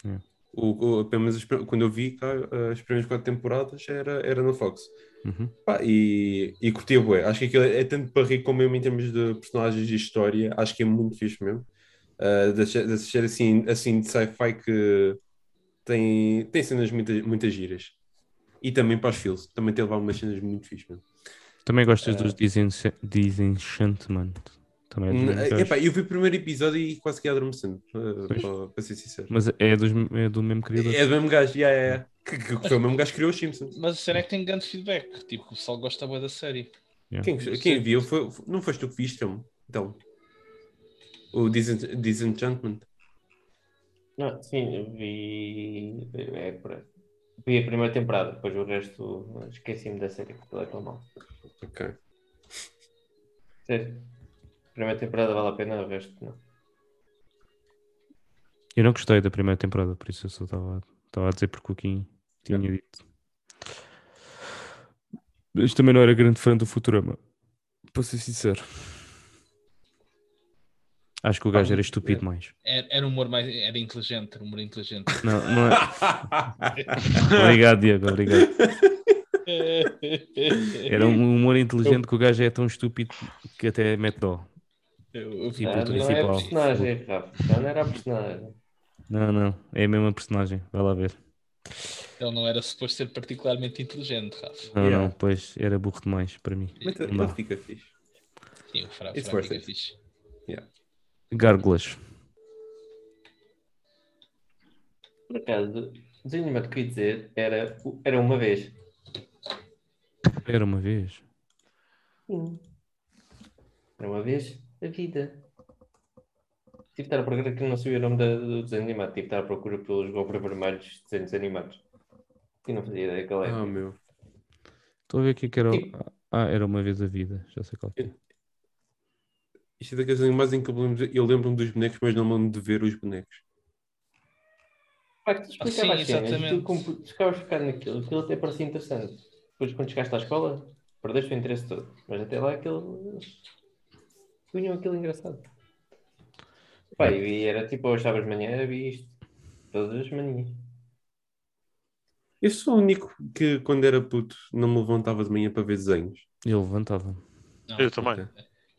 É. O, o, pelo menos quando eu vi cá, as primeiras quatro temporadas era, era na Fox. Uhum. Pá, e, e curtia bué. Acho que aquilo é tanto para rir como mesmo em termos de personagens de história. Acho que é muito fixe mesmo. Uh, das séries assim, assim de sci-fi que tem, tem cenas muitas muitas giras. E também para os filmes. Também tem levado umas cenas muito fixe mesmo. Também gostas Eh, dos Disencha- Disenchantment? Também é dos Hum, mesmos gajos. epá, eu vi o primeiro episódio e quase que ia adormecendo. Pois. para, para ser sincero. Mas é, dos, é do mesmo criador. É do mesmo gajo, yeah, yeah, yeah. Que, que foi o mesmo gajo que criou os Simpsons. Mas a cena é que tem grande feedback. Tipo, o pessoal gosta bem da série. Yeah. Quem, quem viu foi, não foste tu que viste, então? o Disen- Disenchantment. Não, sim, vi. É, por- vi a primeira temporada, depois o resto esqueci-me da série, porque ela é tão mal. Ok. Sério. Primeira temporada vale a pena, o resto não. Eu não gostei da primeira temporada, por isso eu só estava estava a dizer porque o Kim tinha dito. Mas também não era grande fã do Futurama, para ser sincero. Acho que o gajo era estúpido mais. Era, era um humor mais. Era inteligente, era um humor inteligente. Não, não é. <laughs> Obrigado, Diego, obrigado. <laughs> Era um humor inteligente que o gajo é tão estúpido que até mete dó. Eu- eu- Tipo, Ah, o não é a personagem, Rafa. Já não era a personagem. Não, não, é a mesma personagem, vai lá ver. Ele não era suposto ser particularmente inteligente, Rafa. Não, Yeah. não, pois era burro demais para mim. Mas ele fica fixe. Sim, o Fra It's Fra worth fica it. fixe. Gárgulas. Por acaso, o desenho animado que dizer era, era uma vez. Era uma vez. Sim. Era uma vez a vida. Tive de estar a procurar que não sabia o nome do desenho animado. Tive de estar à procura pelos gobras vermelhos de desenhos animados. E não fazia ideia qual Ah, era. meu. Estou a ver o que é era. Tipo- Ah, era uma vez a vida, já sei qual. é. Isto é daqueles animais em que eu lembro- eu lembro-me dos bonecos, mas não me lembro de ver os bonecos. Pá, que tu Ah, sim, explicava as cenas, exatamente. tu como- tu ficavas focado naquilo, aquilo até parecia interessante. Depois, quando chegaste à escola, perdeste o interesse todo. Mas até lá, aquilo. Punham aquilo engraçado. Pá, e era tipo, eu achava de manhã, vi isto. Todas as manhãs. Eu sou o único que, quando era puto, não me levantava de manhã para ver desenhos. Ele levantava. Não, Eu também.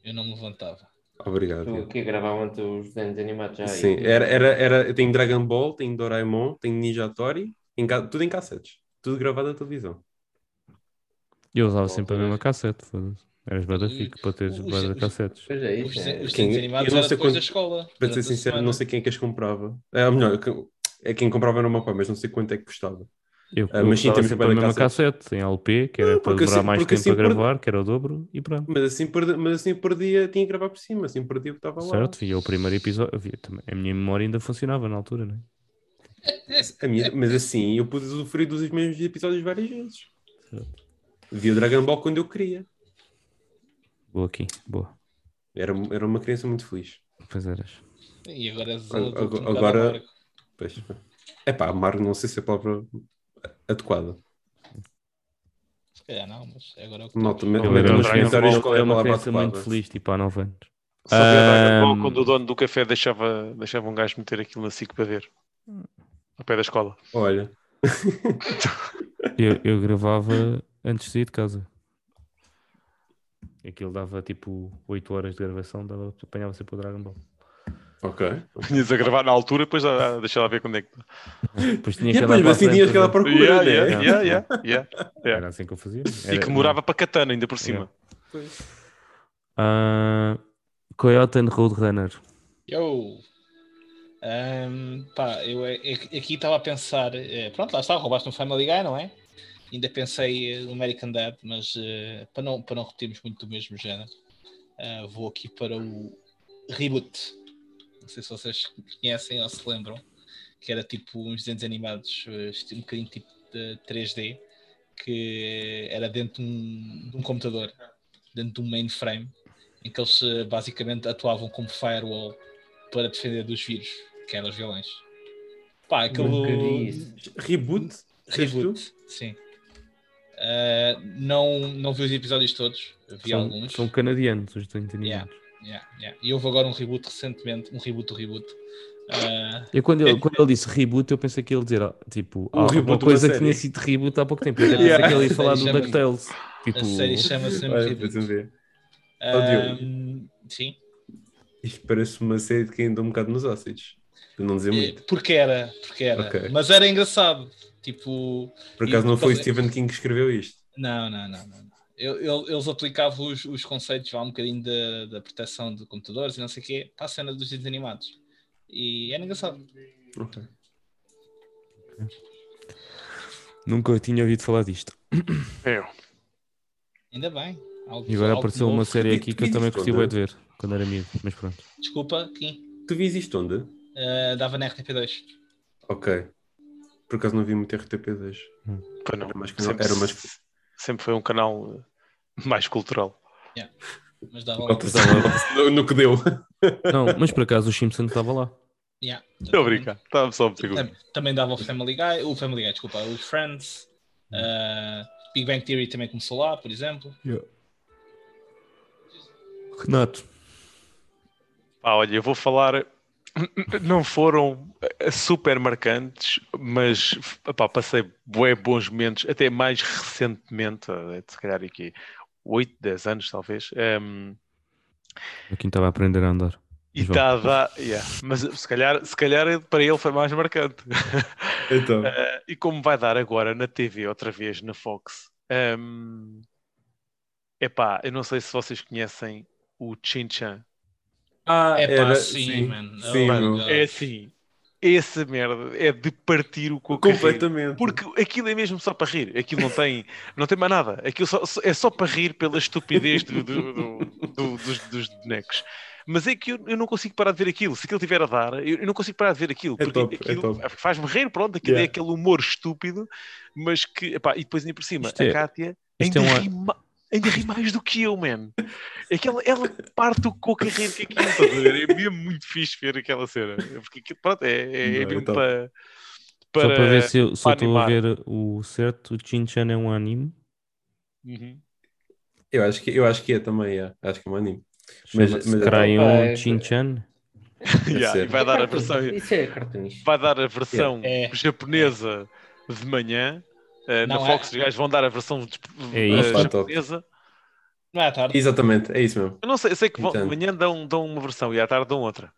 eu não me levantava. Obrigado. Tu que gravavam os desenhos animados já. aí. Sim, era, era, era, tem Dragon Ball, tem Doraemon, tem Ninja Tori, em tudo em cassetes. Tudo gravado na televisão. Eu usava Bom, sempre a mesma cassete. foda-se. Eras bada Os- fico para teres os- várias os- cassetes. Pois é Os, isso. é. os Quem- desenhos animados era sei depois quando- da escola. Para ser sincero, não sei quem é que as comprava. É, ou melhor, é quem comprava era o meu pai, mas não sei quanto é que custava. Eu, Ah, mas sim, temos sempre a mesma cassete, em LP, que era Não, para demorar assim- mais tempo assim a gravar, que era o dobro, e pronto. Mas assim, perde, mas assim perdia, tinha que gravar por cima, assim perdia o que estava lá. Certo? Via o primeiro episódio. via também. A minha memória ainda funcionava na altura, não é? A minha- mas assim, eu pude usufruir dos mesmos episódios várias vezes. Certo. Via Dragon Ball quando eu queria. Boa aqui, boa. Era, era uma criança muito feliz. Pois eras. E agora és Agora- um agora-. Pois. É pá, amargo não sei se é a palavra adequada. Se calhar não, mas agora é o que Nota, temos. me- Eu meta era nos uma Dragon comentários qual é é a uma palavra criança muito adequada. feliz, tipo há 9 anos. Só vi a Dragon Ball Ahm, quando o dono do café deixava, deixava um gajo meter aquilo na SIC para ver. Ao pé da escola. Olha, <laughs> Eu, eu gravava antes de sair de casa. Aquilo dava tipo 8 horas de gravação, dava, apanhava sempre o Dragon Ball. ok. <laughs> Tinhas a gravar na altura, depois a, a deixar lá ver quando é que. Depois tinha E depois assim tinhas que ver. procura, Yeah, né? yeah, yeah, <laughs> yeah, yeah. Era assim que eu fazia. E Era- que morava para Katana ainda por cima. Ah, Coyote and Roadrunner. Eu. Ahm, pá, eu é- é- aqui estava a pensar. eh, pronto, lá está, roubaste um Family Guy, não é? Ainda pensei no American Dad, mas eh, para, não, para não repetirmos muito do mesmo género, ah, vou aqui para o Reboot. Não sei se vocês conhecem ou se lembram, que era tipo uns desenhos animados, eh, um bocadinho tipo de 3D, que era dentro de um, de um computador, dentro de um mainframe, em que eles basicamente atuavam como firewall para defender dos vírus, que eram os vilões. Pá, aquele. Reboot? Reboot, sim. Uh, não, não vi os episódios todos, vi São, alguns. são canadianos os desenhos animados. Yeah, yeah. E houve agora um reboot recentemente, um reboot do reboot. Uh, Eu, quando, ele, quando ele disse reboot, eu pensei que ele ia dizer, tipo, Um ah, uma coisa que tinha sido reboot há pouco tempo. Eu até Yeah. pensei que ele ia falar do DuckTales. Tipo, a série chama-se reboot. Um, sim, Isto parece uma série de quem anda um bocado nos ácidos. Para não dizer Eh, muito. porque era, porque era. Ok. Mas era engraçado. Tipo, Por acaso e não foi o Stephen King que escreveu isto. Não, não, não, não. não. Eu- eu- eles aplicavam os, os conceitos lá um bocadinho da, da proteção de computadores e não sei o quê para a cena dos desenhos animados. E era engraçado. Ok. nunca tinha ouvido falar disto. Eu. Ainda bem. Algo- E agora apareceu novo. uma série aqui que eu também bué de ver, quando era miúdo, mas pronto. Desculpa, Kim. Tu vis isto onde? Uh, dava na RTP2. Ok. Por acaso não vi muito RTP2. Pois não. Era mais, Sempre, era mais sempre foi um canal eh, mais cultural. Mas dava lá. No, no que deu. <laughs> Não, mas por acaso o Simpson estava lá. Yeah. Estou a brincar. Estava só a meter Tam- Também dava o Family Guy, o Family Guy, desculpa, os Friends. uh, Big Bang Theory também começou lá, por exemplo. Renato. Ah, olha, eu vou falar. Não foram eh, super marcantes, mas passei bué bons momentos, até mais recentemente, eh, se calhar aqui 8, 10 anos talvez. ehm, O Quinto estava a aprender a andar. e João. está a dar. yeah, mas se calhar, se calhar para ele foi mais marcante. <laughs> Então, Eh, e como vai dar agora na TV, outra vez na Fox, ehm, epá, eu não sei se vocês conhecem o Chin-Chan. Ah, É pá, era- sim, man. Oh sim, my meu. God. É assim, essa merda é de partir o coco completamente. Porque aquilo é mesmo só para rir, aquilo não tem, não tem mais nada, aquilo só- é só para rir pela estupidez do- do- do- do- dos, dos bonecos. Mas é que eu, eu não consigo parar de ver aquilo. Se aquilo tiver a dar, eu, eu não consigo parar de ver aquilo. É Porque top, é aquilo top. faz-me rir, pronto, aquilo é Yeah. aquele humor estúpido, mas que, epá, e depois ainda por cima, Isto é- a Kátia isto ainda, é uma- ri ma- ainda ri mais do que eu, man. É que ela, ela parte o coco a rir que aquilo, estás a ver? É mesmo muito fixe ver aquela cena. Porque aquilo, pronto, é, é, é é mesmo top. para, Só para ver se eu se eu para estou a ver o certo, o Chin-Chan é um anime. Uhum. Eu acho que, eu acho que é também, é. acho que é um anime. Mas- Chama-se mas- Crayon Opa, é- Chin-Chan. Yeah, e vai dar a versão, é vai dar a versão É. japonesa de manhã. Eh, na Não, Fox, é- os gajos vão dar a versão de- É eh, isso. japonesa. Não é à tarde. Exatamente, é isso mesmo. Eu não sei, eu sei que vão, Entendo. manhã dão, dão uma versão e à tarde dão outra.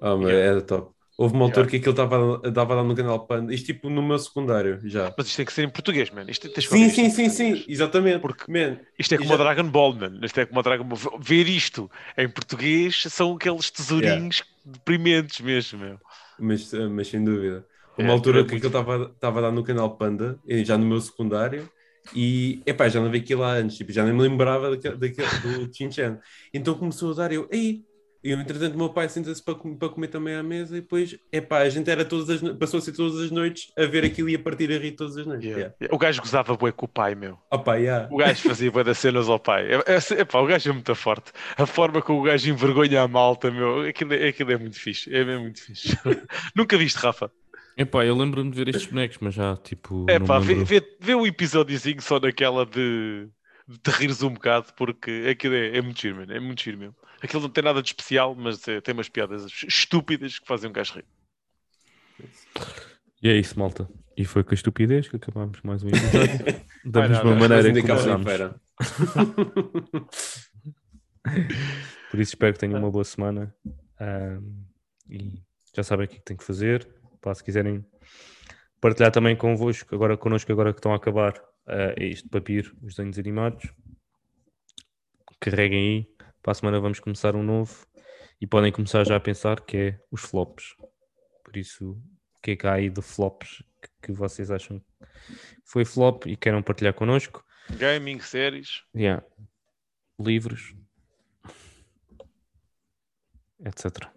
Oh, mas Yeah. era top. Houve uma altura Yeah. que aquilo estava dava lá no canal Panda, isto tipo no meu secundário já. Mas isto tem que ser em português, mano. Isto, tens que Sim, sim, sim, sim, exatamente. Porque- Man, Isto é como Já- a Dragon Ball, mano. Isto é como a Dragon Ball. Ver isto em português são aqueles tesourinhos deprimentes mesmo, meu. mas, mas sem dúvida. É, Uma altura é que muito aquilo estava estava lá no canal Panda, já no meu secundário, e epá, já não vi aquilo há anos, tipo, já nem me lembrava daquele, daquele, do <laughs> Chin-Chan. Então começou a dar, eu, ei! E eu, entretanto, o meu pai senta-se para, para comer também à mesa, e depois, epá, a gente era todas as, passou a ser todas as noites a ver aquilo e a partir a rir todas as noites. Yeah. Yeah. O gajo gozava bué com o pai, meu. Opa, yeah. O gajo fazia bué das cenas ao pai. É, é, epá, o gajo é muito forte. A forma como o gajo envergonha a malta, meu, aquilo, é- aquilo é muito fixe. É mesmo muito fixe. <laughs> Nunca viste, Rafa? Epá, eu lembro-me de ver estes bonecos, mas já, tipo, É pá, vê, vê, vê um episódiozinho só naquela de, de te rires um bocado, porque aquilo é, é muito giro, mano. É muito giro mesmo. Aquilo não tem nada de especial, mas é, tem umas piadas estúpidas que fazem um gajo rir. E é isso, malta. E foi com a estupidez que acabámos mais um episódio. <laughs> da Vai mesma nada. maneira que cá começámos. <laughs> Por isso espero que tenham uma boa semana. Ahm, e já sabem o que é que têm que fazer. Pá, se quiserem partilhar também convosco, agora connosco, agora que estão a acabar ah, este papiro, os desenhos animados. Carreguem aí. Para a semana vamos começar um novo. E podem começar já a pensar que é os flops. Por isso, o que é que há aí de flops que, que vocês acham que foi flop e queiram partilhar connosco? Gaming, séries. Yeah. Livros, etc.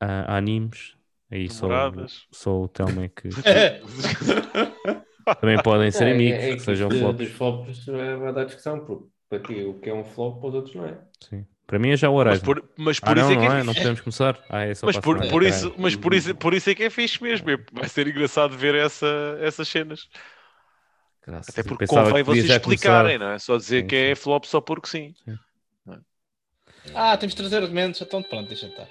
Há animes, aí só, o- Namoradas. só o Telmo é que <laughs> <laughs> também podem ser É, amigos, é, é que que sejam de- flops. Dos flops é, vai dar discussão, porque para ti o que é um flop, para os outros não é. Sim. Para mim é já o Mas Horizon. por, mas por Ah, isso não, é que não é, é? Não podemos começar? Ah, é só mas por, por caralho. isso, mas por isso, por isso é que é fixe mesmo. é- Vai ser engraçado ver essa, essas cenas. Graças. Até porque convém vocês explicarem, começar. não é? Só dizer Sim, que é flop só porque sim. Ah, temos de trazer argumentos, então pronto, deixa estar.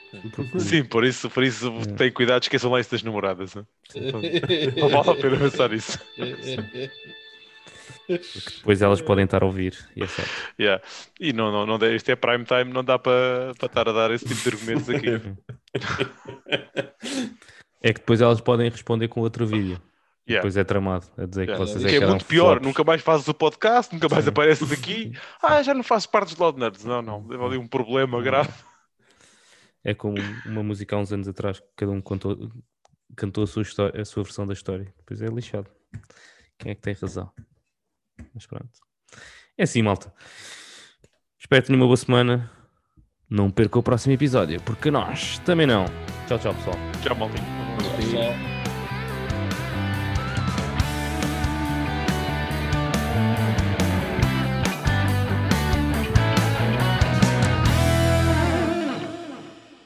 Sim, por isso, por isso É. tenham cuidado, esqueçam lá isso das namoradas. Não, <laughs> não vale a pena pensar nisso. Depois elas podem estar a ouvir. E é certo. Yeah. E não, não, não, isto é prime time, não dá para para estar a dar esse tipo de argumentos aqui. <laughs> É que depois elas podem responder com outro vídeo. Yeah. Depois é tramado a dizer que Yeah. vocês Que é é que eram muito pior, flops. nunca mais fazes o podcast, nunca mais Sim. apareces aqui. <laughs> Ah, já não faço parte dos Loud Nerds. Não, não, teve ali um problema grave. É como uma música há uns anos atrás que cada um contou, cantou a sua, história, a sua versão da história. Depois é lixado. Quem é que tem razão? Mas pronto. É assim, malta. Espero que tenham uma boa semana. Não perca o próximo episódio, porque nós também não. Tchau, tchau, pessoal. Tchau, maldinho. Pessoal.